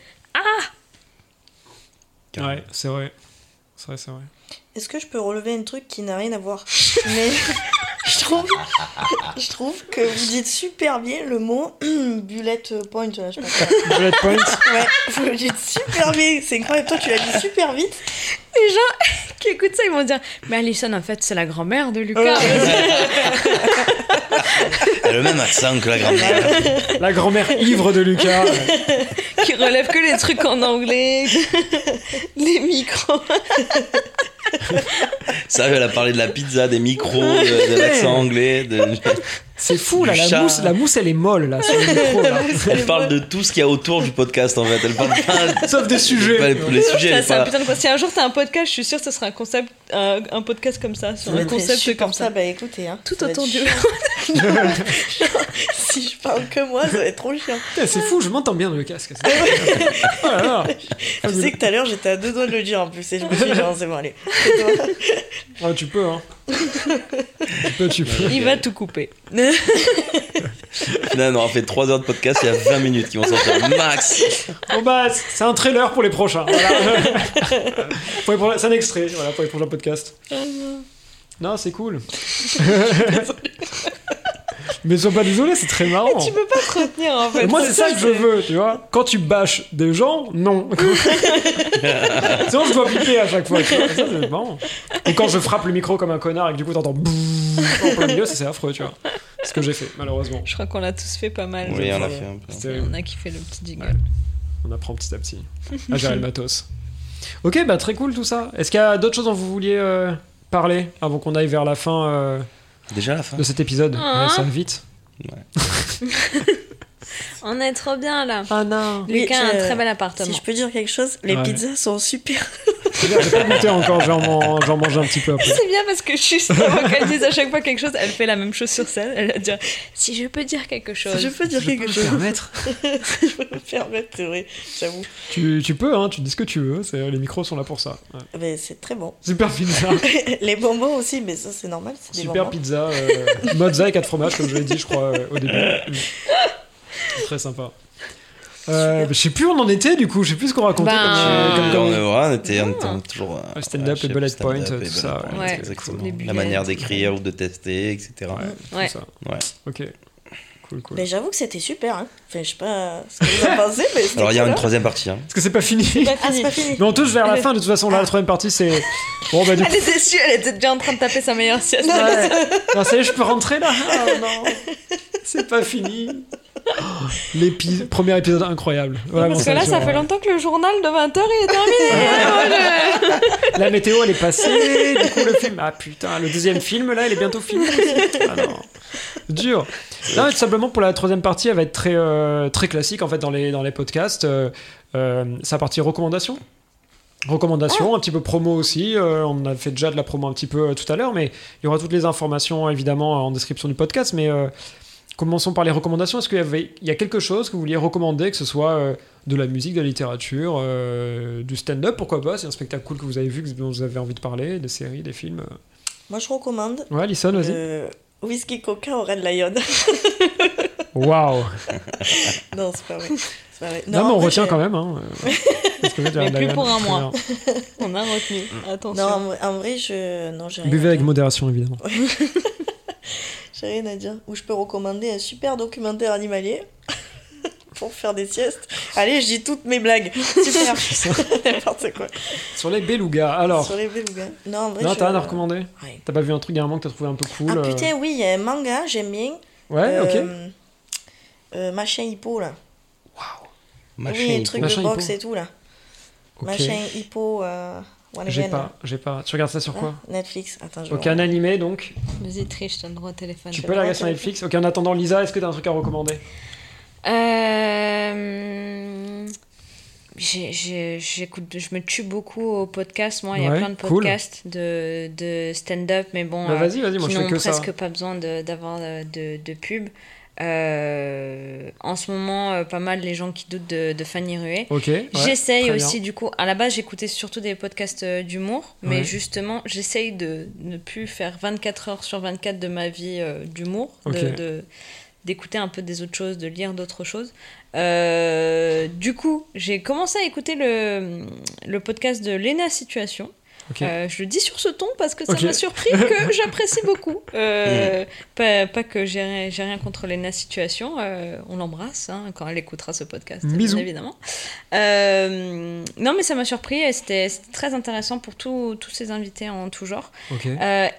Ouais, c'est vrai. C'est vrai, c'est vrai. Est-ce que je peux relever un truc qui n'a rien à voir [LAUGHS] Mais je trouve, je trouve que vous dites super bien le mot [CLEARS THROAT] bullet point. là, Je sais pas. Bullet point. Ouais, vous le dites super bien. C'est incroyable. Toi, tu l'as dit super vite. les gens qui écoutent ça, ils vont dire, mais Alison, en fait, c'est la grand-mère de Lucas. Elle a le même accent que la grand-mère. La grand-mère ivre de Lucas. [LAUGHS] qui relève que les trucs en anglais, [LAUGHS] les micros. Ça, elle a parlé de la pizza, des micros, de, de l'accent anglais. De... [LAUGHS] C'est fou, là. La chat. mousse, la mousse, elle est molle, là, sur le micro. là. [LAUGHS] Elle parle de tout ce qu'il y a autour du podcast en fait. Elle parle pas. [LAUGHS] Sauf des sujets. pas les, les sujets. Ça, elle c'est un parle- putain de quoi. Si un jour t'as un podcast, je suis sûre que ce sera un concept, un, un podcast comme ça, sur un concept comme ça. Bah écoutez, hein, Tout autour du. chiant. [LAUGHS] si je parle que moi, ça va être trop chiant. Putain, C'est fou, je m'entends bien dans le casque. Oh là là. Tu sais que tout à l'heure, j'étais à deux doigts de le dire en plus. Et je me suis dit, non, c'est bon, allez. Ah, tu peux, hein. [LAUGHS] tu peux, tu peux. Il va tout couper. Finalement, on fait 3 heures de podcast, il y a 20 minutes qui vont sortir max. Bon bah, c'est un trailer pour les prochains. Voilà. [LAUGHS] Pour les prochains- c'est un extrait, voilà, pour les prochains podcasts. Non, c'est cool. [LAUGHS] Mais sois pas désolé, c'est très marrant. tu peux pas te retenir en fait. Mais moi, c'est ça que je veux, tu vois. Quand tu bâches des gens, non. [LAUGHS] Sinon, je dois piper à chaque fois. tu vois. Ça, c'est marrant. Ou quand je frappe le micro comme un connard et que du coup, t'entends bouh en plein milieu, ça, c'est affreux, tu vois. C'est ce que j'ai fait, malheureusement. Je crois qu'on l'a tous fait pas mal. Oui, on je a crois. fait un peu. Il y en a qui fait le petit jingle. Ouais. On apprend petit à petit à gérer le matos. [LAUGHS] Ok, bah très cool tout ça. Est-ce qu'il y a d'autres choses dont vous vouliez euh, parler avant qu'on aille vers la fin euh, Déjà la fin. de cet épisode Ah. Ouais, Ça va vite. [LAUGHS] [LAUGHS] On est trop bien là. Ah non Oui, Lucas a un je- très bel appartement. Si je peux dire quelque chose, les Ouais. pizzas sont super. J'ai pas goûté encore, j'en man- j'en mange un petit peu après. C'est bien parce que juste avant qu'elle dise à chaque fois quelque chose, elle fait la même chose sur scène. Elle va dire si je peux dire quelque chose. Je peux dire Je peux quelque me chose. permettre. [LAUGHS] je peux me permettre, vrai, j'avoue. Tu, tu peux, hein, tu dis ce que tu veux, les micros sont là pour ça. Ouais. Mais c'est très bon. Super pizza, [LAUGHS] les bonbons aussi, mais ça c'est normal, des super pizza, euh, mozza et 4 fromages, comme je l'ai dit, je crois, euh, au début. [LAUGHS] Très sympa. Euh, je sais plus où on en était du coup, je sais plus ce qu'on racontait. Ben, comme, Euh, comme- on, comme- on était, on était toujours. euh, Ouais, stand-up et bullet point, tout ça, point, ouais. La manière d'écrire ou de tester, etc. tout Ouais. ça. Ouais. Ok, cool, cool. Mais j'avoue que c'était super. Hein. Enfin, je sais pas ce que vous en pensez, mais Alors il y a une hein. troisième partie. hein. Parce que c'est pas fini. Ah, c'est pas fini. Mais on touche vers la fin, de toute façon, là, la troisième partie, c'est. Bon, bah, du coup. Elle était déçue, elle était déjà en train de taper sa meilleure sieste. Ouais. [LAUGHS] Non, ça y est, je peux rentrer là Ah, non C'est pas fini Oh, l'épi- Premier épisode incroyable. Vraiment, Parce que là, ça fait longtemps que le journal de 20h il est terminé. [LAUGHS] hein, je- La météo, elle est passée. Du coup, le film. Ah putain, le deuxième film, là, il est bientôt fini. Ah non. Dur. Non, mais tout simplement, pour la troisième partie, elle va être très, euh, très classique, en fait, dans les, dans les podcasts. Euh, euh, c'est la partie recommandation. Recommandation, un petit peu promo aussi. Euh, on a fait déjà de la promo un petit peu euh, tout à l'heure, mais il y aura toutes les informations évidemment en description du podcast. Mais euh, commençons par les recommandations. Est-ce qu'il y, avait, il y a quelque chose que vous vouliez recommander, que ce soit euh, de la musique, de la littérature, euh, du stand-up, pourquoi pas? C'est un spectacle cool que vous avez vu, que- dont vous avez envie de parler, des séries, des films? Moi, je recommande Ouais, Alison, vas-y. Whisky Coca au Red Lion. [LAUGHS] Waouh. [LAUGHS] non, c'est pas vrai. C'est pas vrai. Non, mais on retient j'ai- quand même. Hein. [LAUGHS] Parce que, Mais plus pour un mois. On a retenu. Attention. Non, en vrai- en vrai, je. Non, j'ai rien, Buvez avec modération, évidemment. J'ai rien à dire. Ou je peux recommander un super documentaire animalier [LAUGHS] pour faire des siestes. Allez, je dis toutes mes blagues. [LAUGHS] Super. [LAUGHS] N'importe quoi. Sur les belugas, alors. Sur les belugas. Non, en vrai, Non, je- t'as rien à recommander Ouais. T'as pas vu un truc dernièrement que t'as trouvé un peu cool Ah euh, putain, oui, il y a un manga, j'aime bien. Ouais, ok. Euh, euh, machin hippo, là. Machin, oui, un truc de boxe et tout, là. Ok. Machin hippo. Euh, J'ai pas, j'ai pas. Tu regardes ça sur quoi Hein, Netflix. Attends, je Ok, vais un animé donc. Vas-y, triche, t'as le droit au téléphone. Tu peux la regarder sur Netflix. Ok, en attendant, Lisa, est-ce que t'as un truc à recommander? Euh, J'écoute, je me tue beaucoup au podcast. Moi, il y a plein de cool. podcasts de, de stand-up, mais bon, Bah euh, vas-y, vas-y, moi qui je fais n'ont que ça. presque pas besoin d'avoir de, de, de pub. Euh, en ce moment, euh, pas mal les gens qui doutent de, de Fanny ouais, J'essaye aussi, bien. du coup, à la base, j'écoutais surtout des podcasts euh, d'humour, mais Ouais. justement, j'essaye de ne plus faire 24 heures sur 24 de ma vie d'humour, de- d'écouter un peu des autres choses, de lire d'autres choses. Du coup, j'ai commencé à écouter le, le podcast de Lena Situation. Euh, je le dis sur ce ton parce que ça m'a surpris que [LAUGHS] j'apprécie beaucoup. Euh, pas, pas que j'ai rien, contre Lena Situation, euh, on l'embrasse hein, quand elle écoutera ce podcast, Bisous. bien évidemment. Non, mais ça m'a surpris et c'était très intéressant pour tous ces invités en tout genre.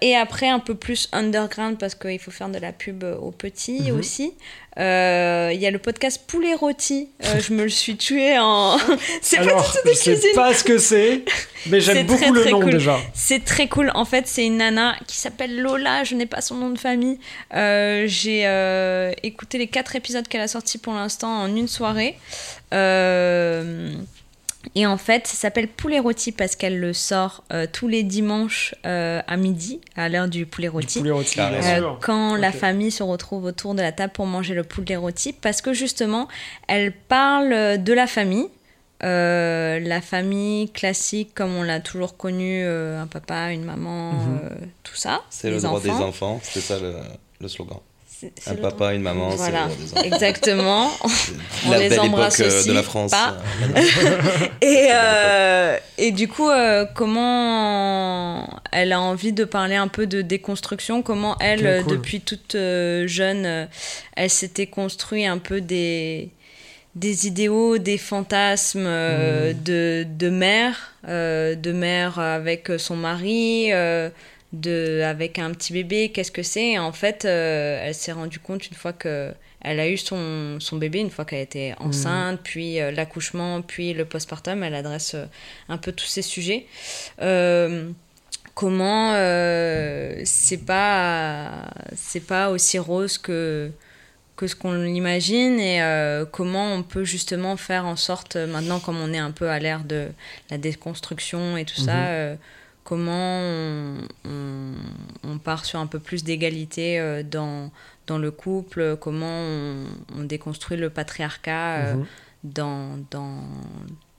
Et après, un peu plus underground parce qu'il faut faire de la pub aux petits Mhm. aussi. Euh, Il y a le podcast Poulet Rôti. Euh, je me le suis tué en. [LAUGHS] c'est pas du tout de je sais cuisine. pas ce que c'est, mais j'aime beaucoup très, le très nom cool. déjà. C'est très cool. En fait, c'est une nana qui s'appelle Lola. Je n'ai pas son nom de famille. Euh, J'ai euh, écouté les quatre épisodes qu'elle a sortis pour l'instant en une soirée. Euh, et en fait, ça s'appelle Poulet Rôti parce qu'elle le sort euh, tous les dimanches euh, à midi, à l'heure du poulet Du rôti. poulet rôti, Ah, Euh, quand la famille se retrouve autour de la table pour manger le poulet rôti, parce que justement, elle parle de la famille, euh, la famille classique comme on l'a toujours connue, euh, un papa, une maman, Mhm. euh, tout ça. C'est le droit des enfants. enfants, c'était ça le, le slogan. C'est- c'est Un le papa, une maman, Voilà. Exactement. C'est [LAUGHS] On la les belle embrasse époque euh, aussi, de la France. pas. euh. [LAUGHS] Et, euh, et du coup, euh, comment elle a envie de parler un peu de déconstruction, comment elle, cool. depuis toute jeune, elle s'était construit un peu des, des idéaux, des fantasmes euh, Mhm. de, de mère, euh, de mère avec son mari. euh, de, avec un petit bébé, qu'est-ce que c'est? En fait, euh, elle s'est rendue compte une fois que elle a eu son, son bébé, une fois qu'elle était enceinte, puis euh, l'accouchement, puis le postpartum, elle adresse euh, un peu tous ces sujets. Comment c'est pas c'est pas aussi rose que que ce qu'on l'imagine et euh, comment on peut justement faire en sorte maintenant comme on est un peu à l'ère de la déconstruction et tout Mhm. ça euh, comment on, on- on part sur un peu plus d'égalité euh, dans dans le couple comment on, on déconstruit le patriarcat euh, Mhm. dans, dans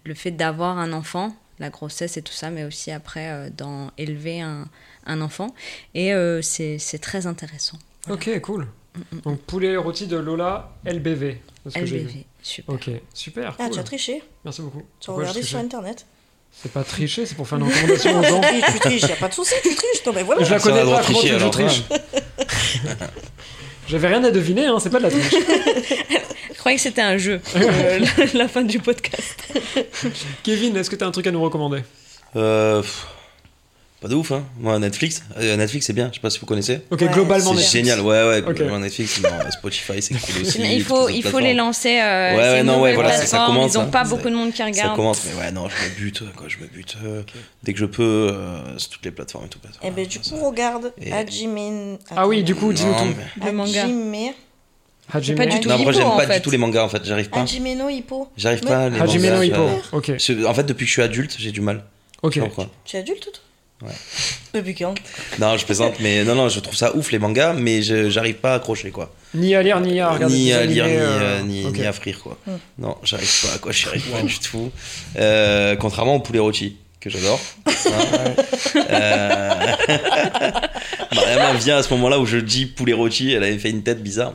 le fait d'avoir un enfant, la grossesse et tout ça, mais aussi après euh, dans élever un, un enfant. Et euh, c'est c'est très intéressant. Ok, cool. Mm, Donc poulet rôti de Lola LBV. que. LBV, super. Ok, super. Ah, cool. tu as triché Merci beaucoup. Tu as regardé sur internet C'est pas tricher, c'est pour faire une recommandation aux gens. Tu triches, [LAUGHS] tu triches, y a pas de souci, tu triches. Non, mais voilà. Je la connais pas, comment tu que je alors, triche [LAUGHS] J'avais rien à deviner, hein, c'est pas de la triche. [LAUGHS] Je croyais que c'était un jeu, euh, la, la fin du podcast. Kevin, est-ce que t'as un truc à nous recommander? Euh, pff, pas de ouf, hein. Moi, Netflix, euh, Netflix, c'est bien. Je sais pas si vous connaissez. Ok, Ouais, globalement, C'est génial, ouais, ouais. Ok. globalement, Netflix, non, [LAUGHS] Spotify, c'est cool aussi. il faut, les il faut les lancer. euh, Ouais, ouais, non, ouais, voilà, ça- ça commence, Ils n'ont hein. pas Ça- beaucoup de monde qui Ça regarde. commence, mais ouais, non, je me bute, quoi, je me bute. euh, Dès que je peux, euh, sur toutes les plateformes et tout. Eh ben, du coup, regarde Et- Hajime. Ah oui, du coup, dis-nous tout. Le manga. Hajime. Pas du tout Non, moi j'aime pas fait. du tout les mangas en fait, j'arrive pas. Hajime no Hippo. J'arrive pas à les Hajime mangas. no Hippo. Ok, je- En fait, depuis que je suis adulte, j'ai du mal. ok. Tu es adulte, toi Ouais. Depuis quand? Non, je plaisante, mais non, non, je trouve ça ouf les mangas, mais j'arrive pas à accrocher quoi. Ni à lire, ni à regarder. Ni à lire, animés, euh, euh, ni, à frire quoi. Hmm. Non, j'arrive pas, quoi, j'y arrive pas du tout. Euh, contrairement au poulet rôti, que j'adore. Hein. [LAUGHS] Euh, [LAUGHS] Mariama vient à ce moment-là où je dis poulet rôti, elle avait fait une tête bizarre.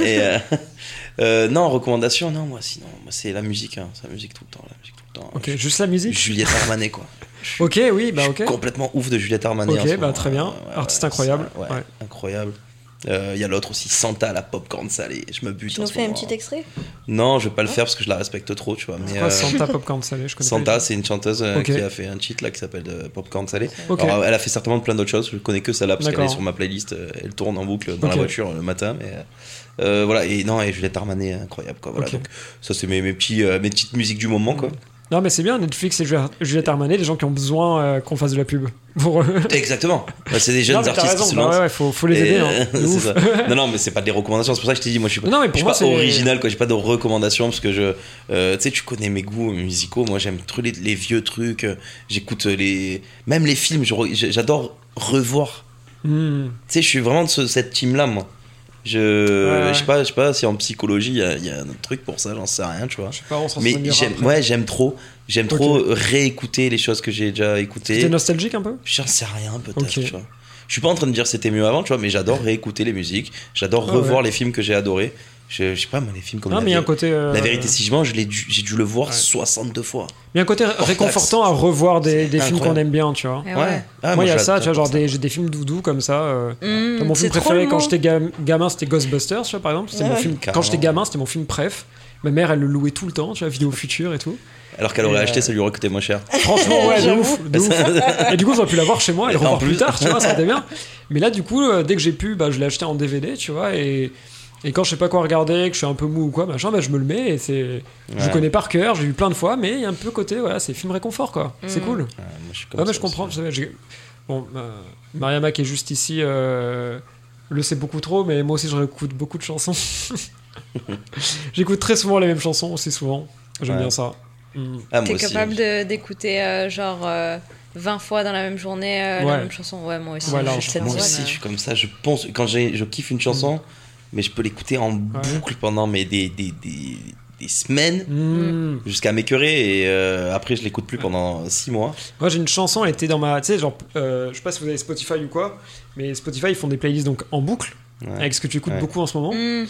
Et euh, [LAUGHS] euh, non, recommandation, non, moi sinon, moi, c'est la musique, hein, c'est la musique tout le temps, la musique tout le temps. Ok, juste la musique? Juliette Armanet, quoi. Je suis Ok, oui, bah je ok. suis complètement ouf de Juliette Armanet. Ok, en ce bah, moment. très bien. Artiste incroyable. ça, ouais, Ouais. incroyable. Euh, Il y a l'autre aussi, Santa, la popcorn salée. Je me bute Tu nous fais un petit extrait? Non, je vais pas le faire parce que je la respecte trop, tu vois. C'est Mais quoi euh, Santa [LAUGHS] Popcorn Salé Je connais pas Santa, c'est une chanteuse euh, qui a fait un cheat là qui s'appelle euh, Popcorn Salé. Ok. Alors, elle a fait certainement plein d'autres choses. Je connais que celle-là parce qu'elle est sur ma playlist. euh, Elle tourne en boucle dans la voiture le matin. Mais euh, euh, voilà. Et non, et Juliette Armanet, incroyable quoi. Voilà. Donc, ça, c'est mes, mes, petits, euh, mes petites musiques du moment quoi. Non, mais c'est bien, Netflix et Juliette Armanet, des gens qui ont besoin euh, qu'on fasse de la pub. Pour eux. [LAUGHS] Exactement. Bah, c'est des [LAUGHS] jeunes non, artistes raison, qui se bah lancent. ouais, ouais, faut, faut les aider. hein. [LAUGHS] euh, ça. Non, non, mais c'est pas des recommandations. C'est pour ça que je t'ai dit, moi, je suis pas, Non, mais je suis moi, pas original, quoi. J'ai pas de recommandations parce que je, euh, tu sais, tu connais mes goûts musicaux. Moi, j'aime trop les, les vieux trucs. euh, J'écoute les, même les films. J'adore revoir. Hmm. Tu sais, je suis vraiment de ce- cette team-là, moi. Je, Ouais, je sais pas, je sais pas si en psychologie il y, a- il y a un truc pour ça, j'en sais rien, tu vois. Je sais pas, on s'en Mais j'aime, ouais, j'aime trop, j'aime trop réécouter les choses que j'ai déjà T'es écoutées. nostalgique un peu? J'en sais rien, peut-être, Ok. tu vois. Je suis pas en train de dire c'était mieux avant, tu vois, mais j'adore réécouter les musiques, j'adore Ah revoir ouais. les films que j'ai adorés. Je, je sais pas, moi, les films comme Non, la, mais il y a un côté. euh, La vérité, si je mens, je l'ai dû- j'ai dû le voir Ouais. 62 fois. Il y a un côté réconfortant à revoir des, des films qu'on aime bien, tu vois. Eh ouais. Ah, moi, il y a ça, tu vois, genre ça. des, j'ai des films doudou comme ça. euh, Mmh, mon film préféré quand j'étais gam- gamin, c'était Ghostbusters, tu vois, par exemple. C'était Ouais, mon film, quand j'étais gamin, c'était mon film préf. Ma mère, elle le louait tout le temps, tu vois, vidéo future et tout. Alors qu'elle aurait Et, acheté, euh, ça lui aurait coûté moins cher. Franchement, ouais, [LAUGHS] de ouf, de ouf. Et du coup, j'aurais pu l'avoir chez moi et le revoir plus plus. tard, tu vois, ça aurait été bien. Mais là, du coup, euh, dès que j'ai pu, bah, je l'ai acheté en DVD, tu vois, et, et quand je sais pas quoi regarder, que je suis un peu mou ou quoi, machin, bah, je me le mets et c'est. Je Ouais. connais par cœur, j'ai vu plein de fois, mais il y a un peu côté, voilà, c'est film réconfort, quoi. C'est Mm. cool. Ouais, moi, je suis comme Ah, mais ça je comprends. je Bon, euh, Mariama qui est juste ici euh, le sait beaucoup trop, mais moi aussi je réécoute beaucoup de chansons. [LAUGHS] J'écoute très souvent les mêmes chansons aussi souvent. J'aime Ouais. bien ça. Mm. Ah, T'es capable de- d'écouter euh, genre euh, 20 fois dans la même journée euh, Ouais. la même chanson Ouais, moi aussi. Voilà, je Moi aussi, je suis comme ça. Je pense, quand j'ai- je kiffe une chanson, mais je peux l'écouter en boucle pendant mais des, des, des, des semaines Mm. jusqu'à m'écœurer et euh, après je l'écoute plus pendant 6 mois. Moi j'ai une chanson, elle était dans ma. Tu sais, genre, euh, je sais pas si vous avez Spotify ou quoi, mais Spotify ils font des playlists donc en boucle, Ouais. avec ce que tu écoutes Ouais. beaucoup en ce moment. euh.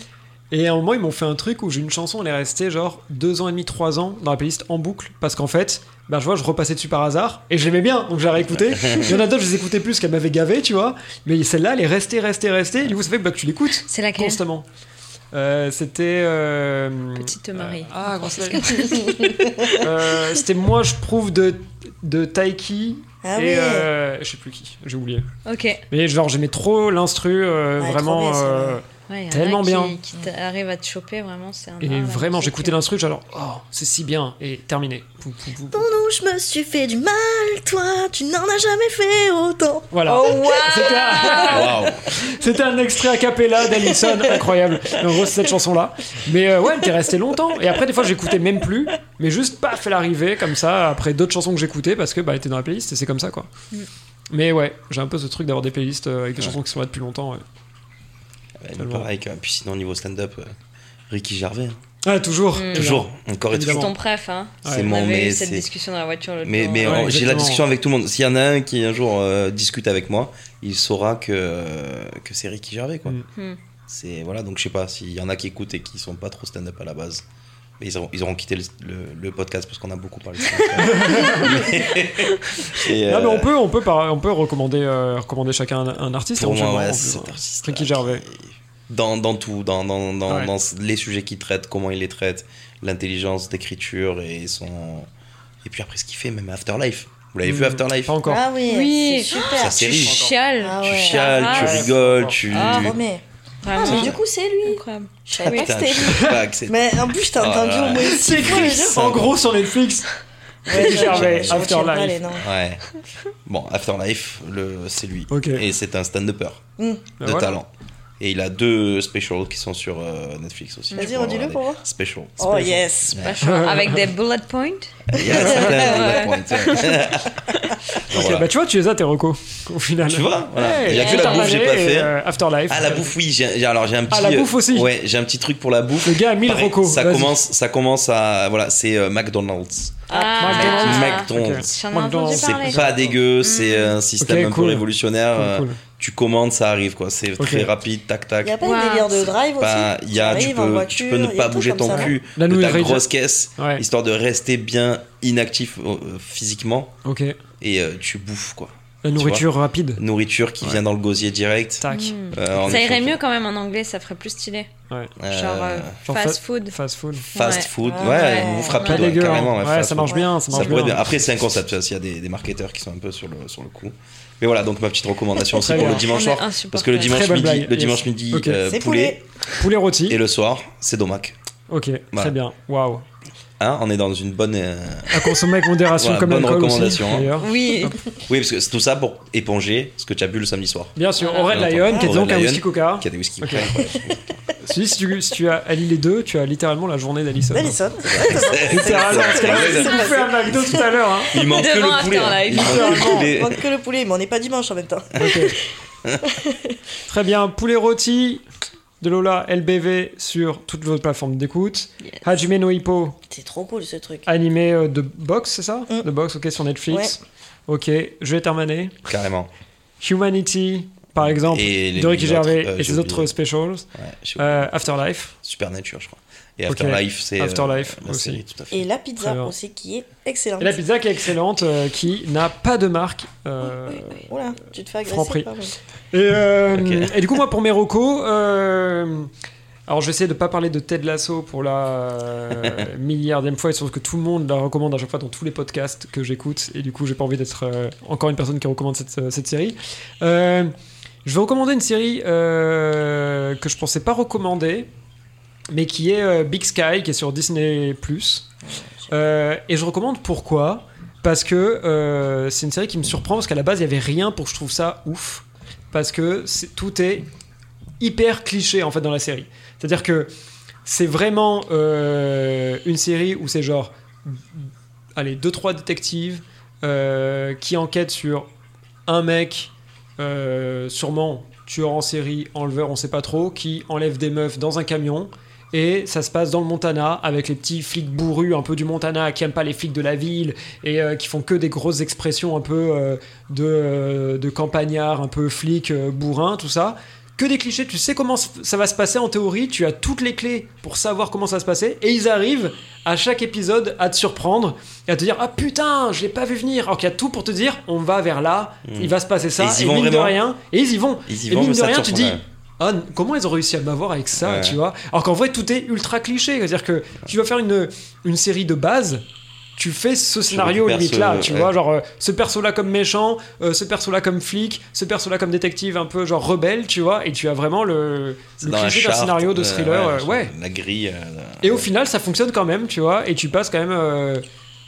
Et à un moment, ils m'ont fait un truc où j'ai une chanson, elle est restée genre deux ans et demi, trois ans dans la playlist en boucle. Parce qu'en fait, ben, je vois, je repassais dessus par hasard et je l'aimais bien, donc j'ai réécouté. [LAUGHS] Il y en a d'autres, je les écoutais plus, parce qu'elle m'avait gavé, tu vois. Mais celle-là, elle est restée, restée, restée. Du coup, ça fait bah, que tu l'écoutes C'est laquelle constamment. Euh, c'était. euh, Petite Marie. Ah, [LAUGHS] Euh, C'était Moi, je prouve de, de Taiki. Ah et oui. euh, je sais plus qui, j'ai oublié. Ok. Mais genre, j'aimais trop l'instru, euh, Ouais, trop vraiment. bien, euh, Ouais, Tellement bien. Qui t'arrive à te choper vraiment, c'est un. Et art, vraiment, j'écoutais l'instru, genre, oh, c'est si bien, et terminé. Pou, pou, pou. Pour nous, je me suis fait du mal, toi, tu n'en as jamais fait autant. Voilà. Oh wow [LAUGHS] C'était un, Waouh! [LAUGHS] c'était un extrait a cappella d'Alison, incroyable. En gros, c'est cette chanson-là. Mais euh, ouais, elle était restée longtemps. Et après, des fois, j'écoutais même plus. Mais juste, paf, elle arrivait comme ça, après d'autres chansons que j'écoutais, parce que bah, elle était dans la playlist, et c'est comme ça, quoi. Mais ouais, j'ai un peu ce truc d'avoir des playlists euh, avec des chansons qui sont là depuis longtemps. ouais. Ouais, pareil, que- puis sinon, niveau stand-up, euh, Ricky Gervais. hein. Ah, toujours. Mm. Toujours, encore et toujours. Ton préf, hein. C'est On mon, avait mais eu cette c'est- discussion dans la voiture l'autre Mais, mais Ouais, j'ai la discussion avec tout le monde. S'il y en a un qui un jour euh, discute avec moi, il saura que, que c'est Ricky Gervais. Quoi. Mm. Mm. C'est, voilà, donc je sais pas s'il y en a qui écoutent et qui sont pas trop stand-up à la base. Mais ils auront, ils auront quitté le, le- le podcast parce qu'on a beaucoup parlé de stand-up. Et, Ah, mais euh, on peut, on peut, par- on peut recommander, euh, recommander chacun un, un artiste. Pour moi, ouais, cet artiste. Ricky Gervais. Dans, dans tout, dans, dans, dans, Ouais. dans les sujets qu'il traite, comment il les traite, l'intelligence d'écriture et son. Et puis après, ce qu'il fait, même Afterlife. Vous l'avez vu Mm. Afterlife Pas encore. Ah oui, Oui. c'est super. Ça, c'est Tu série. chiales. Ah Tu ouais. chiales, tu Ah, rigoles, tu. Ah, Promets. Ah, mais du coup, c'est lui. Incroyable. Je savais pas que c'était lui. Mais en plus, je t'ai Ah, entendu ouais. au moins C'est je- en gros sur Netflix. Ouais, Gervais, Afterlife. Ouais. Bon, Afterlife, le, c'est lui. Ok. Et c'est un stand-upper Mm. de Voilà. talent. Et il a deux specials qui sont sur euh, Netflix aussi. Vas-y, redis-le pour voir. Special. Oh yes. [LAUGHS] Avec des bullet points? Il y a certains bullet points, [LAUGHS] ouais. Voilà. bah tu vois, tu les as tes recos au final. Tu vois, voilà. Ouais, Il y a que la bouffe, j'ai pas fait. euh, Afterlife. Ah la bouffe oui, j'ai alors j'ai un petit Ah, la bouffe aussi. Ouais, j'ai un petit truc pour la bouffe. Le gars a 1000 Pareil, recos. Ça commence ça commence à voilà, c'est euh, McDonald's. Ah, McDonald's. McDonald's. C'est pas dégueu, c'est un système un cool. peu révolutionnaire. Cool, euh, cool. Tu commandes, ça arrive quoi. C'est très rapide, tac tac. Il y a pas Wow. un délire de drive aussi il y a, tu, peux, voiture, tu peux ne pas bouger ton cul La de ta grosse caisse, Ouais. histoire de rester bien inactif euh, physiquement Ok. et euh, tu bouffes quoi. La nourriture rapide. Nourriture qui Ouais. vient dans le gosier direct. Tac. Mm. Euh, Ça irait mieux quand même en anglais, ça ferait plus stylé. Ouais. Genre euh, Genre fast fa- food. Fast food. fast Ouais. food, Ouais. ouais, une ouais, dégueu. hein. carrément. Ça marche bien. Ça marche bien. Après, c'est un concept, il y a des, des marketeurs qui sont un peu sur le, sur le coup. Mais voilà, donc ma petite recommandation aussi pour bien. le dimanche soir. Parce que le dimanche midi, blague, le dimanche yes. midi Ok. euh, C'est poulet, Poulet rôti. et le soir, c'est domac. Ok, très bien. Waouh. Hein, on est dans une bonne. euh, À consommer avec modération [LAUGHS] Voilà, comme bonne aussi. recommandation, hein. Oui. Oui, parce que c'est tout ça pour éponger ce que tu as bu le samedi soir. Bien sûr, Bien Lion, qui est donc un whisky coca. Qui a des whisky. Ok. incroyables. [LAUGHS] Si, si tu, si tu as allié les deux, tu as littéralement la journée d'Alison. D'Alison. Littéralement, parce qu'elle a bouffé un McDo tout à l'heure. Hein. Il manque que Devant le poulet. Il manque que le poulet. Il manque que le poulet, mais on n'est pas dimanche en même temps. [LAUGHS] Très bien, poulet rôti de Lola LBV sur toutes vos plateformes d'écoute. Yes. Hajime no Hippo, C'est trop cool ce truc. animé euh, de Box, c'est ça Mm. De Box, ok, sur Netflix. Ok, je vais terminer. Carrément. Humanity, par exemple, Et les de Ricky autres, Gervais euh, et ses autres specials. Ouais, Euh, Afterlife. Supernature, je crois. Et. Afterlife, c'est. euh, Afterlife la aussi. série, tout à fait. Et la pizza aussi qui est excellente. Et la pizza qui est excellente, euh, qui n'a pas de marque. euh, Oula, tu te fais Franprix. agresser par Et, euh, et du coup, moi, pour mes recos, euh, alors je vais essayer de pas parler de Ted Lasso pour la euh, milliardième fois, et sauf que tout le monde la recommande à chaque fois dans tous les podcasts que j'écoute, et du coup, j'ai pas envie d'être euh, encore une personne qui recommande cette, euh, cette série. Euh, je vais recommander une série euh, que je pensais pas recommander, mais qui est euh, Big Sky, qui est sur Disney+. Euh, et je recommande pourquoi Parce que euh, c'est une série qui me surprend, parce qu'à la base, il y avait rien pour que je trouve ça ouf. Parce que tout est hyper cliché, en fait, dans la série. C'est-à-dire que c'est vraiment une série où c'est genre, allez, deux, trois détectives qui enquêtent sur un mec, sûrement tueur en série, enleveur, on sait pas trop, qui enlève des meufs dans un camion. Et ça se passe dans le Montana avec les petits flics bourrus un peu du Montana qui aiment pas les flics de la ville et euh, qui font que des grosses expressions un peu euh, de, euh, de campagnards, un peu flics, bourrins, tout ça. Que des clichés, tu sais comment ça va se passer en théorie, tu as toutes les clés pour savoir comment ça va se passer et ils arrivent à chaque épisode à te surprendre et à te dire Ah putain, je l'ai pas vu venir. Alors qu'il y a tout pour te dire On va vers là, il va se passer ça, Et ils y et vont mine de vraiment rien, et ils y vont. Ils y et vont, mine de rien, tu dis. Ah, comment ils ont réussi à m'avoir avec ça, Ouais. tu vois? Alors qu'en vrai, tout est ultra cliché. C'est-à-dire que tu vas faire une, une série de base, tu fais ce scénario limite là, tu ouais. vois, genre euh, ce perso-là comme méchant, euh, ce perso-là comme flic, ce perso-là comme détective un peu genre rebelle, tu vois, et tu as vraiment le, cliché d'un scénario de euh, thriller, euh, ouais. La grille. euh, Et au final, ça fonctionne quand même, tu vois, et tu passes quand même euh,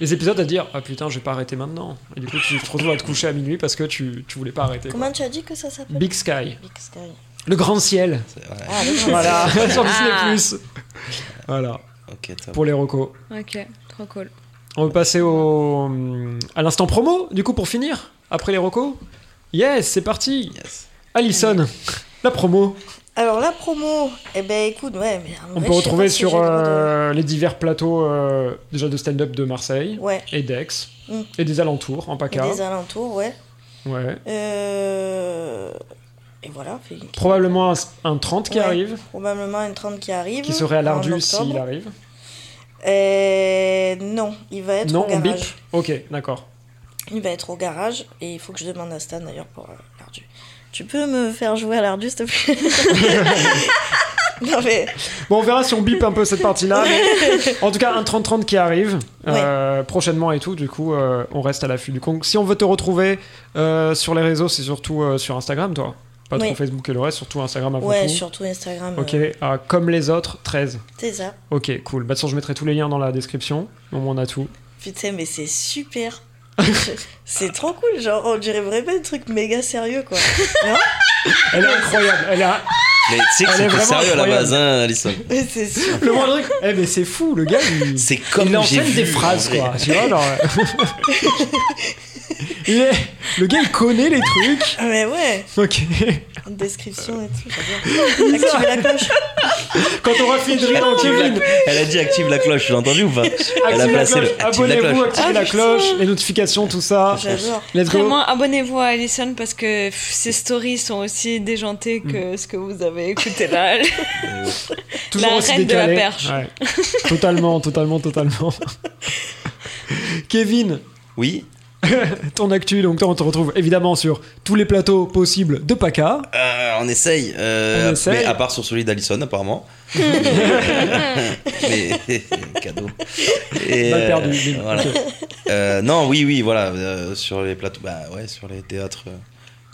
les épisodes à dire ah putain, je vais pas arrêter maintenant. Et du coup, tu te retrouves à te coucher à minuit parce que tu, tu voulais pas arrêter. quoi. Comment tu as dit que ça s'appelle? Big Sky, Big Sky. Le grand ciel. Ah, Voilà, [LAUGHS] sur Ah. Disney+. Voilà, Ok, top. pour les recos. Ok, trop cool. On va passer au, à l'instant promo, du coup, pour finir, après les recos. Yes, c'est parti. Yes. Alison, la promo. Alors la promo, eh ben écoute, ouais, mais On vrai, peut retrouver sur de- euh, les divers plateaux euh, déjà de stand-up de Marseille Ouais, et d'Aix Mm. et des alentours en et PACA. des alentours, ouais. Ouais. Euh... Et voilà, fait- Probablement un, un 30 qui Ouais. arrive, probablement une 30 qui arrive. qui serait à l'Ardu s'il arrive. Euh, non, il va être Non, au on bip. garage. Ok, d'accord. Il va être au garage et il faut que je demande à Stan d'ailleurs pour euh, l'Ardu. Tu peux me faire jouer à l'Ardu, s'il te plaît? [LAUGHS] Non mais, Bon, on verra si on bip un peu cette partie-là. [LAUGHS] en tout cas, un 30-30 qui arrive euh, prochainement et tout. Du coup, on reste à l'affût du con. Si on veut te retrouver sur les réseaux, c'est surtout sur Instagram, toi. Pas trop. Facebook et le reste, surtout Instagram avant ouais, tout. surtout Instagram. Ok, euh, ah, comme les autres, 13. c'est ça. Ok, cool. Bah, de toute façon, je mettrai tous les liens dans la description. Au moins, on a tout. Putain, mais c'est super. [LAUGHS] c'est trop cool, genre on dirait vraiment un truc méga sérieux quoi. [LAUGHS] Elle est incroyable. Elle est, Mais tu sais que Elle est c'était vraiment sérieux à la base, hein, Alison. [LAUGHS] Mais c'est sûr. Le moindre truc. Eh, mais c'est fou, le gars. Il, C'est comme il j'ai enchaîne des phrases, quoi. Tu vois, genre. Il est- Le gars, il connaît les trucs. Ah, Mais ouais, Ok. une description et tout, j'adore. [LAUGHS] Activer la cloche. Quand on aura fini de rire en Kevin, Elle a dit active la cloche, tu l'as entendu ou pas Elle a activez la placé cloche. le active la Abonnez-vous, cloche. activez Ah, la cloche, les notifications, tout ça. J'adore. Vraiment, abonnez-vous à Alison parce que ses stories sont aussi déjantées que ce que vous avez écouté là. [LAUGHS] Toujours La reine de la perche. Ouais. totalement, totalement, totalement. [LAUGHS] Kevin, Oui [LAUGHS] ton actu, donc toi on te retrouve évidemment sur tous les plateaux possibles de PACA. Euh, on essaye. euh, On essaye. Mais à part sur celui d'Alison, apparemment. [LAUGHS] mais [LAUGHS] cadeau. Et, Mal perdu, voilà. Euh, non, oui, oui, voilà. euh, sur les plateaux, bah ouais, sur les théâtres, euh,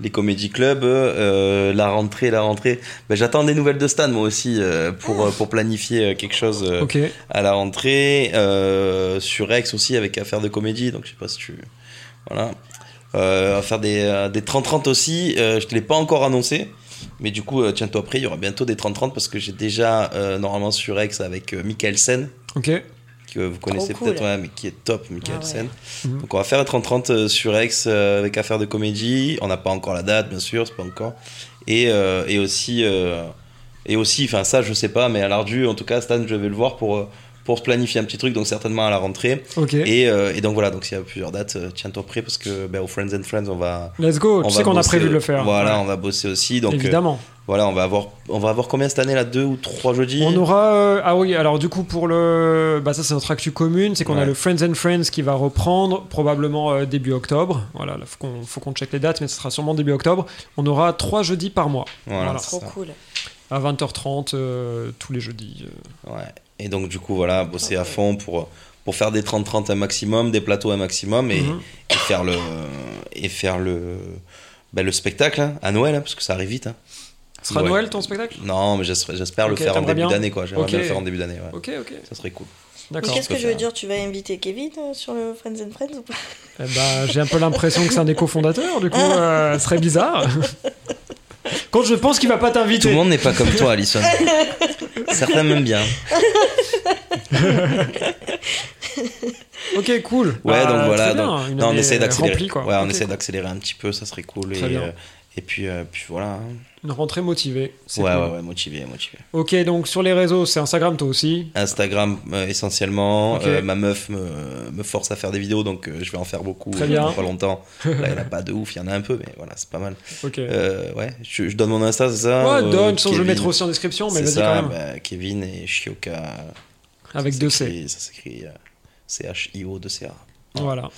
les comédie clubs, euh, la rentrée, la rentrée. Bah, J'attends des nouvelles de Stan, moi aussi, euh, pour, pour planifier euh, quelque chose euh, à la rentrée. Euh, sur Rex aussi, avec Affaires de comédie. Donc, je sais pas si tu. Voilà. Euh, on va faire des, euh, des 30-30 aussi. Euh, je te l'ai pas encore annoncé. Mais du coup, euh, tiens-toi prêt, il y aura bientôt des 30-30 parce que j'ai déjà euh, normalement sur Rex avec euh, Michael Sen, ok. que vous connaissez cool. peut-être, ouais, mais qui est top, Michael Ah ouais. Sen. Mhm. Donc on va faire un 30-30 euh, sur Rex euh, avec Affaires de comédie. On n'a pas encore la date, bien sûr, c'est pas encore. Et, euh, et aussi, euh, et aussi, enfin ça, je sais pas, mais à l'Ardu, en tout cas, Stan, je vais le voir pour, euh, pour se planifier un petit truc, donc certainement à la rentrée. Ok. Et, euh, et donc voilà, donc s'il y a plusieurs dates, euh, tiens-toi prêt parce que ben, au Friends and Friends, on va. Let's go. on Tu sais qu'on a prévu de le faire. Voilà, Ouais. on va bosser aussi. Donc euh, Évidemment. voilà, on va avoir, on va avoir combien cette année là Deux ou trois jeudis? On aura. euh, ah oui, alors du coup, pour le. Bah, ça, c'est notre actu commune. C'est qu'on a le Friends and Friends qui va reprendre probablement euh, début octobre. Voilà, là, faut qu'on faut qu'on check les dates, mais ce sera sûrement début octobre. On aura trois jeudis par mois. Voilà, Voilà. c'est Trop ça. cool. À 20h30 euh, tous les jeudis. euh. Ouais. Et donc du coup, voilà, bosser à fond pour, pour faire des 30-30 un maximum, des plateaux un maximum et, Mhm. et faire le, et faire le, ben, le spectacle hein, à Noël, hein, parce que ça arrive vite. hein. Ce sera Ouais. Noël ton spectacle? Non, mais j'espère le faire en début d'année, quoi. J'aimerais bien le faire en début d'année, ouais. Ok, ok. Ça serait cool. Mais D'accord. qu'est-ce que je veux dire Tu vas inviter Kevin euh, sur le Friends and Friends ou pas? Eh ben, j'ai un peu l'impression que c'est un des cofondateurs, du coup, euh, ce serait bizarre. [LAUGHS] Quand je pense qu'il va pas Tout t'inviter. le monde n'est pas comme toi, Alison. Certains m'aiment bien. Ok, cool. Ouais, Bah, donc voilà. donc- une non, on essaie d'accélérer. remplie, quoi. Ouais, on essaie cool. d'accélérer un petit peu, ça serait cool. Très et, bien. euh, et puis, euh, puis voilà. Une rentrée motivée. Ouais, cool. ouais, ouais, motivé, motivé. Ok, donc sur les réseaux, c'est Instagram toi aussi. Instagram euh, essentiellement. Ok. Euh, ma meuf me, me force à faire des vidéos, donc euh, je vais en faire beaucoup Très bien. pas longtemps. Là, il n'y en a pas de ouf, il y en a un peu, mais voilà, c'est pas mal. Ok. Ouais, je, je donne mon Insta, c'est ça ouais, donne, sans je le mettre aussi en description, mais vas-y ça, quand même. bah, Kevin et Shioka. Avec deux C. Ça s'écrit euh, C-H-I-O, 2-C-A. Voilà.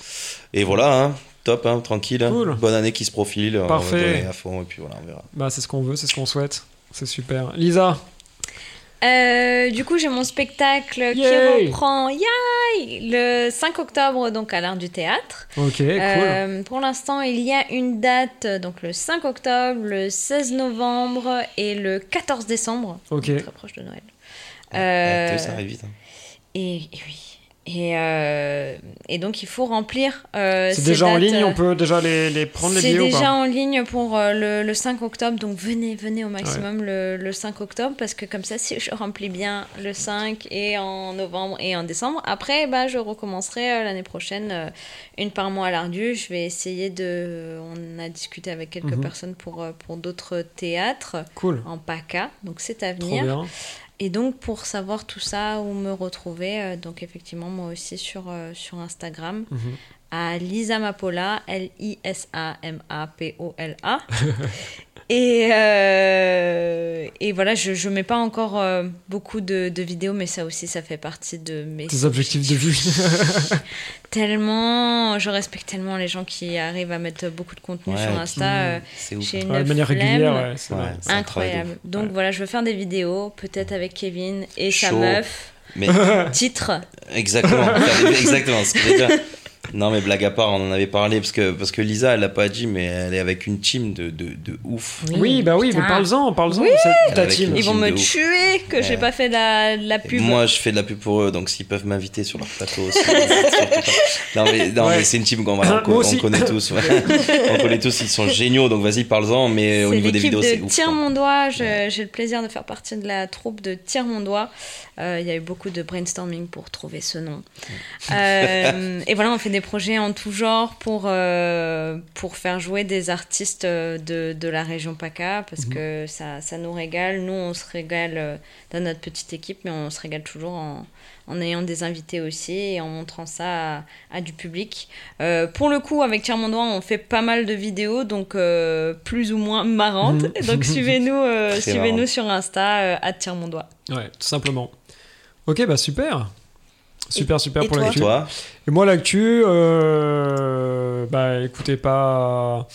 Et voilà, hein, top, hein, tranquille. Cool. Bonne année qui se profile. on va Parfait. donner à fond, et puis voilà, on verra. Bah, c'est ce qu'on veut, c'est ce qu'on souhaite. C'est super. Lisa, Euh, du coup, j'ai mon spectacle Yay qui reprend yay, le 5 octobre donc à l'art du théâtre. ok, cool. Euh, pour l'instant, il y a une date donc le 5 octobre, le 16 novembre et le 14 décembre. Ok. Très proche de Noël. Ouais, Euh, vu, ça arrive vite. hein. et, et oui. Et, euh, et donc il faut remplir. euh, C'est ces déjà en ligne, euh, on peut déjà les, les prendre les C'est billets ou déjà pas en ligne pour euh, le, le 5 octobre, donc venez, venez au maximum le, le 5 octobre, parce que comme ça, si je remplis bien le 5 et en novembre et en décembre, après, bah, je recommencerai euh, l'année prochaine, euh, une par mois à l'Ardu. Je vais essayer de... On a discuté avec quelques Mhm. personnes pour, euh, pour d'autres théâtres Cool. en PACA, donc c'est à Trop venir. bien. Et donc pour savoir tout ça, où me retrouver, euh, donc effectivement moi aussi sur, euh, sur Instagram, Mhm. à Lisa Mapola, L-I-S-A-M-A-P-O-L-A. [LAUGHS] et, euh, et voilà, je ne mets pas encore euh, beaucoup de, de vidéos, mais ça aussi, ça fait partie de mes... Tes objectifs de vie. [LAUGHS] Tellement, je respecte tellement les gens qui arrivent à mettre beaucoup de contenu Ouais, sur qui- Insta. euh, C'est ouf. J'ai une Ouais, de manière flemme. régulière, ouais. c'est Incroyable. Donc Ouais. voilà, je veux faire des vidéos, peut-être avec Kevin et sa meuf. Mais Titre. exactement, exactement ce que je veux dire. [LAUGHS] Non, mais blague à part, on en avait parlé parce que, parce que Lisa, elle l'a pas dit, mais elle est avec une team de, de, de ouf. Oui, bah oui, mais putain. parle-en, parle-en. Oui. ta team. Ils vont team me tuer que j'ai Ouais. pas fait de la, de la Et pub. Moi, je fais de la pub pour eux, donc s'ils peuvent m'inviter sur leur plateau aussi. [LAUGHS] non, mais, non, Ouais. mais c'est une team qu'on voilà, on, on connaît tous. ouais. [LAUGHS] on connaît tous, ils sont géniaux, donc vas-y, parle-en. Mais au niveau des vidéos, c'est ouf. Tire quoi. mon doigt. J'ai le plaisir de faire partie de la troupe de Tire mon doigt. Euh, Il y a eu beaucoup de brainstorming pour trouver ce nom. Euh, [LAUGHS] et voilà, on fait des projets en tout genre pour, euh, pour faire jouer des artistes de, de la région PACA parce que ça, ça nous régale. Nous, on se régale dans notre petite équipe, mais on se régale toujours en, en ayant des invités aussi et en montrant ça à, à du public. Euh, pour le coup, avec Tire mon doigt, on fait pas mal de vidéos, donc euh, plus ou moins marrantes. Mhm. Donc [LAUGHS] suivez-nous euh, marrant. sur Insta, euh, à Tire mon doigt. Ouais, tout simplement. Ok, bah super. Super, super et pour l'actu. Toi, Et moi, l'actu, euh, bah écoutez, pas.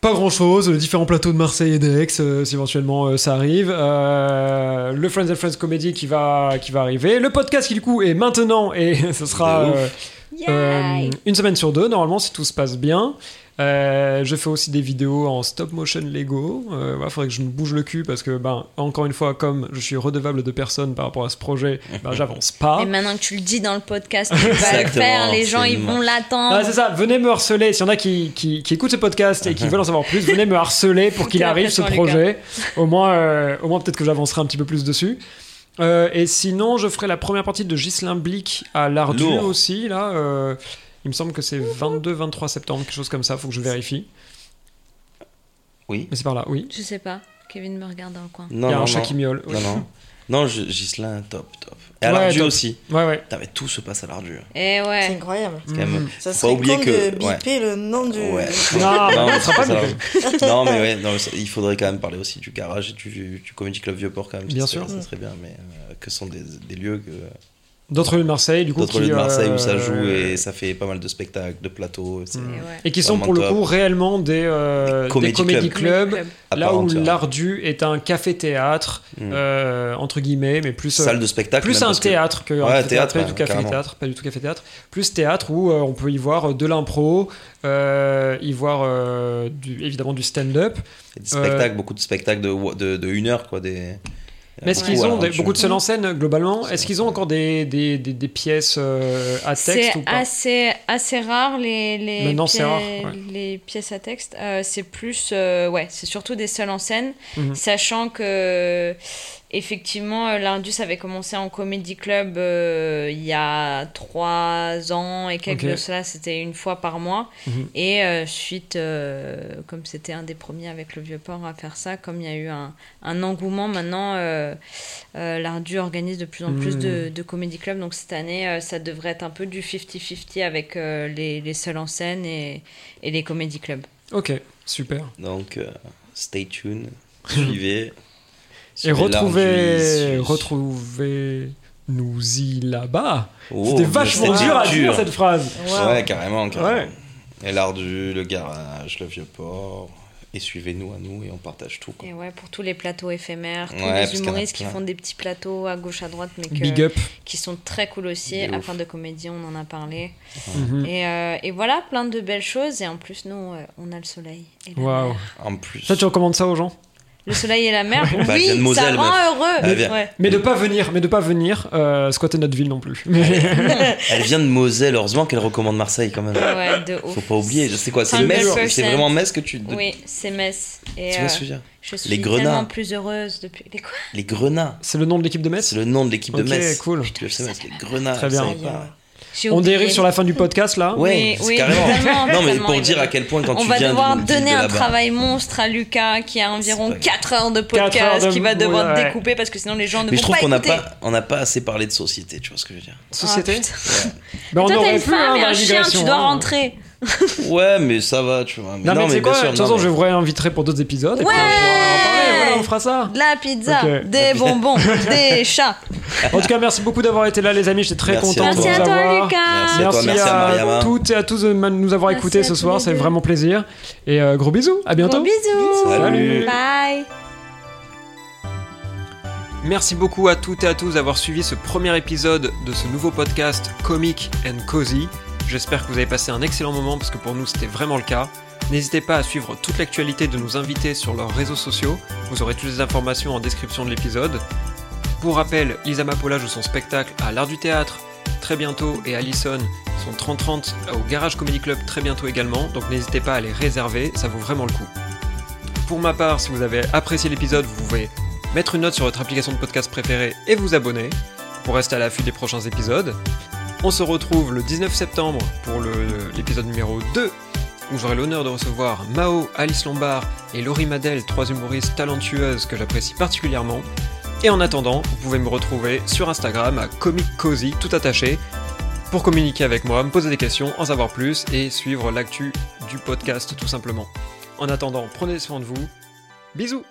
Pas grand chose, différents plateaux de Marseille et d'Aix, euh, si éventuellement euh, ça arrive. Euh, le Friends and Friends Comedy qui va, qui va arriver. Le podcast qui, du coup, est maintenant et [LAUGHS] ce sera euh, euh, une semaine sur deux, normalement, si tout se passe bien. Euh, je fais aussi des vidéos en stop motion Lego. Euh, voilà, faudrait que je me bouge le cul parce que, ben, encore une fois, comme je suis redevable de personne par rapport à ce projet, ben, [LAUGHS] j'avance pas. Et maintenant que tu le dis dans le podcast, tu vas le faire, les gens ils vont l'attendre. Ah, c'est ça, venez me harceler. S'il y en a qui, qui, qui écoutent ce podcast et qui [LAUGHS] veulent en savoir plus, venez me harceler pour qu'il arrive ce projet. Au moins, euh, au moins peut-être que j'avancerai un petit peu plus dessus. Euh, et sinon, je ferai la première partie de Ghislain Blick à l'Ardu aussi. Là, euh, il me semble que c'est 22-23 septembre, quelque chose comme ça. Faut que je vérifie. oui. Mais c'est par là, oui. Je sais pas, Kevin me regarde dans le coin. Non, il y a non, un chat non. qui miaule. Non, non. [LAUGHS] Non, je- Ghislain, top, top. Et à Ouais, l'Ardu aussi. Ouais, ouais. Putain, mais tout se passe à l'Ardu. Et C'est ouais. incroyable. C'est quand même. Mhm. Ça Faut serait oublier con que- de biper le nom du. Ouais. Non, [LAUGHS] bah, on sera pas ça bipé. non, mais ouais, non, il faudrait quand même parler aussi du garage et du, du Comedy Club Vieux-Port quand même. Bien ça serait- sûr. Ça serait bien, mais euh, que sont des, des lieux que. D'autres lieux de Marseille, du coup. D'autres lieux de Marseille où ça euh, joue et ça fait pas mal de spectacles, de plateaux. Et ouais. Et qui sont pour le coup réellement des, euh, Des comédie des comédie clubs. Là où entière. l'Ardu est un café-théâtre, Mm. euh, entre guillemets, mais plus, euh, Salle de spectacle. plus un que- théâtre que un Ouais, théâtre, pas du café-théâtre, pas du tout café-théâtre. Plus théâtre où euh, on peut y voir de l'impro, euh, y voir euh, du, évidemment du stand-up. Des spectacles, beaucoup de spectacles de, de, de une heure, quoi. Des... Mais est-ce qu'ils ont des- beaucoup de seuls en scène globalement? Est-ce qu'ils ont encore des, des, des, des pièces euh, à texte C'est assez, assez rare les, les, Maintenant, c'est pièces- rare, ouais. les pièces à texte. Euh, c'est plus, euh, ouais, c'est surtout des seuls en scène, Mhm. sachant que effectivement euh, l'Indus avait commencé en comédie club euh, il y a trois ans et quelques Ok. de cela, c'était une fois par mois. Mhm. Et euh, suite, euh, comme c'était un des premiers avec le vieux port à faire ça, comme il y a eu un, un engouement maintenant, euh, euh, l'Ardu organise de plus en plus Mhm. de, de comédie club. Donc cette année, euh, ça devrait être un peu du 50-50 avec euh, les, les seuls en scène et, et les comédie clubs. Ok, super. Donc, euh, stay tuned, suivez. Et retrouvez, retrouvez nous y là-bas. Oh, C'était vachement dur à dire dur. cette phrase. Ouais, carrément. carrément. Ouais. Et l'Ardu, le garage, le vieux port. Et suivez-nous à nous et on partage tout. Quoi. Et ouais, pour tous les plateaux éphémères, tous Ouais, les humoristes qui font des petits plateaux à gauche à droite, mais que- Big up. qui sont très cool aussi. À ouf. fin de comédie, on en a parlé. Mhm. Et, euh, et voilà, plein de belles choses. Et en plus, nous, euh, on a le soleil. Et mer. En plus. Ça, tu recommandes ça aux gens? Le soleil et la mer, Bah, elle oui, vient de ça Moselle, rend meuf. heureux. Elle vient- Ouais. Mais de pas venir, mais de pas venir euh, squatter notre ville non plus. Mais- [LAUGHS] Elle vient de Moselle, heureusement qu'elle recommande Marseille quand même. Ouais, de ouf. Faut pas oublier, je sais quoi, c'est 100%. Metz, c'est vraiment Metz que tu. de- Oui, c'est Metz. Et Tu euh, vois ce que je veux dire je suis Les Grenats. tellement plus heureuse depuis. Les quoi? Les Grenats, C'est le nom de l'équipe de Metz? C'est le nom de l'équipe Ok, de Metz. cool. Le sais, Metz, les Grenats. Très je bien. Pas. On dérive sur la fin du podcast là. Ouais, Oui, c'est oui, carrément. totalement, non, mais pour dire à quel point quand On tu va viens devoir d'une donner de un travail monstre à Lucas qui a environ C'est pas 4 heures de heures podcast de- qui va devoir ouais. découper parce que sinon les gens ne Mais je vont trouve pas qu'on n'a écouter. pas, on n'a pas assez parlé de société, tu vois ce que je veux dire. Société Ah. Ben, on Toi, t'as aurait une pu, femme hein, et un la chien, tu dois hein. rentrer. [LAUGHS] Ouais, mais ça va, tu vois. Mais Non, mais, tu sais quoi, bien sûr, de toute non, façon, mais- je vous réinviterai pour d'autres épisodes. et puis Ouais on pourra en parler, voilà, on fera ça. De la pizza, des bonbons, [LAUGHS] des chats. En tout cas, merci beaucoup d'avoir été là, les amis. J'étais très Merci content de vous toi. Merci à toi, avoir. Lucas. Merci à toi, Merci, merci à toutes et à tous de nous avoir écoutés ce soir. C'est vraiment plaisir. Et euh, gros bisous. À bientôt. Gros bisous. Salut. Bye. Merci beaucoup à toutes et à tous d'avoir suivi ce premier épisode de ce nouveau podcast Comic and Cozy. J'espère que vous avez passé un excellent moment parce que pour nous c'était vraiment le cas. N'hésitez pas à suivre toute l'actualité de nos invités sur leurs réseaux sociaux. Vous aurez toutes les informations en description de l'épisode. Pour rappel, Lisa Mapola joue son spectacle à l'Art du Théâtre très bientôt et Allison son 30-30 au Garage Comedy Club très bientôt également. Donc n'hésitez pas à les réserver, ça vaut vraiment le coup. Pour ma part, si vous avez apprécié l'épisode, vous pouvez mettre une note sur votre application de podcast préférée et vous abonner pour rester à l'affût des prochains épisodes. On se retrouve le 19 septembre pour l'épisode numéro 2 où j'aurai l'honneur de recevoir Mao, Alice Lombard et Laurie Madel, trois humoristes talentueuses que j'apprécie particulièrement. Et en attendant, vous pouvez me retrouver sur Instagram à Comic Cozy, tout attaché, pour communiquer avec moi, me poser des questions, en savoir plus et suivre l'actu du podcast tout simplement. En attendant, prenez soin de vous. Bisous